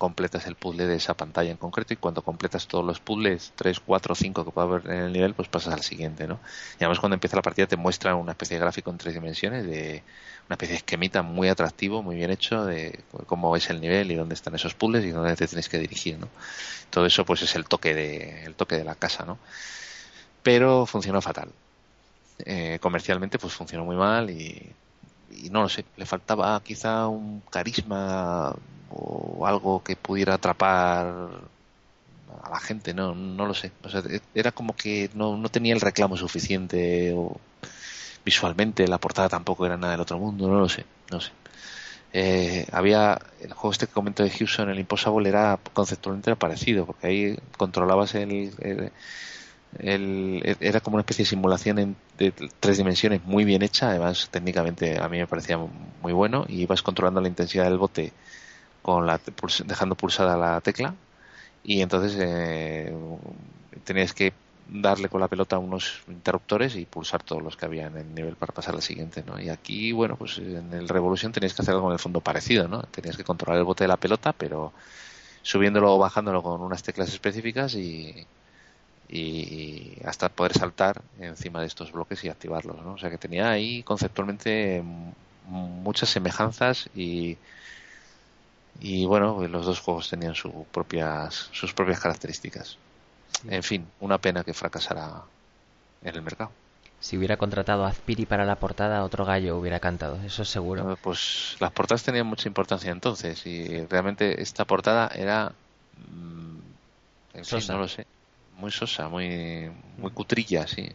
completas el puzzle de esa pantalla en concreto y cuando completas todos los puzzles, 3, 4, 5 que puede haber en el nivel, pues pasas al siguiente, ¿no? Y además cuando empieza la partida te muestra una especie de gráfico en tres dimensiones, de una especie de esquemita muy atractivo, muy bien hecho de cómo es el nivel y dónde están esos puzzles y dónde te tienes que dirigir, ¿no? Todo eso pues es el toque de, el toque de la casa, ¿no? Pero funcionó fatal. Eh, comercialmente pues funcionó muy mal y y no lo sé, le faltaba quizá un carisma o algo que pudiera atrapar a la gente, no, no lo sé. O sea, era como que no, no tenía el reclamo suficiente o visualmente la portada tampoco era nada del otro mundo, no lo sé, no sé. Eh, había el juego este que comento de Houston, el Impossible era conceptualmente parecido, porque ahí controlabas el era como una especie de simulación en, de tres dimensiones muy bien hecha, además técnicamente a mí me parecía muy bueno y ibas controlando la intensidad del bote con la dejando pulsada la tecla y entonces eh, tenías que darle con la pelota unos interruptores y pulsar todos los que había en el nivel para pasar al siguiente, ¿no? Y aquí, bueno, pues en el Revolution tenías que hacer algo en el fondo parecido, ¿no? Tenías que controlar el bote de la pelota, pero subiéndolo o bajándolo con unas teclas específicas y, y hasta poder saltar encima de estos bloques y activarlos. ¿no? O sea que tenía ahí conceptualmente muchas semejanzas y, y bueno, pues los dos juegos tenían sus propias, sus propias características. En fin, una pena que fracasara en el mercado. Si hubiera contratado a Azpiri para la portada, otro gallo hubiera cantado, eso es seguro. Pues las portadas tenían mucha importancia entonces y realmente esta portada era... Mm, en fin, no lo sé muy sosa, muy, muy cutrilla, sí.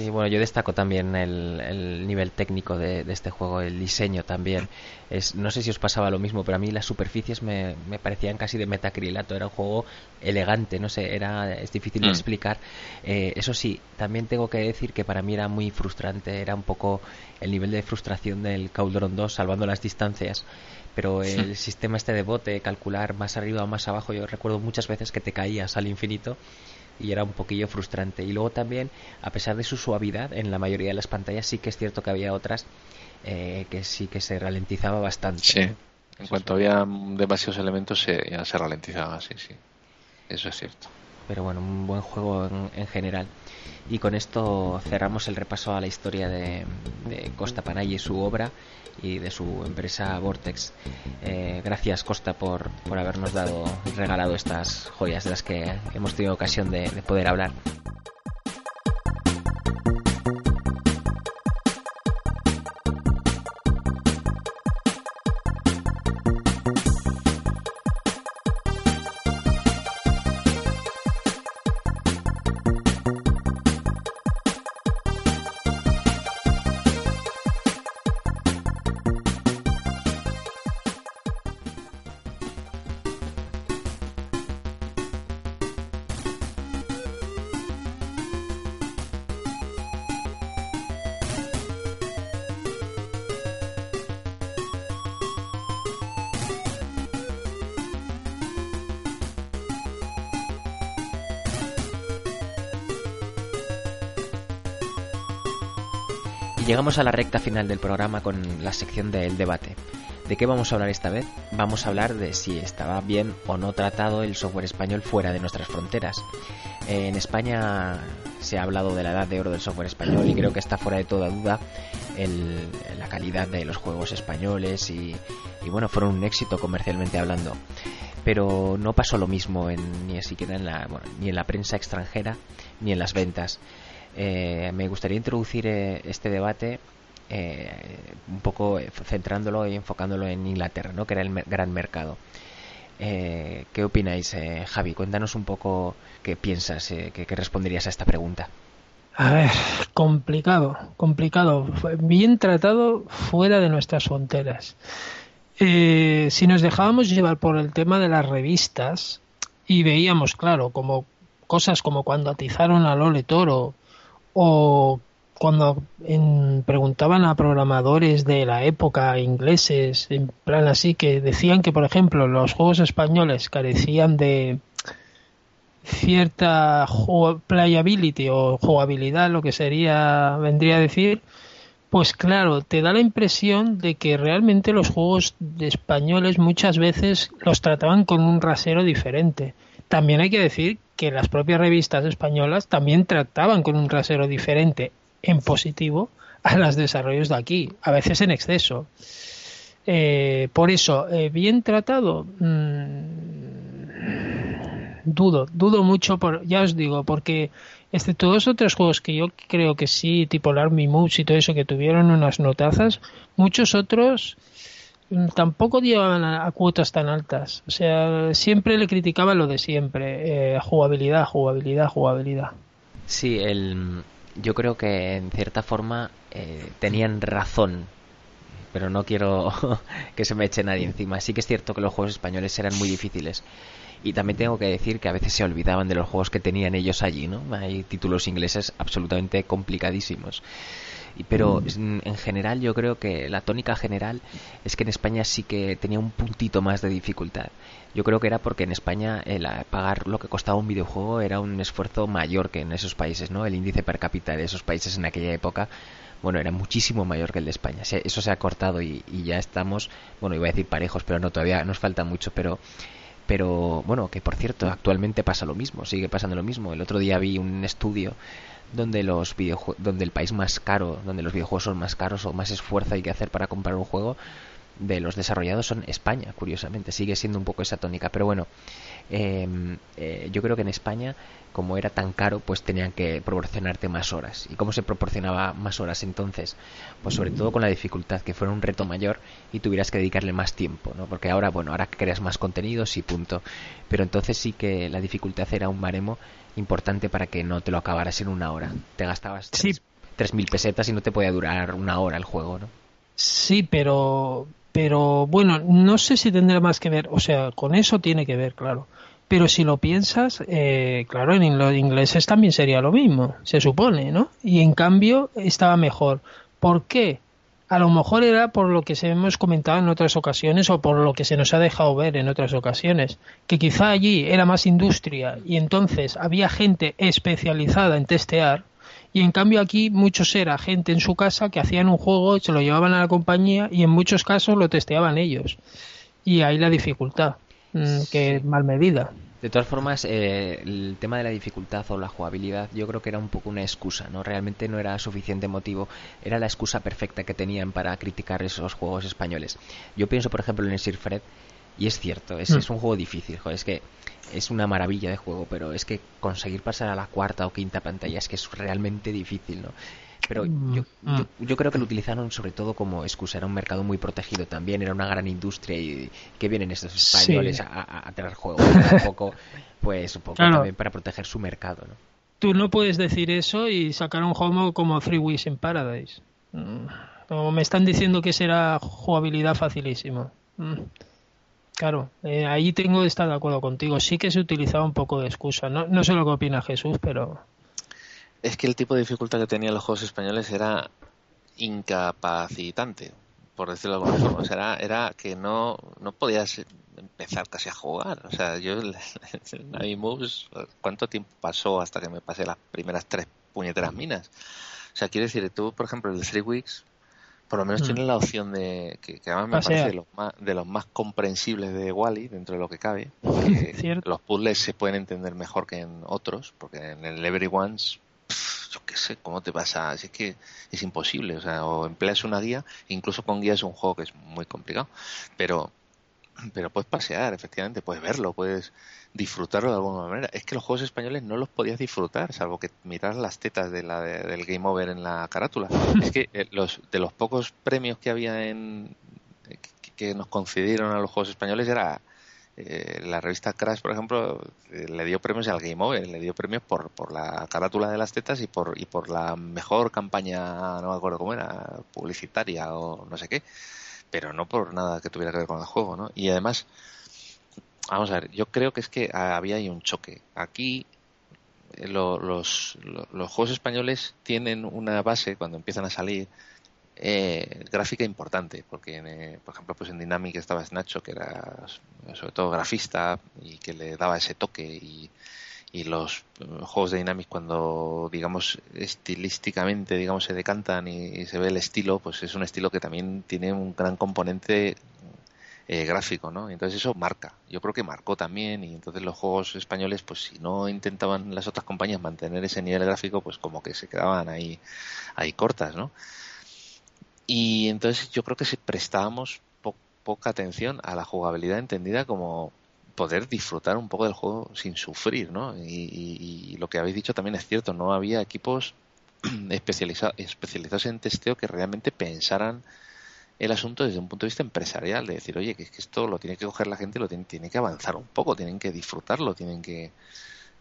Sí, bueno, yo destaco también el, nivel técnico de, este juego, el diseño también. Es, no sé si os pasaba lo mismo, pero a mí las superficies me, me parecían casi de metacrilato. Era un juego elegante, no sé, era, es difícil de mm. explicar. Eh, eso sí, también tengo que decir que para mí era muy frustrante, era un poco el nivel de frustración del Cauldron 2, salvando las distancias pero el sistema este de bote, calcular más arriba o más abajo, yo recuerdo muchas veces que te caías al infinito y era un poquillo frustrante. Y luego también, a pesar de su suavidad, en la mayoría de las pantallas sí que es cierto que había otras eh, que sí que se ralentizaba bastante. Sí, en cuanto había demasiados elementos se, ya se ralentizaba, sí, sí. Eso es cierto. Pero bueno, un buen juego en, general. Y con esto cerramos el repaso a la historia de, Costa Panay y su obra y de su empresa Vortex. Eh, gracias Costa por, por habernos dado, regalado estas joyas de las que hemos tenido ocasión de poder hablar. Llegamos a la recta final del programa con la sección del debate. ¿De qué vamos a hablar esta vez? Vamos a hablar de si estaba bien o no tratado el software español fuera de nuestras fronteras. En España se ha hablado de la edad de oro del software español y creo que está fuera de toda duda la calidad de los juegos españoles y, bueno, fueron un éxito comercialmente hablando. Pero no pasó lo mismo en, ni siquiera en la, ni en la prensa extranjera ni en las ventas. Eh, me gustaría introducir eh, este debate eh, un poco centrándolo y enfocándolo en Inglaterra, ¿no? que era el gran mercado. ¿Qué opináis, Javi? Cuéntanos un poco qué piensas, qué, responderías a esta pregunta. A ver, complicado, complicado. Bien tratado fuera de nuestras fronteras. si nos dejábamos llevar por el tema de las revistas y veíamos, claro, como cosas como cuando atizaron a Lole Toro o cuando preguntaban a programadores de la época ingleses, en plan así, que decían que, por ejemplo, los juegos españoles carecían de cierta playability o jugabilidad, lo que sería, vendría a decir, pues claro, te da la impresión de que realmente los juegos de españoles muchas veces los trataban con un rasero diferente. También hay que decir que las propias revistas españolas también trataban con un rasero diferente en positivo a los desarrollos de aquí, a veces en exceso. Eh, por eso, eh, bien tratado, mm, dudo, dudo mucho, por, ya os digo, porque excepto dos otros juegos que yo creo que sí, tipo el Army Moves y todo eso, que tuvieron unas notazas, muchos otros tampoco llevaban a, cuotas tan altas. O sea, siempre le criticaba lo de siempre, eh, jugabilidad, jugabilidad, jugabilidad. Sí, el, yo creo que en cierta forma eh, tenían razón pero no quiero (laughs) que se me eche nadie encima. Sí que es cierto que los juegos españoles eran muy difíciles y también tengo que decir que a veces se olvidaban de los juegos que tenían ellos allí, ¿no? Hay títulos ingleses absolutamente complicadísimos. Pero mm. en general yo creo que la tónica general es que en España sí que tenía un puntito más de dificultad. Yo creo que era porque en España el pagar lo que costaba un videojuego era un esfuerzo mayor que en esos países, ¿no? El índice per cápita de esos países en aquella época bueno, era muchísimo mayor que el de España. Eso se ha cortado y, y, ya estamos, bueno, iba a decir parejos, pero no, todavía nos falta mucho, pero pero bueno, que por cierto, actualmente pasa lo mismo, sigue pasando lo mismo. El otro día vi un estudio donde los donde el país más caro, donde los videojuegos son más caros o más esfuerzo hay que hacer para comprar un juego de los desarrollados son España, curiosamente, sigue siendo un poco esa tónica, pero bueno, Em, eh, yo creo que en España, como era tan caro, pues tenían que proporcionarte más horas. ¿Y cómo se proporcionaba más horas entonces? Pues sobre todo con la dificultad, que fuera un reto mayor y tuvieras que dedicarle más tiempo, ¿no? Porque ahora, bueno, ahora creas más contenidos y punto. Pero entonces sí que la dificultad era un baremo importante para que no te lo acabaras en una hora. Te gastabas tres mil pesetas y no te podía durar una hora el juego, ¿no? Sí, pero pero bueno, no sé si tendrá más que ver, o sea, con eso tiene que ver, claro. Pero si lo piensas, eh, claro, en los ingleses también sería lo mismo, se supone, ¿no? Y en cambio estaba mejor. ¿Por qué? A lo mejor era por lo que se hemos comentado en otras ocasiones o por lo que se nos ha dejado ver en otras ocasiones, que quizá allí era más industria y entonces había gente especializada en testear y en cambio aquí muchos era gente en su casa que hacían un juego, se lo llevaban a la compañía y en muchos casos lo testeaban ellos. Y ahí la dificultad, mm, que es mal medida. De todas formas, eh, el tema de la dificultad o la jugabilidad yo creo que era un poco una excusa, ¿no? Realmente no era suficiente motivo, era la excusa perfecta que tenían para criticar esos juegos españoles. Yo pienso, por ejemplo, en el Sir Fred, y es cierto, es, mm. es un juego difícil, joder, es que es una maravilla de juego, pero es que conseguir pasar a la cuarta o quinta pantalla es que es realmente difícil, ¿no? Pero mm, yo, mm. yo, creo que lo utilizaron sobre todo como excusa, era un mercado muy protegido también, era una gran industria y que vienen estos españoles a, a, tener juegos (laughs) un poco, pues un poco también para proteger su mercado, ¿no? Tú no puedes decir eso y sacar un juego como Free Wish in Paradise. Como me están diciendo que será jugabilidad facilísimo. Claro, eh, ahí tengo que estar de acuerdo contigo. Sí que se utilizaba un poco de excusa. No, no sé lo que opina Jesús, pero. Es que el tipo de dificultad que tenían los juegos españoles era incapacitante, por decirlo de alguna forma. O sea, era, era que no, no podías empezar casi a jugar. O sea, yo (laughs) en Navi Moves, ¿cuánto tiempo pasó hasta que me pasé las primeras tres puñeteras minas? O sea, quiero decir, tú, por ejemplo, el Three Weeks, por lo menos mm. tiene la opción de, que, además me parece de los, más, de los más comprensibles de Wally, dentro de lo que cabe. (laughs) los puzzles se pueden entender mejor que en otros, porque en el Everyone's, yo qué sé, ¿cómo te pasa? es que es imposible, o sea, o empleas una guía, incluso con guía es un juego que es muy complicado, pero, pero puedes pasear, efectivamente, puedes verlo, puedes disfrutarlo de alguna manera. Es que los juegos españoles no los podías disfrutar, salvo que mirar las tetas de la, del Game Over en la carátula. (laughs) es que eh, los, de los pocos premios que había en que, nos concedieron a los juegos españoles era eh, la revista Crash, por ejemplo, eh, le dio premios al Game Over, le dio premios por, por la carátula de las tetas y por, y por la mejor campaña, no me acuerdo cómo era, publicitaria o no sé qué, pero no por nada que tuviera que ver con el juego, ¿no? Y además, Vamos a ver, yo creo que es que había ahí un choque. Aquí eh, los, los, juegos españoles tienen una base cuando empiezan a salir eh, gráfica importante, porque eh, por ejemplo pues en Dynamic estaba Nacho que era sobre todo grafista y que le daba ese toque y, y los eh, juegos de Dynamic cuando digamos estilísticamente digamos se decantan y, se ve el estilo pues es un estilo que también tiene un gran componente eh, gráfico no entonces eso marca. Yo creo que marcó también y entonces los juegos españoles pues si no intentaban las otras compañías mantener ese nivel gráfico pues como que se quedaban ahí ahí cortas no y entonces yo creo que si prestábamos poca atención a la jugabilidad entendida como poder disfrutar un poco del juego sin sufrir, ¿no? Y, lo que habéis dicho también es cierto, no había equipos (clears throat) especializados en testeo que realmente pensaran el asunto desde un punto de vista empresarial, de decir, oye, que, que esto lo tiene que coger la gente, lo tiene, tiene que avanzar un poco, tienen que disfrutarlo, tienen que...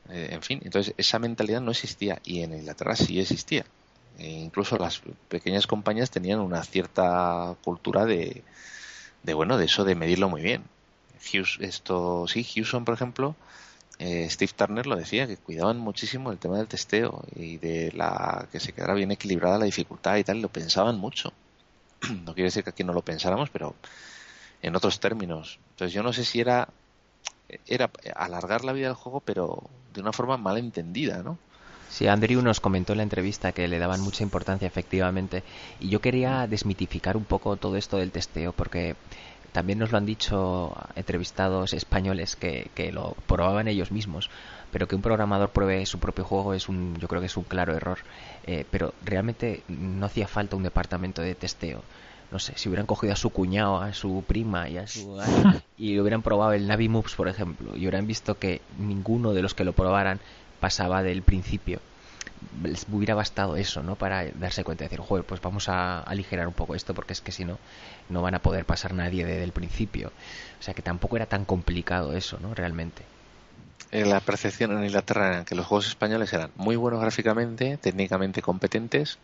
Eh, en fin, entonces esa mentalidad no existía y en Inglaterra sí existía. E incluso las pequeñas compañías tenían una cierta cultura de, de bueno, de eso de medirlo muy bien. Hughes, esto, sí, Houston, por ejemplo, eh, Steve Turner lo decía, que cuidaban muchísimo el tema del testeo y de la que se quedara bien equilibrada la dificultad y tal, lo pensaban mucho. (clears throat) no quiere decir que aquí no lo pensáramos, pero en otros términos. Entonces yo no sé si era era alargar la vida del juego, pero de una forma mal entendida, ¿no? Sí, Andrew nos comentó en la entrevista que le daban mucha importancia efectivamente y yo quería desmitificar un poco todo esto del testeo porque también nos lo han dicho entrevistados españoles que, que lo probaban ellos mismos pero que un programador pruebe su propio juego es un yo creo que es un claro error. Eh, pero realmente no hacía falta un departamento de testeo. No sé, si hubieran cogido a su cuñado, a su prima y a su (laughs) y hubieran probado el Navi Moves, por ejemplo, y hubieran visto que ninguno de los que lo probaran pasaba del principio hubiera bastado eso, ¿no? Para darse cuenta de decir, joder, pues vamos a aligerar un poco esto porque es que si no, no van a poder pasar nadie desde el principio. O sea que tampoco era tan complicado eso, ¿no? Realmente. La percepción en Inglaterra era que los juegos españoles eran muy buenos gráficamente, técnicamente competentes,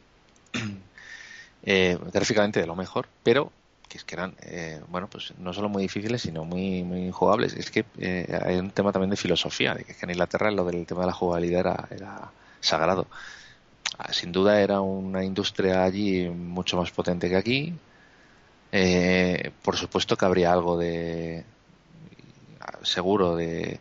(clears throat) eh, gráficamente de lo mejor, pero que es que eran, eh, bueno, pues no solo muy difíciles, sino muy, muy jugables. Es que eh, hay un tema también de filosofía, de que en Inglaterra lo del tema de la jugabilidad era, era sagrado. Ah, sin duda era una industria allí mucho más potente que aquí. Eh, por supuesto que habría algo de seguro de,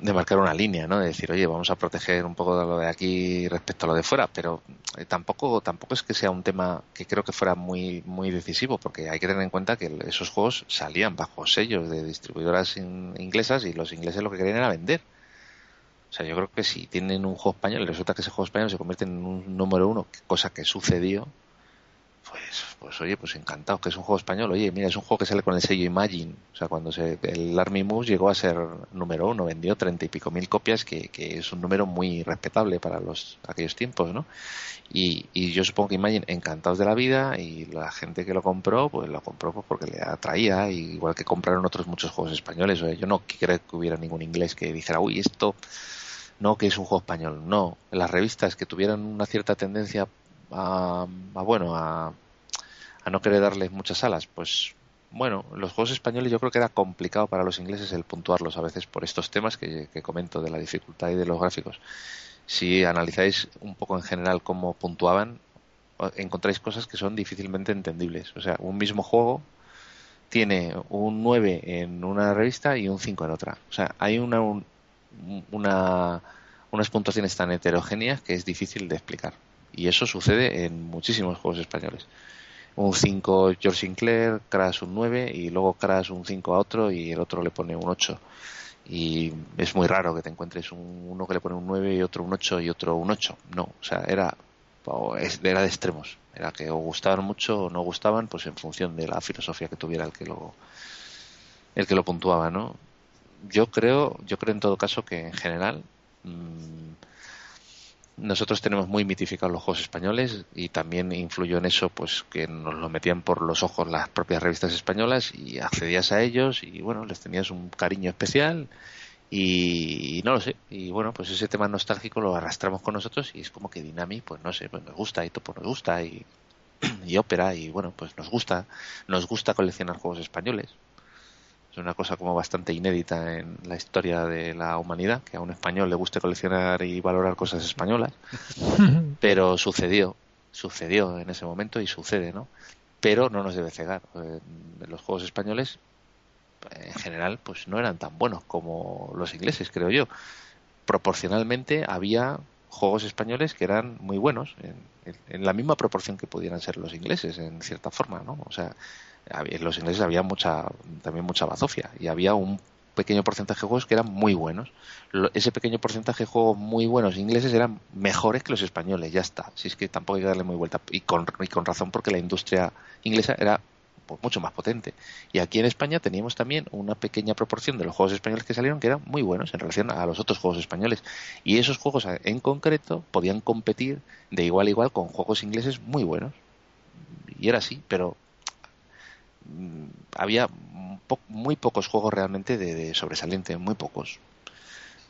de marcar una línea, ¿no? De decir, oye, vamos a proteger un poco de lo de aquí respecto a lo de fuera, pero eh, tampoco tampoco es que sea un tema que creo que fuera muy muy decisivo, porque hay que tener en cuenta que esos juegos salían bajo sellos de distribuidoras inglesas y los ingleses lo que querían era vender. O sea, yo creo que si tienen un juego español y resulta que ese juego español se convierte en un número uno, cosa que sucedió, pues, pues oye, pues encantado, que es un juego español. Oye, mira, es un juego que sale con el sello Imagine. O sea, cuando se, el Army Moose llegó a ser número uno, vendió treinta y pico mil copias, que, que, es un número muy respetable para los aquellos tiempos, ¿no? Y, y yo supongo que Imagine encantados de la vida y la gente que lo compró, pues lo compró pues porque le atraía, igual que compraron otros muchos juegos españoles. O yo no creo que hubiera ningún inglés que dijera, uy, esto no que es un juego español, no. Las revistas que tuvieran una cierta tendencia a, bueno, a, a no querer darles muchas alas, pues bueno, los juegos españoles yo creo que era complicado para los ingleses el puntuarlos a veces por estos temas que, comento de la dificultad y de los gráficos. Si analizáis un poco en general cómo puntuaban, encontráis cosas que son difícilmente entendibles. O sea, un mismo juego tiene un 9 en una revista y un 5 en otra. O sea, hay una, una, unas puntuaciones tan heterogéneas que es difícil de explicar. Y eso sucede en muchísimos juegos españoles. Un 5 George Sinclair, Crash un 9 y luego Crash un 5 a otro y el otro le pone un 8. Y es muy raro que te encuentres uno que le pone un 9 y otro un 8 y otro un 8. No, o sea, era, era de extremos. Era que o gustaban mucho o no gustaban, pues en función de la filosofía que tuviera el que lo, el que lo puntuaba, ¿no? yo creo, yo creo en todo caso que en general mmm, nosotros tenemos muy mitificados los juegos españoles y también influyó en eso pues que nos lo metían por los ojos las propias revistas españolas y accedías a ellos y bueno, les tenías un cariño especial y, no lo sé, y bueno, pues ese tema nostálgico lo arrastramos con nosotros y es como que Dynamic, pues no sé, pues nos gusta y Topo nos gusta (clears throat) y ópera y bueno, pues nos gusta, nos gusta coleccionar juegos españoles, una cosa como bastante inédita en la historia de la humanidad, que a un español le guste coleccionar y valorar cosas españolas, (laughs) pero sucedió, sucedió en ese momento y sucede, ¿no? Pero no nos debe cegar. Eh, los juegos españoles, en general, pues no eran tan buenos como los ingleses, creo yo. proporcionalmente había juegos españoles que eran muy buenos, en, la misma proporción que pudieran ser los ingleses, en cierta forma, ¿no? O sea, en los ingleses había mucha, también mucha bazofia y había un pequeño porcentaje de juegos que eran muy buenos. ese pequeño porcentaje de juegos muy buenos ingleses eran mejores que los españoles, ya está. Si es que tampoco hay que darle muy vuelta. Y con, razón porque la industria inglesa era pues, mucho más potente. Y aquí en España teníamos también una pequeña proporción de los juegos españoles que salieron que eran muy buenos en relación a los otros juegos españoles. Y esos juegos en concreto podían competir de igual a igual con juegos ingleses muy buenos. Y era así, pero mm, había muy pocos juegos realmente de, sobresaliente, muy pocos.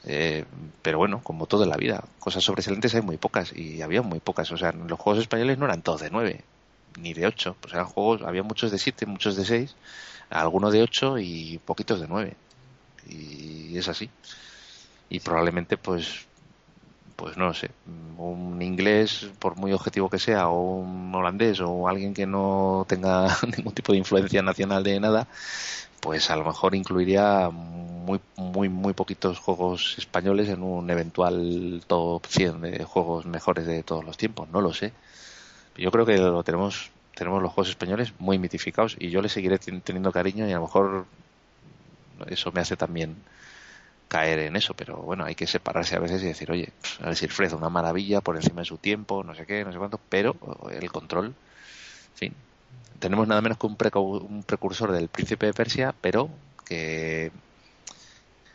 Eh, pero bueno, como todo en la vida, cosas sobresalientes hay muy pocas y había muy pocas. O sea, los juegos españoles no eran todos de 9, ni de 8. Pues eran juegos, había muchos de 7, muchos de 6, algunos de 8 y poquitos de 9. Y es así. Y probablemente, pues, pues no sé, un inglés, por muy objetivo que sea, o un holandés, o alguien que no tenga (laughs) ningún tipo de influencia nacional de nada, pues a lo mejor incluiría muy, muy, muy poquitos juegos españoles en un eventual top 100 de juegos mejores de todos los tiempos, no lo sé. Yo creo que lo tenemos, tenemos los juegos españoles muy mitificados y yo le seguiré teniendo cariño y a lo mejor eso me hace también caer en eso, pero bueno, hay que separarse a veces y decir, oye, pues, a si Fred una maravilla por encima de su tiempo, no sé qué, no sé cuánto, pero el control, en fin, tenemos nada menos que un, un precursor del príncipe de Persia, pero que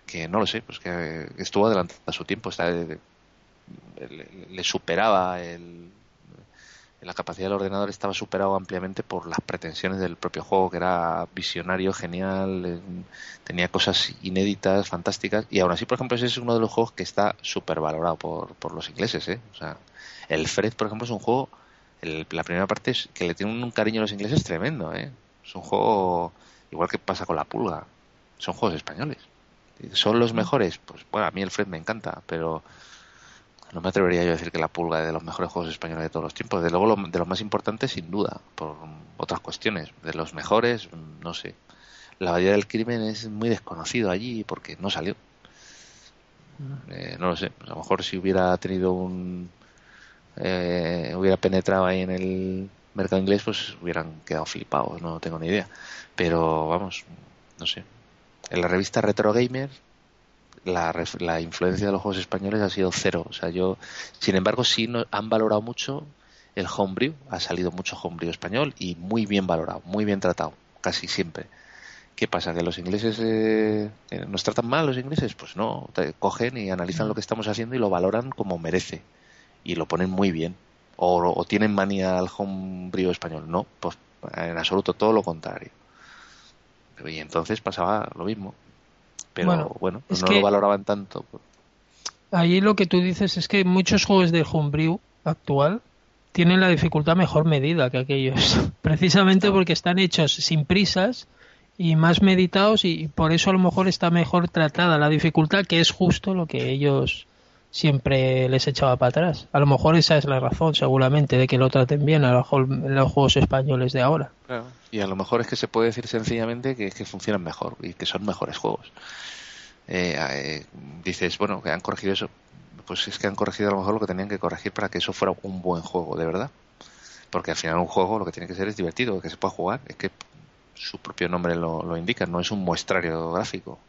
que no lo sé, pues que estuvo adelantado a su tiempo, está, le, le superaba el, la capacidad del ordenador estaba superado ampliamente por las pretensiones del propio juego, que era visionario, genial, eh, tenía cosas inéditas, fantásticas, y aún así, por ejemplo, ese es uno de los juegos que está súper valorado por, por los ingleses, ¿eh? O sea, el Fred, por ejemplo, es un juego, la primera parte es que le tiene un cariño a los ingleses tremendo, ¿eh? Es un juego, igual que pasa con la pulga, son juegos españoles. ¿Son los mejores? Pues bueno, a mí el Fred me encanta, pero no me atrevería yo a decir que la pulga de los mejores juegos españoles de todos los tiempos. De luego, de los más importantes, sin duda, por otras cuestiones. De los mejores, no sé. La Bahía del Crimen es muy desconocido allí porque no salió. Eh, no lo sé. A lo mejor si hubiera tenido un. Eh, hubiera penetrado ahí en el mercado inglés, pues hubieran quedado flipados. No tengo ni idea. Pero vamos, no sé. En la revista Retro Gamer la, la, influencia de los juegos españoles ha sido cero. O sea, yo, sin embargo, sí no, han valorado mucho el homebrew. Ha salido mucho homebrew español y muy bien valorado, muy bien tratado, casi siempre. ¿Qué pasa? ¿Que los ingleses eh, nos tratan mal los ingleses? Pues no, cogen y analizan lo que estamos haciendo y lo valoran como merece. Y lo ponen muy bien. O, o tienen manía al homebrew español. No, pues en absoluto todo lo contrario. Y entonces pasaba lo mismo pero bueno, pues no lo valoraban tanto. Ahí lo que tú dices es que muchos juegos de Homebrew actual tienen la dificultad mejor medida que aquellos, (laughs) precisamente porque están hechos sin prisas y más meditados y por eso a lo mejor está mejor tratada la dificultad, que es justo lo que ellos siempre les echaba para atrás. A lo mejor esa es la razón, seguramente, de que lo traten bien a los juegos españoles de ahora. Y a lo mejor es que se puede decir sencillamente que, que funcionan mejor y que son mejores juegos. Eh, eh, dices, bueno, que han corregido eso. Pues es que han corregido a lo mejor lo que tenían que corregir para que eso fuera un buen juego, de verdad. Porque al final un juego lo que tiene que ser es divertido, que se pueda jugar. Es que su propio nombre lo, lo indica, no es un muestrario gráfico,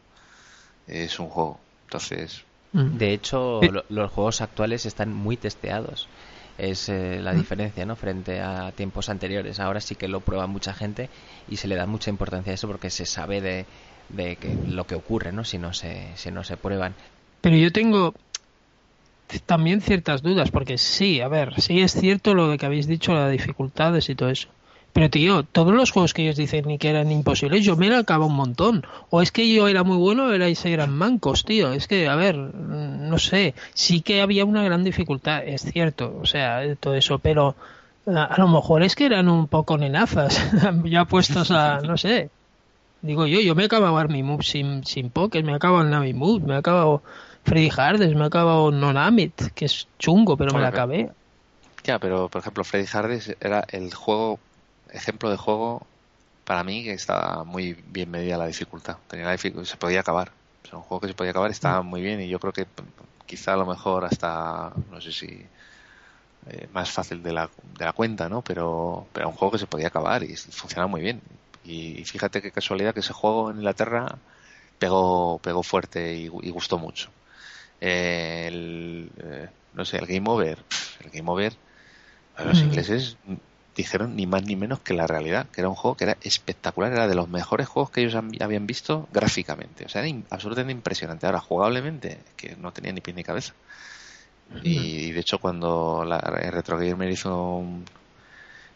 es un juego. Entonces, mm. de hecho, los juegos actuales están muy testeados es eh, la diferencia ¿no? frente a tiempos anteriores. Ahora sí que lo prueba mucha gente y se le da mucha importancia a eso porque se sabe de, de que, lo que ocurre ¿no? si, no se, si no se prueban. Pero yo tengo también ciertas dudas porque sí, a ver, sí es cierto lo que habéis dicho, las dificultades y todo eso. Pero tío, todos los juegos que ellos dicen que eran imposibles, yo me lo acabo un montón. O es que yo era muy bueno o erais eran mancos, tío. Es que, a ver, mm, no sé, sí que había una gran dificultad, es cierto, o sea, todo eso, pero a, lo mejor es que eran un poco nenazas, (laughs) ya puestos a, no sé. Digo yo, yo me he acabado Army Move sin, sin Poker, me he acabado el Navi Move, me he acabado Freddy Hardes, me he acabado Nonamit, que es chungo, pero me la acabé. Ya, pero por ejemplo, Freddy Hardes era el juego ejemplo de juego para mí que estaba muy bien medida la dificultad. Tenía la se podía acabar. un juego que se podía acabar estaba mm. muy bien y yo creo que quizá a lo mejor hasta, no sé si eh, más fácil de la, de la cuenta, ¿no? Pero, pero un juego que se podía acabar y funciona muy bien. Y fíjate qué casualidad que ese juego en Inglaterra pegó, pegó fuerte y, gustó mucho. el, eh, no sé, el Game Over, el Game Over, a los mm. ingleses dijeron ni más ni menos que la realidad, que era un juego que era espectacular, era de los mejores juegos que ellos habían visto gráficamente, o sea, era absolutamente impresionante. Ahora, jugablemente, que no tenía ni pie ni cabeza. Y, de hecho, cuando la Retro Gamer hizo un,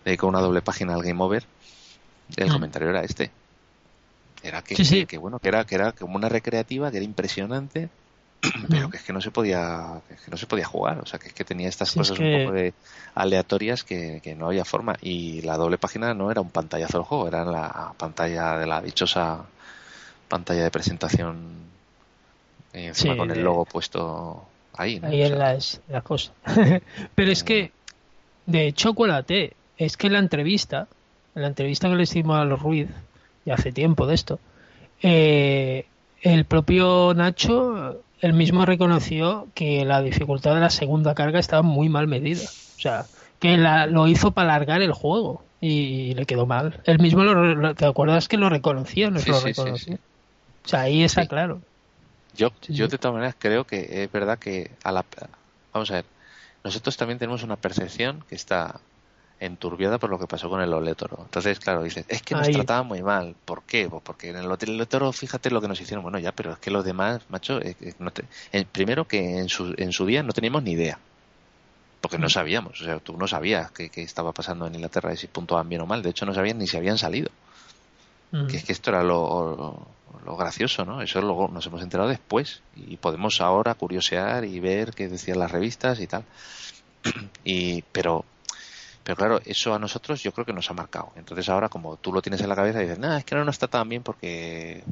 dedicó una doble página al Game Over, el comentario era este. Era que, que, bueno, que era, que era como una recreativa, que era impresionante, (clears throat) pero que es que no se podía que no se podía jugar. O sea que es que tenía estas cosas un poco de aleatorias que, no había forma. Y la doble página no era un pantallazo del juego era la pantalla de la dichosa pantalla de presentación encima con el logo puesto ahí ahí es la, cosa pero es que de hecho acuérdate es que la entrevista la entrevista que le hicimos a los Ruiz ya hace tiempo de esto eh, el propio Nacho él mismo reconoció que la dificultad de la segunda carga estaba muy mal medida. O sea, que la, lo hizo para alargar el juego y, le quedó mal. Él mismo, lo, ¿te acuerdas que lo reconoció? lo reconoció. o sea, ahí está claro. Yo, yo de todas maneras creo que es verdad que a la... Vamos a ver, nosotros también tenemos una percepción que está enturbiada por lo que pasó con el Olétoro. Entonces, claro, dices, es que nos trataba muy mal. ¿Por qué? Pues porque en el Olétoro, fíjate lo que nos hicieron. Bueno, ya, pero es que los demás, macho, eh, eh, no primero que en su, en su día no teníamos ni idea. Porque no mm. sabíamos, o sea, tú no sabías qué, estaba pasando en Inglaterra y si puntuaban bien o mal. De hecho, no sabían ni si habían salido. Mm. Que es que esto era lo, lo, gracioso, ¿no? Eso luego nos hemos enterado después y podemos ahora curiosear y ver qué decían las revistas y tal. (clears throat) y pero pero claro, eso a nosotros yo creo que nos ha marcado. Entonces ahora como tú lo tienes en la cabeza dices, nada, es que no está tan bien porque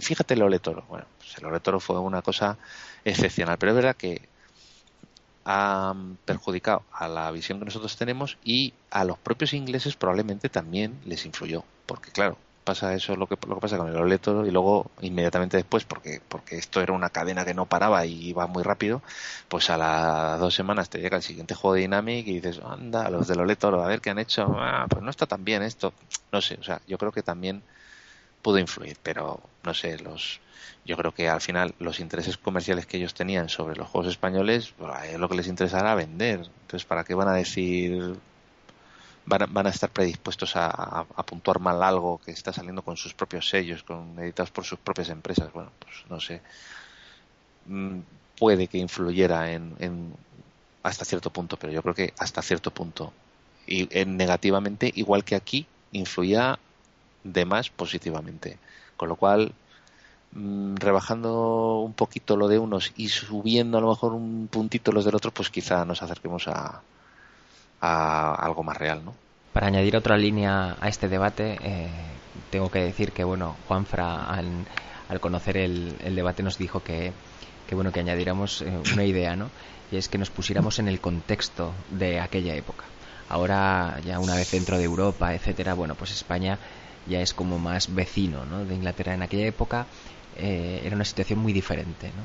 fíjate el Oletoro. Bueno, pues el Oletoro fue una cosa excepcional, pero es verdad que ha perjudicado a la visión que nosotros tenemos y a los propios ingleses probablemente también les influyó, porque claro, pasa eso lo que, lo que pasa con el Oleto y luego inmediatamente después, porque, porque esto era una cadena que no paraba y iba muy rápido, pues a las dos semanas te llega el siguiente juego de Dynamic y dices, anda, los del Oleto, a ver qué han hecho, ah, pues no está tan bien esto, no sé, o sea, yo creo que también pudo influir, pero no sé, los yo creo que al final los intereses comerciales que ellos tenían sobre los juegos españoles, pues, lo que les interesaba vender. Entonces, ¿para qué van a decir van a, estar predispuestos a, puntuar mal algo que está saliendo con sus propios sellos, con editados por sus propias empresas. Bueno, pues no sé. Mm, puede que influyera en, hasta cierto punto, pero yo creo que hasta cierto punto. Y en negativamente, igual que aquí, influía de más positivamente. Con lo cual, mm, rebajando un poquito lo de unos y subiendo a lo mejor un puntito los del otro, pues quizá nos acerquemos a, a algo más real. Para añadir otra línea a este debate, eh, tengo que decir que bueno, Juanfra al, al conocer el, debate nos dijo que, que bueno que añadiéramos eh, una idea, ¿no? Y es que nos pusiéramos en el contexto de aquella época. Ahora ya una vez dentro de Europa, etcétera, bueno, pues España ya es como más vecino, ¿no? De Inglaterra en aquella época eh, era una situación muy diferente, ¿no?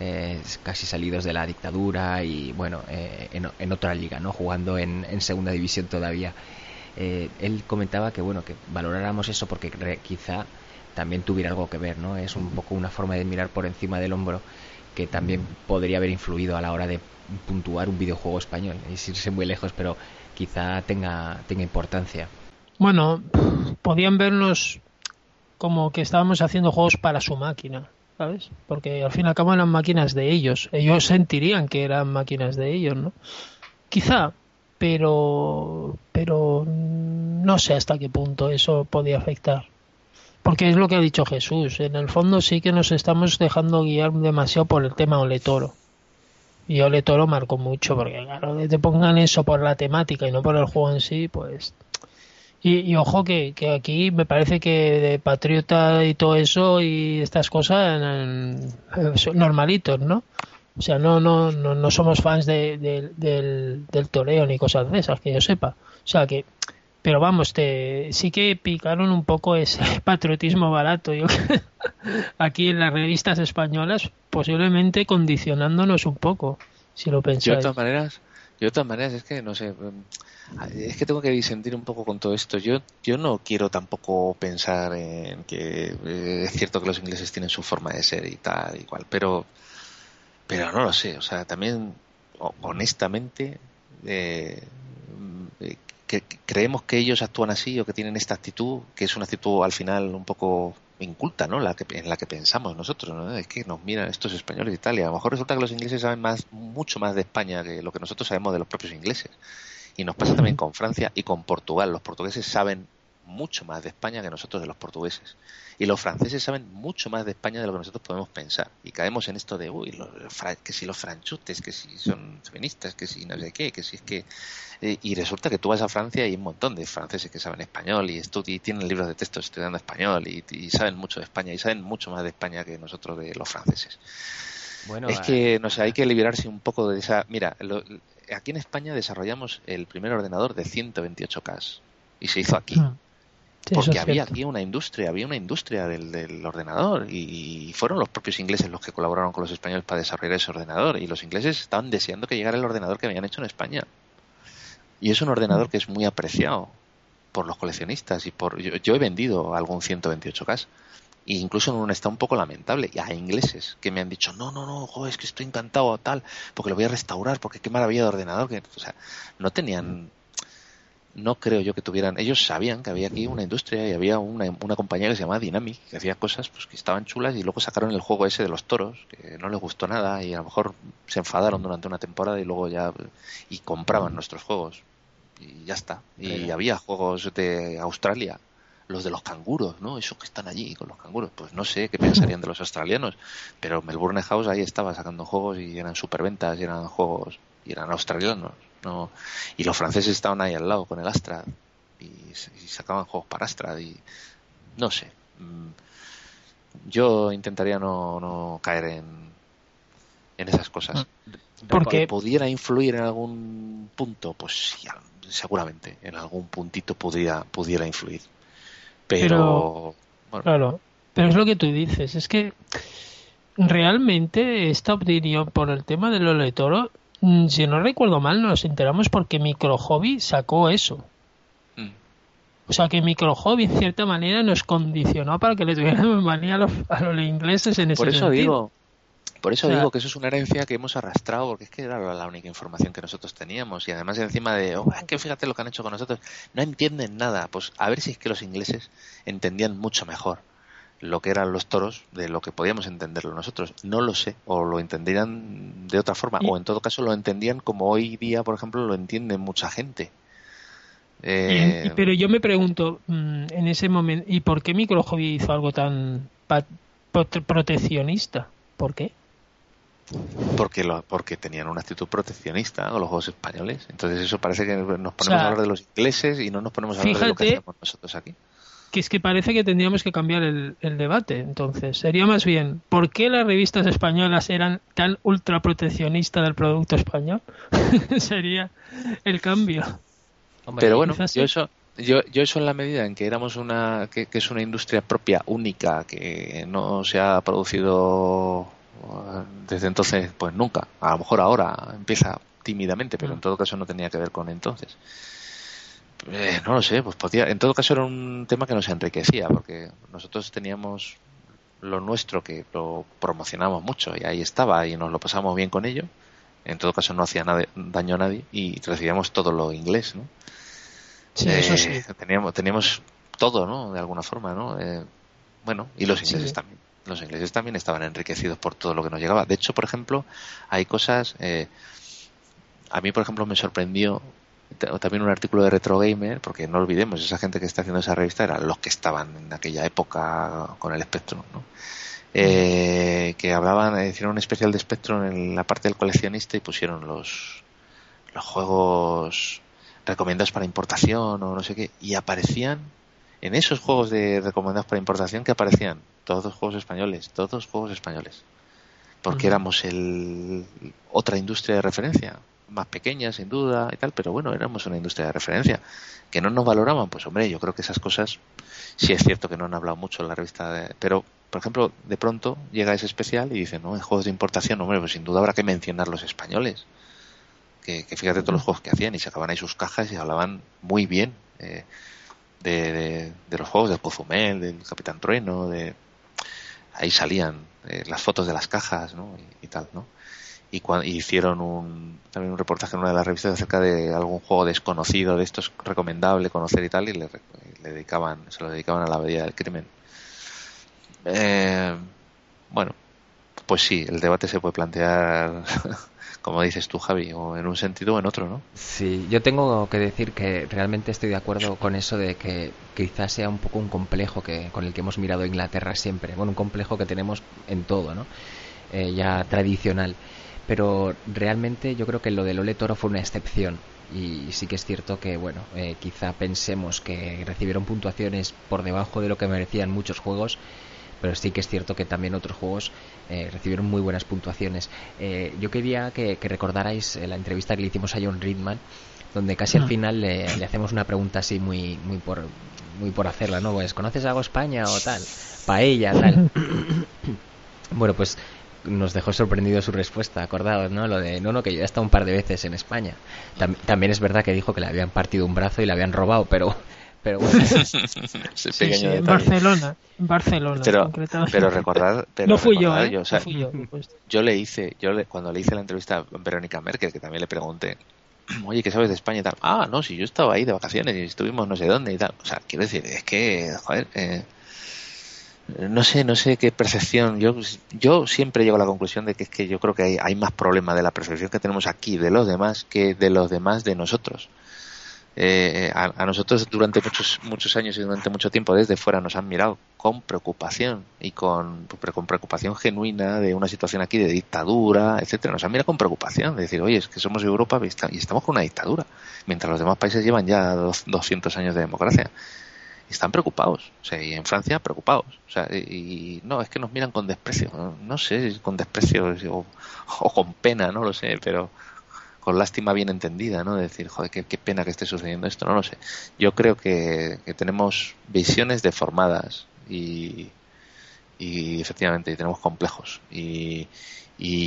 Eh, casi salidos de la dictadura y bueno, eh, en, otra liga, ¿no? Jugando en, segunda división todavía. Eh, él comentaba que bueno, que valoráramos eso porque quizá también tuviera algo que ver, ¿no? Es un poco una forma de mirar por encima del hombro que también podría haber influido a la hora de puntuar un videojuego español. Es irse muy lejos, pero quizá tenga, tenga importancia. Bueno, podían vernos como que estábamos haciendo juegos para su máquina ¿sabes? Porque al fin y al cabo eran máquinas de ellos. Ellos sentirían que eran máquinas de ellos, ¿no? Quizá, pero, pero no sé hasta qué punto eso podía afectar. Porque es lo que ha dicho Jesús. En el fondo sí que nos estamos dejando guiar demasiado por el tema Oletoro. Y Oletoro marcó mucho, porque claro, te pongan eso por la temática y no por el juego en sí, pues y, ojo que, que, aquí me parece que de patriota y todo eso y estas cosas son normalitos, ¿no? O sea, no, no, no, no somos fans de, del, del toreo ni cosas de esas, que yo sepa. O sea que, pero vamos, te, sí que picaron un poco ese (laughs) patriotismo barato. Yo (laughs) aquí en las revistas españolas, posiblemente condicionándonos un poco, si lo pensáis. De todas maneras, yo de todas maneras es que no sé, es que tengo que disentir un poco con todo esto. Yo, yo no quiero tampoco pensar en que eh, es cierto que los ingleses tienen su forma de ser y tal, igual, pero, pero no lo sé. O sea, también, honestamente, eh, que creemos que ellos actúan así o que tienen esta actitud, que es una actitud al final un poco inculta, ¿no? La que, en la que pensamos nosotros, ¿no? Es que nos miran estos españoles y tal, y a lo mejor resulta que los ingleses saben más, mucho más de España que lo que nosotros sabemos de los propios ingleses. Y nos pasa también con Francia y con Portugal. Los portugueses saben mucho más de España que nosotros de los portugueses. Y los franceses saben mucho más de España de lo que nosotros podemos pensar. Y caemos en esto de, uy, que si los franchutes, que si son feministas, que si no sé qué, que si es que... Eh, y resulta que tú vas a Francia y hay un montón de franceses que saben español y, y tienen libros de texto estudiando español y, saben mucho de España y saben mucho más de España que nosotros de los franceses. Bueno, es que, no sé, hay que liberarse un poco de esa... Mira, aquí en España desarrollamos el primer ordenador de 128K y se hizo aquí. Porque había aquí una industria, había una industria del, ordenador y fueron los propios ingleses los que colaboraron con los españoles para desarrollar ese ordenador y los ingleses estaban deseando que llegara el ordenador que habían hecho en España. Y es un ordenador que es muy apreciado por los coleccionistas y por yo, he vendido algún 128K e incluso en un estado un poco lamentable, y a ingleses que me han dicho, no, no, no, es que estoy encantado tal, porque lo voy a restaurar, porque qué maravilla de ordenador, que, o sea, no tenían, no creo yo que tuvieran, ellos sabían que había aquí una industria y había una, una compañía que se llamaba Dynamic, que hacía cosas pues que estaban chulas y luego sacaron el juego ese de los toros, que no les gustó nada y a lo mejor se enfadaron durante una temporada y luego ya, y compraban nuestros juegos, y ya está. Y había juegos de Australia los de los canguros, ¿no? Esos que están allí con los canguros. Pues no sé qué (laughs) pensarían de los australianos, pero Melbourne House ahí estaba sacando juegos y eran superventas y eran juegos y eran australianos, ¿no? Y los franceses estaban ahí al lado con el Astra y, sacaban juegos para Astra y no sé. Mm, yo intentaría no, no caer en, en esas cosas. Mm. Porque pudiera influir en algún punto, pues sí, seguramente en algún puntito pudiera, pudiera influir. Pero, claro, pero es lo que tú dices, es que realmente esta opinión por el tema del Ole Toro, si no recuerdo mal, nos enteramos porque Micro Hobby sacó eso. Mm. O sea que Micro Hobby en cierta manera nos condicionó para que le tuviéramos manía a los, a los ingleses en ese Por eso digo, por eso digo que eso es una herencia que hemos arrastrado, porque es que era la única información que nosotros teníamos. Y además encima de, oh, que fíjate lo que han hecho con nosotros, no entienden nada. Pues a ver si es que los ingleses entendían mucho mejor lo que eran los toros de lo que podíamos entenderlo nosotros. No lo sé, o lo entenderían de otra forma, o en todo caso lo entendían como hoy día, por ejemplo, lo entiende mucha gente. Eh, pero yo me pregunto, mm, en ese momento, ¿y por qué Micro Hobby hizo algo tan proteccionista? ¿Por qué? porque lo, porque tenían una actitud proteccionista los juegos españoles entonces eso parece que nos ponemos a hablar de los ingleses y no nos ponemos a hablar de lo que hacemos nosotros aquí que es que parece que tendríamos que cambiar el, debate entonces sería más bien ¿por qué las revistas españolas eran tan ultra proteccionistas del producto español? (laughs) sería el cambio pero bueno yo eso yo, yo eso en la medida en que éramos una que es una industria propia única que no se ha producido desde entonces, pues nunca. A lo mejor ahora empieza tímidamente, pero en mm. todo caso no tenía que ver con entonces. Eh, no lo sé, pues podía, en todo caso era un tema que nos enriquecía, porque nosotros teníamos lo nuestro que lo promocionamos mucho y ahí estaba y nos lo pasamos bien con ello. En todo caso no hacía nada, daño a nadie y recibíamos todo lo inglés, ¿no? Sí, eso sí. Eh, teníamos, teníamos todo, ¿no? De alguna forma, ¿no? Eh, bueno, y los ingleses también los ingleses también estaban enriquecidos por todo lo que nos llegaba. De hecho, por ejemplo, hay cosas. Eh, a mí, por ejemplo, me sorprendió también un artículo de Retro Gamer, porque no olvidemos, esa gente que está haciendo esa revista eran los que estaban en aquella época con el Spectrum, ¿no? Eh, que hablaban, hicieron un especial de Spectrum en la parte del coleccionista y pusieron los, los juegos recomendados para importación o no sé qué, y aparecían en esos juegos de recomendados para importación que aparecían todos juegos españoles, todos juegos españoles. Porque éramos el otra industria de referencia, más pequeña sin duda y tal, pero bueno, éramos una industria de referencia. Que no nos valoraban, pues hombre, yo creo que esas cosas sí es cierto que no han hablado mucho en la revista, pero por ejemplo, de pronto llega ese especial y dice, no, en juegos de importación, hombre, pues sin duda habrá que mencionar los españoles. Que, fíjate todos los juegos que hacían y sacaban ahí sus cajas y hablaban muy bien eh, de, los juegos, del Cozumel, del Capitán Trueno, de ahí salían eh, las fotos de las cajas ¿no? y, tal, ¿no? Y, hicieron un, también un reportaje en una de las revistas acerca de algún juego desconocido, de estos recomendable conocer y tal, y le, dedicaban, se lo dedicaban a la vida del crimen. Eh, bueno, pues sí, el debate se puede plantear, (laughs) como dices tú, Javi, o en un sentido o en otro, ¿no? Sí, yo tengo que decir que realmente estoy de acuerdo con eso de que quizás sea un poco un complejo que con el que hemos mirado Inglaterra siempre. Bueno, un complejo que tenemos en todo, ¿no? Eh, ya tradicional. Pero realmente yo creo que lo del Ole Toro fue una excepción y sí que es cierto que bueno eh, quizá pensemos que recibieron puntuaciones por debajo de lo que merecían muchos juegos pero sí que es cierto que también otros juegos eh, recibieron muy buenas puntuaciones. Eh, yo quería que, recordarais la entrevista que le hicimos a John Ridman, donde casi al ah. final le, hacemos una pregunta así muy, muy por muy por hacerla, ¿no? Pues, ¿conoces algo España o tal? Paella, tal. (coughs) bueno, pues nos dejó sorprendido su respuesta, acordados, ¿no? Lo de, no, no, que yo he estado un par de veces en España. también es verdad que dijo que le habían partido un brazo y le habían robado, pero pero bueno. (laughs) en Barcelona, en Barcelona. Pero, pero recordad, pero no fui yo, ¿eh? yo, le hice, yo le, cuando le hice la entrevista a Verónica Merkel, que también le pregunté, (clears throat) oye, ¿qué sabes de España y tal? Ah, no, si yo estaba ahí de vacaciones y estuvimos no sé dónde y tal. O sea, quiero decir, es que, joder, eh, no sé, no sé qué percepción. Yo, yo siempre llego a la conclusión de que es que yo creo que hay, hay más problema de la percepción que tenemos aquí de los demás que de los demás de nosotros. Eh, a, nosotros durante muchos muchos años y durante mucho tiempo desde fuera nos han mirado con preocupación y con, con preocupación genuina de una situación aquí de dictadura, etcétera. Nos han mirado con preocupación de decir, oye, es que somos Europa y estamos con una dictadura, mientras los demás países llevan ya 200 años de democracia. Y están preocupados, o sea, y en Francia preocupados, o sea, y, no, es que nos miran con desprecio, no, sé, con desprecio o, o con pena, no lo sé, pero con lástima bien entendida, ¿no? De decir, joder, qué, pena que esté sucediendo esto, no lo sé. Yo creo que, tenemos visiones deformadas y, y efectivamente tenemos complejos. Y,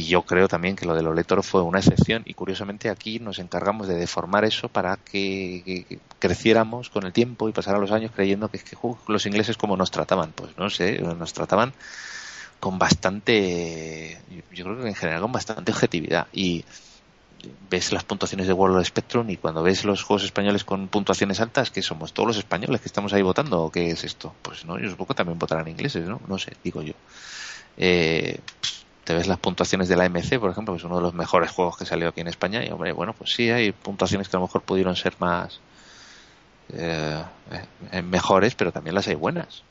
yo creo también que lo de los lectores fue una excepción y curiosamente aquí nos encargamos de deformar eso para que, creciéramos con el tiempo y pasaran los años creyendo que, que los ingleses como nos trataban. Pues no sé, nos trataban con bastante, yo creo que en general con bastante objetividad. Y, ves las puntuaciones de World of Spectrum y cuando ves los juegos españoles con puntuaciones altas, que somos todos los españoles que estamos ahí votando o qué es esto? Pues no, yo supongo que también votarán ingleses, ¿no? No sé, digo yo. Eh, te ves las puntuaciones de la MC, por ejemplo, que es uno de los mejores juegos que salió aquí en España y hombre, bueno, pues sí, hay puntuaciones que a lo mejor pudieron ser más eh, mejores, pero también las hay buenas.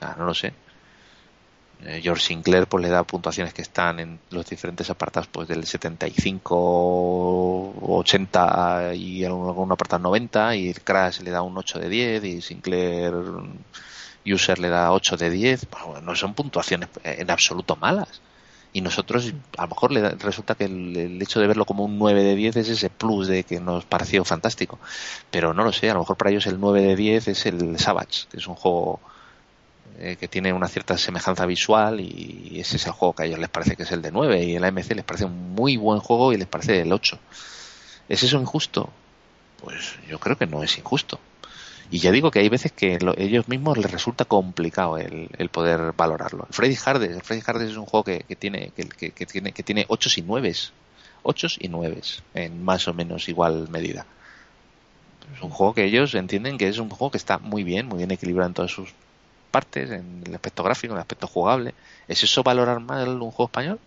Ah, no lo sé. Eh, George Sinclair pues le da puntuaciones que están en los diferentes apartados pues del 75 80 y algún apartado 90 y Crash le da un 8 de 10 y Sinclair User le da 8 de 10 no son puntuaciones en absoluto malas y nosotros a lo mejor le resulta que el, hecho de verlo como un 9 de 10 es ese plus de que nos pareció fantástico pero no lo sé a lo mejor para ellos el 9 de 10 es el Savage que es un juego eh, que tiene una cierta semejanza visual y ese es el juego que a ellos les parece que es el de 9 y el AMC les parece un muy buen juego y les parece el 8. ¿Es eso injusto? Pues yo creo que no es injusto. Y ya digo que hay veces que ellos mismos les resulta complicado el, poder valorarlo. Freddy Hardes, Freddy Hardes es un juego que, tiene que, tiene que tiene 8 y 9, 8 y 9 en más o menos igual medida. Es un juego que ellos entienden que es un juego que está muy bien, muy bien equilibrado en todos sus partes, en el aspecto gráfico, en el aspecto jugable. ¿Es eso valorar mal un juego español?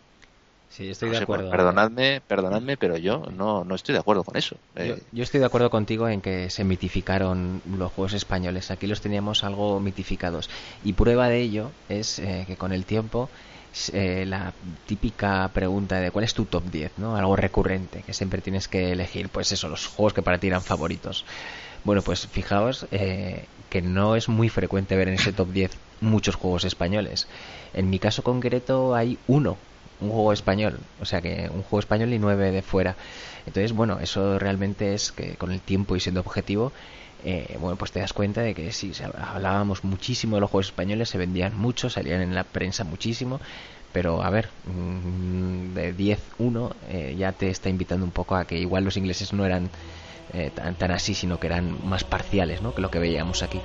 Sí, estoy de acuerdo. perdonadme, perdonadme, pero yo no, no estoy de acuerdo con eso. Eh, yo, estoy de acuerdo contigo en que se mitificaron los juegos españoles. Aquí los teníamos algo mitificados. Y prueba de ello es eh, que con el tiempo eh, la típica pregunta de cuál es tu top 10, ¿no? Algo recurrente, que siempre tienes que elegir, pues eso, los juegos que para ti eran favoritos. Bueno, pues fijaos eh, que no es muy frecuente ver en ese top 10 muchos juegos españoles. En mi caso concreto hay uno, un juego español, o sea que un juego español y nueve de fuera. Entonces, bueno, eso realmente es que con el tiempo y siendo objetivo, eh, bueno, pues te das cuenta de que sí, hablábamos muchísimo de los juegos españoles, se vendían mucho, salían en la prensa muchísimo, pero a ver, mm, de 10, 1 eh, ya te está invitando un poco a que igual los ingleses no eran eh, tan, tan así, sino que eran más parciales, ¿no? Que lo que veíamos aquí.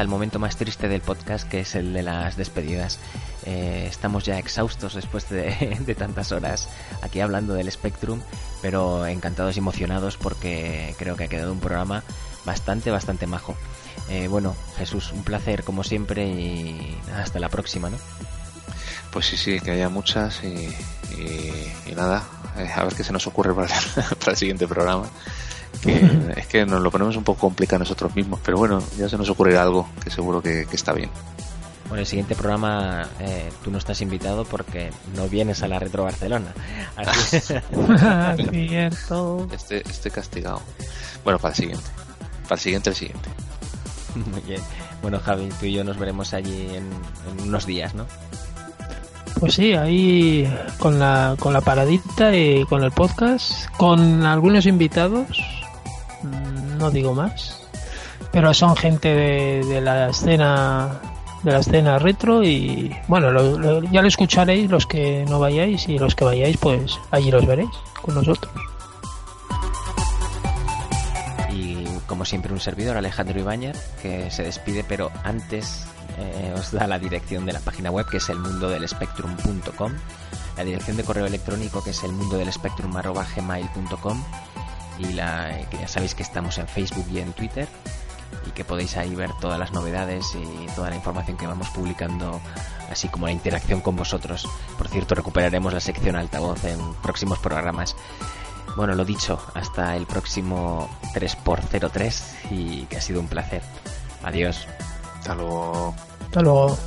Al momento más triste del podcast, que es el de las despedidas. Eh, estamos ya exhaustos después (laughs) de, tantas horas aquí hablando del Spectrum, pero encantados y emocionados porque creo que ha quedado un programa bastante, bastante majo. Eh, bueno, Jesús, un placer como siempre y hasta la próxima, ¿no? Pues sí, sí, que haya muchas y, nada, eh, a ver qué se nos ocurre para el (laughs) siguiente programa que es que nos lo ponemos un poco complicado nosotros mismos, pero bueno, ya se nos ocurrirá algo que seguro que, está bien. Bueno, el siguiente programa eh, tú no estás invitado porque no vienes a la Retro Barcelona. Así Cierto. (laughs) (laughs) Este, estoy castigado. Bueno, para el siguiente. Para el siguiente, el siguiente. Muy bien. Bueno, Javi, tú y yo nos veremos allí en, en unos días, ¿no? Pues sí, ahí con la, con la paradita y con el podcast, con algunos invitados no digo más. Pero son gente de, la escena de la escena retro y bueno, ya lo escucharéis los que no vayáis y los que vayáis pues allí los veréis con nosotros. Y como siempre un servidor Alejandro Ibáñez que se despide pero antes eh, os da la dirección de la página web que es el mundo del spectrum.com, la dirección de correo electrónico que es el y la, que ya sabéis que estamos en Facebook y en Twitter y que podéis ahí ver todas las novedades y toda la información que vamos publicando, así como la interacción con vosotros. Por cierto, recuperaremos la sección altavoz en próximos programas. Bueno, lo dicho, hasta el próximo 3x03 y que ha sido un placer. Adiós. Hasta luego. Hasta luego.